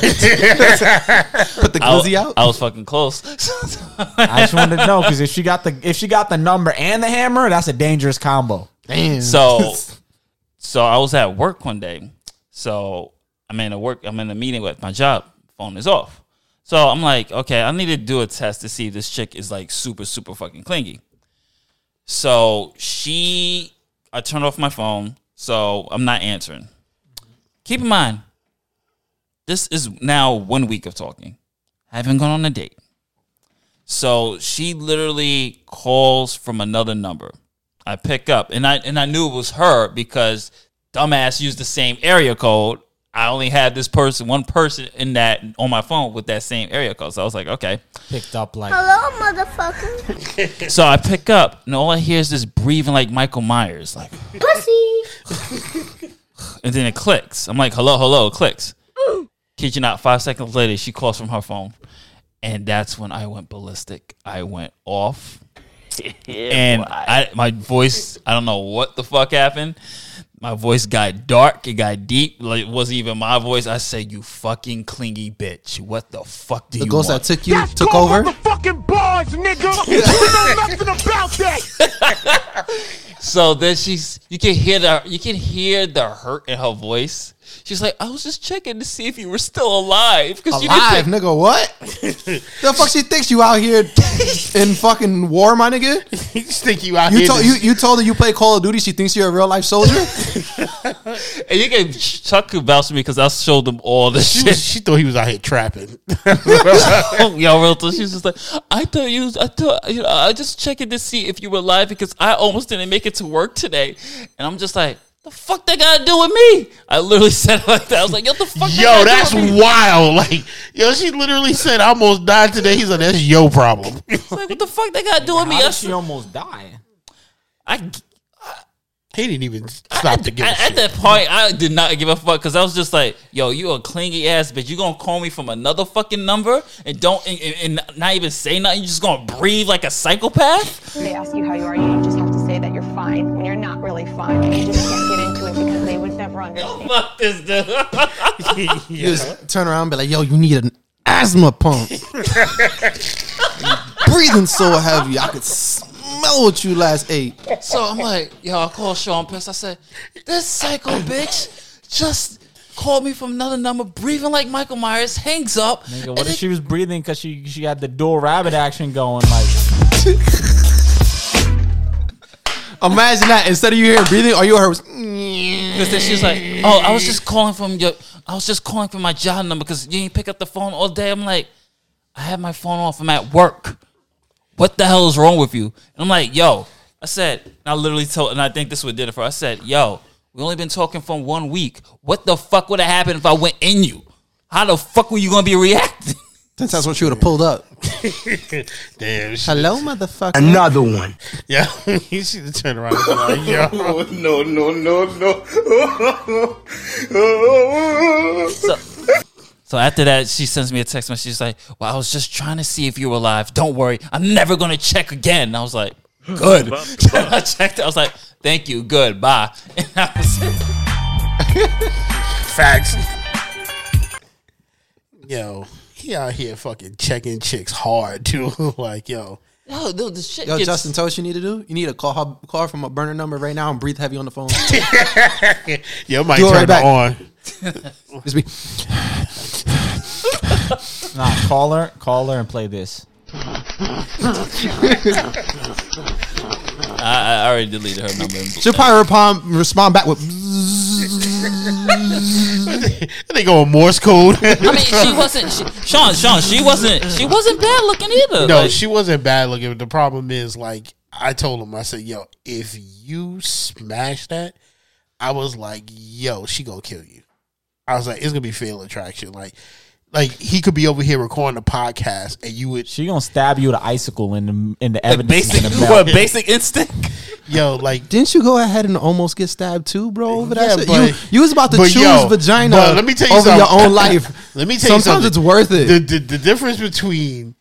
the I, out. I was fucking close. I just wanted to know because if she got the if she got the number and the hammer, that's a dangerous combo. Damn. so, so I was at work one day. So I'm in a work. I'm in a meeting with my job. Phone is off. So I'm like, okay, I need to do a test to see if this chick is like super, super fucking clingy. So she, I turned off my phone, so I'm not answering. Keep in mind, this is now one week of talking. I haven't gone on a date. So she literally calls from another number. I pick up, and I and I knew it was her because dumbass used the same area code. I only had this person, one person in that on my phone with that same area code. So I was like, okay. Picked up like Hello, motherfucker. So I pick up, and all I hear is this breathing like Michael Myers, like, Pussy. and then it clicks. I'm like, hello, hello, it clicks. Kid you not, five seconds later, she calls from her phone. And that's when I went ballistic. I went off. and I, my voice, I don't know what the fuck happened. My voice got dark. It got deep. Like it wasn't even my voice. I said, "You fucking clingy bitch. What the fuck did you do The you ghost want?" that took you took over. The Fucking bars, nigga. you know nothing about that. So then she's you can hear the you can hear the hurt in her voice. She's like, I was just checking to see if you were still alive because you Alive, didn't. nigga. What? the fuck she thinks you out here in fucking war, my nigga? You just think you out You here? told to- you, you told her you play Call of Duty. She thinks you're a real life soldier. And you can Chuck could vouch for me because I showed them all the she, shit. was, she thought he was out here trapping. Y'all real talk. She's just like, I thought you. I thought you know. I just checking to see if you were alive because I almost didn't make it to work today, and I'm just like, the fuck that got to do with me? I literally said it like that. I was like, yo, the fuck. Yo, gotta do that's with me? wild. Like, yo, she literally said, "I almost died today." He's like, "That's your problem." Like, what the fuck they got to do with me? How I, did she almost die? I, he didn't even stop to give a at, shit. at that point, I did not give a fuck because I was just like, yo, you a clingy ass bitch. You gonna call me from another fucking number and don't and, and, and not even say nothing. You just gonna breathe like a psychopath. They ask you how you are, you just have to say that you're fine when you're not really fine. You just can't get into it because they would never understand. Fuck this dude. You just turn around and be like, yo, you need an asthma pump. Breathing so heavy, I could smell with you last eight. So I'm like, yo, I called Sean Pest. I said, this psycho bitch just called me from another number, breathing like Michael Myers, hangs up. Nigga, what if she was breathing because she she had the dual rabbit action going? Like, Imagine that. Instead of you hearing breathing, all you heard was. Because then she's like, oh, I was just calling from your, I was just calling from my job number because you didn't pick up the phone all day. I'm like, I had my phone off. I'm at work. What the hell is wrong with you? And I'm like, yo, I said, and I literally told, and I think this would did it for. I said, yo, we only been talking for one week. What the fuck would have happened if I went in you? How the fuck were you gonna be reacting? That's what she would have pulled up. Damn. She, Hello, motherfucker. Another one. yeah, he should have turned around. And be like, yo, no, no, no, no. So, so after that, she sends me a text message. She's like, "Well, I was just trying to see if you were alive. Don't worry, I'm never gonna check again." And I was like, "Good." I checked. I was like, "Thank you. Good. Bye." And I was, facts. Yo, he out here fucking checking chicks hard too. like, yo, yo, the, the shit. Yo, gets, Justin, tell what you need to do. You need to call her, call her from a burner number right now and breathe heavy on the phone. yo, might turn right it back. on. Just be, nah, call her, call her, and play this. I, I already deleted her number. she'll probably respond, respond back with. they go Morse code. I mean, she wasn't. She, Sean, Sean, she wasn't. She wasn't bad looking either. No, Like, she wasn't bad looking. But the problem is, like, I told him, I said, yo, if you smash that, I was like, yo, she gonna kill you. I was like, it's gonna be fatal attraction. Like, like he could be over here recording a podcast, and you would, She gonna stab you with an icicle in the in the evidence basic, in the what basic instinct? yo, like, Didn't you go ahead and almost get stabbed too, bro? Over that Yeah, shit? but- you, you was about to choose yo, vagina let me tell you over your something. own life. let me tell you Sometimes it's worth it. The, the the difference between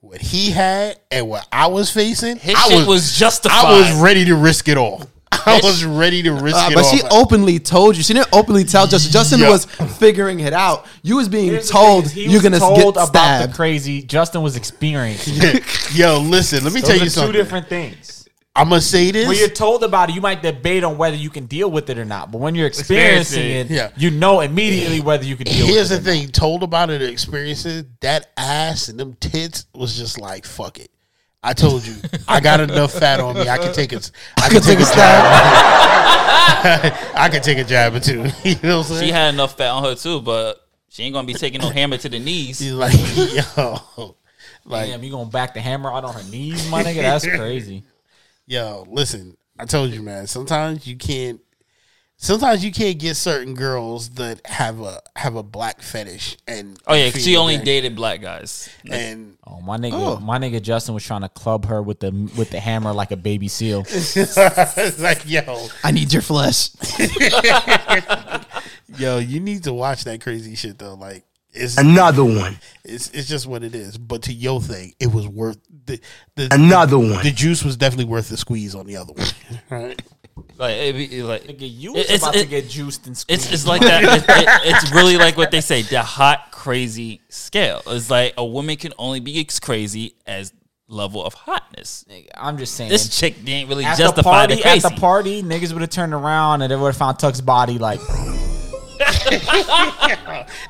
what he had and what I was facing, His I shit was justified. I was ready to risk it all. I was ready to risk Uh, it but all. she openly told you. She didn't openly tell Justin. Justin Yeah. was figuring it out. You was being Here's told thing, he you're gonna told get about stabbed. the crazy. Justin was experiencing. Yo, listen, let me Those tell are you two different things. I'm gonna say this. When you're told about it, you might debate on whether you can deal with it or not. But when you're experiencing it, Yeah. you know immediately whether you can deal Here's with it. Here's the it. thing: told about it, experiences that ass and them tits was just like fuck it. I told you, I got enough fat on me. I can take it. I can take a stab. I can take a jab or two. You know what I'm saying? She had enough fat on her too, but she ain't gonna be taking no hammer to the knees. She's like, yo, like, Damn, you gonna back the hammer out on her knees, my nigga? That's crazy. yo, listen. I told you, man. Sometimes you can't. Sometimes you can't get certain girls that have a have a black fetish and Oh yeah she only that. dated black guys. and Oh my nigga, Oh. my nigga Justin was trying to club her with the with the hammer like a baby seal. it's like yo, I need your flesh. yo, you need to watch that crazy shit though. Like it's Another one. It's it's just what it is. But to your thing, it was worth the, the Another one. The juice was definitely worth the squeeze on the other one. All right. Like, it be, like you it- was about to get juiced and It's, squeezed. it's like that. It- it- it's really like what they say, the hot crazy scale. It's like a woman can only be as crazy as level of hotness. Nigga, I'm just saying. This chick didn't really at justify the party, the crazy. At the party, niggas would have turned around and they would have found Tuck's body like.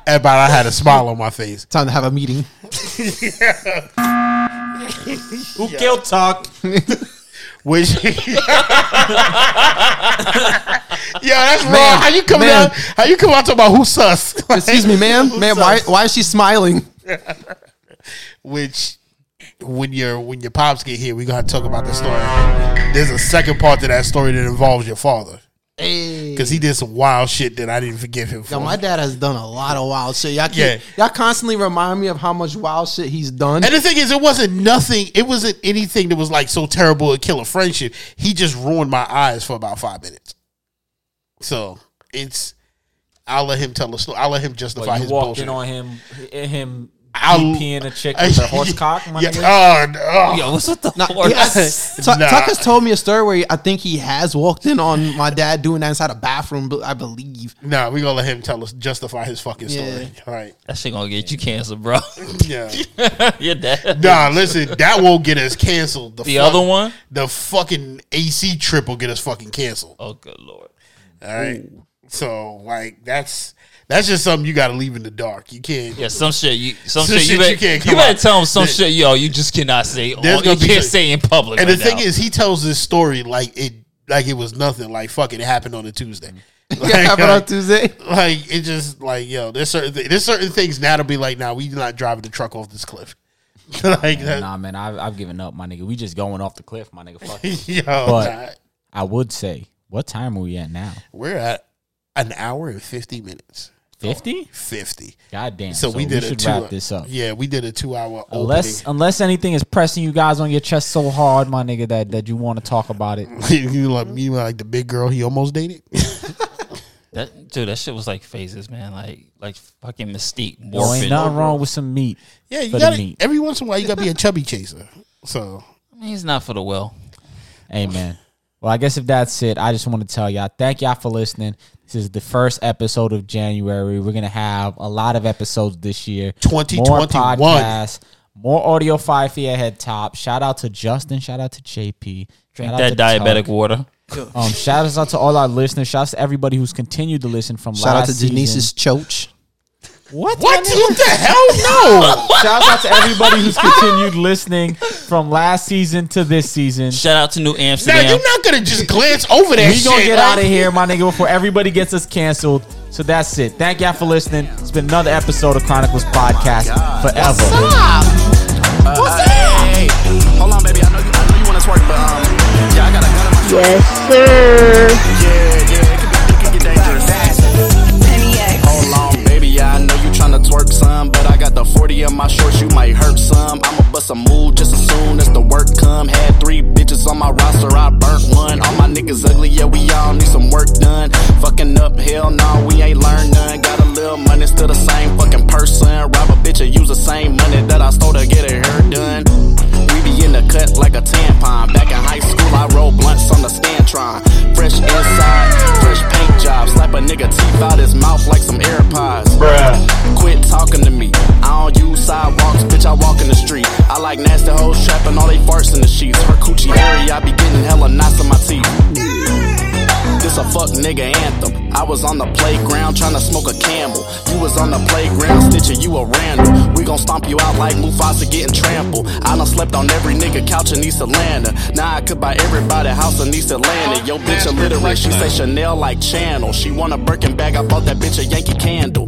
Everybody had a smile on my face. Time to have a meeting. Who killed Tuck? Which, yeah, that's wrong. Ma'am, How you come out? How you come out talking about who sus? Excuse me, ma'am. Ma'am, why why is she smiling? Which, when your when your pops get here, we gonna talk about the story. There's a second part to that story that involves your father Hey. because he did some wild shit that I didn't forgive him for. Yo, my dad has done a lot of wild shit. Y'all, Yeah. y'all constantly remind me of how much wild shit he's done. And the thing is, it wasn't nothing. It wasn't anything that was like so terrible to kill a friendship. He just ruined my eyes for about five minutes. So it's. I'll let him tell the story. I'll let him justify Well, you his walked bullshit. in on him, him I'll- peeing a chick with a horse cock. My Yeah, nigga. oh, no. Yo, what's with the Nah, horse? he has- Tuck, Nah. Tuck has told me a story where I think he has walked in on my dad doing that inside a bathroom, I believe. Nah, we gonna let him tell us justify his fucking story. Yeah. All right. That shit gonna get you canceled, bro. Yeah. Your dad. Nah, listen, that won't get us canceled. The other one? the fucking AC trip will get us fucking canceled. Oh, good lord. All right. So like that's that's just something you got to leave in the dark. You can't. Yeah, some shit you some, Some shit, shit you, you can't you better out. tell him some There- shit, yo. You just cannot say. There's Oh, you can't some- say in public. And right the thing now. is, he tells this story like it like it was nothing. Like fuck it, it happened on a Tuesday. Like, happened on Tuesday? Like it just like yo, there's certain th- there's certain things now to be like, now nah, we not driving the truck off this cliff. like that, Nah, man, I've, I've given up, my nigga. We just going off the cliff, my nigga. Fuck it. Yo, but nah. I would say, what time are we at now? we're at an hour and fifty minutes. Fifty? Fifty. God damn. So, we did a should two. wrap this up. Yeah, we did a two hour Unless unless anything is pressing you guys on your chest so hard, my nigga, that, that you want to talk about it. you like you like the big girl he almost dated. that dude, that shit was like phases, man. Like like fucking mystique. There ain't nothing wrong with some meat. Yeah, you got to meat. every once in a while you got to be a chubby chaser. So I mean, he's not for the well. Amen. Well, I guess if that's it, I just want to tell y'all thank y'all for listening. This is the first episode of January. We're gonna have a lot of episodes this year. 2021. More podcasts, more audio five feet ahead top. Shout out to Justin. Shout out to JP. Drink shout that diabetic Tuck. water. Um, shout out to all our listeners. Shout out to everybody who's continued to listen from last. Shout out to Denise's season. choach. What? what? What the hell? No. Shout out to everybody who's continued listening from last season to this season. Shout out to New now Amsterdam. you're not gonna just glance over that. Shit. We gonna shit, get right? out of here, my nigga, before everybody gets us canceled. So that's it. Thank y'all for listening. It's been another episode of Chronicles Podcast forever. What's up? What's up? Hold on, baby. I know you, I know you want to twerk, but um, yeah, I got a gun in my. Yes, sir. 40 in my shorts. You might hurt some. I'ma bust a move just as soon as the work come. Had three bitches on my roster, I burnt one. All my niggas ugly, yeah, we all need some work done. Fucking up, hell no, we ain't learned none. Got a little money, still the same fucking person. Rob a bitch and use the same money that I stole to get her hair done. Be in the cut like a tampon. Back in high school, I roll blunts on the Scantron. Fresh inside, fresh paint job. Slap a nigga teeth out his mouth like some AirPods. Bruh. Quit talking to me. I don't use sidewalks, bitch. I walk in the street. I like nasty hoes trapping all they farts in the sheets. Her coochie hairy, I be getting hella knots in my teeth. This a fuck nigga anthem. I was on the playground trying to smoke a camel. You was on the playground stitching you a random. We gon' stomp you out like Mufasa getting trampled. I done slept on every nigga couch in East Atlanta. Now I could buy everybody house in East Atlanta. Yo bitch illiterate, she say Chanel like Channel. She want a Birkin bag, I bought that bitch a Yankee candle.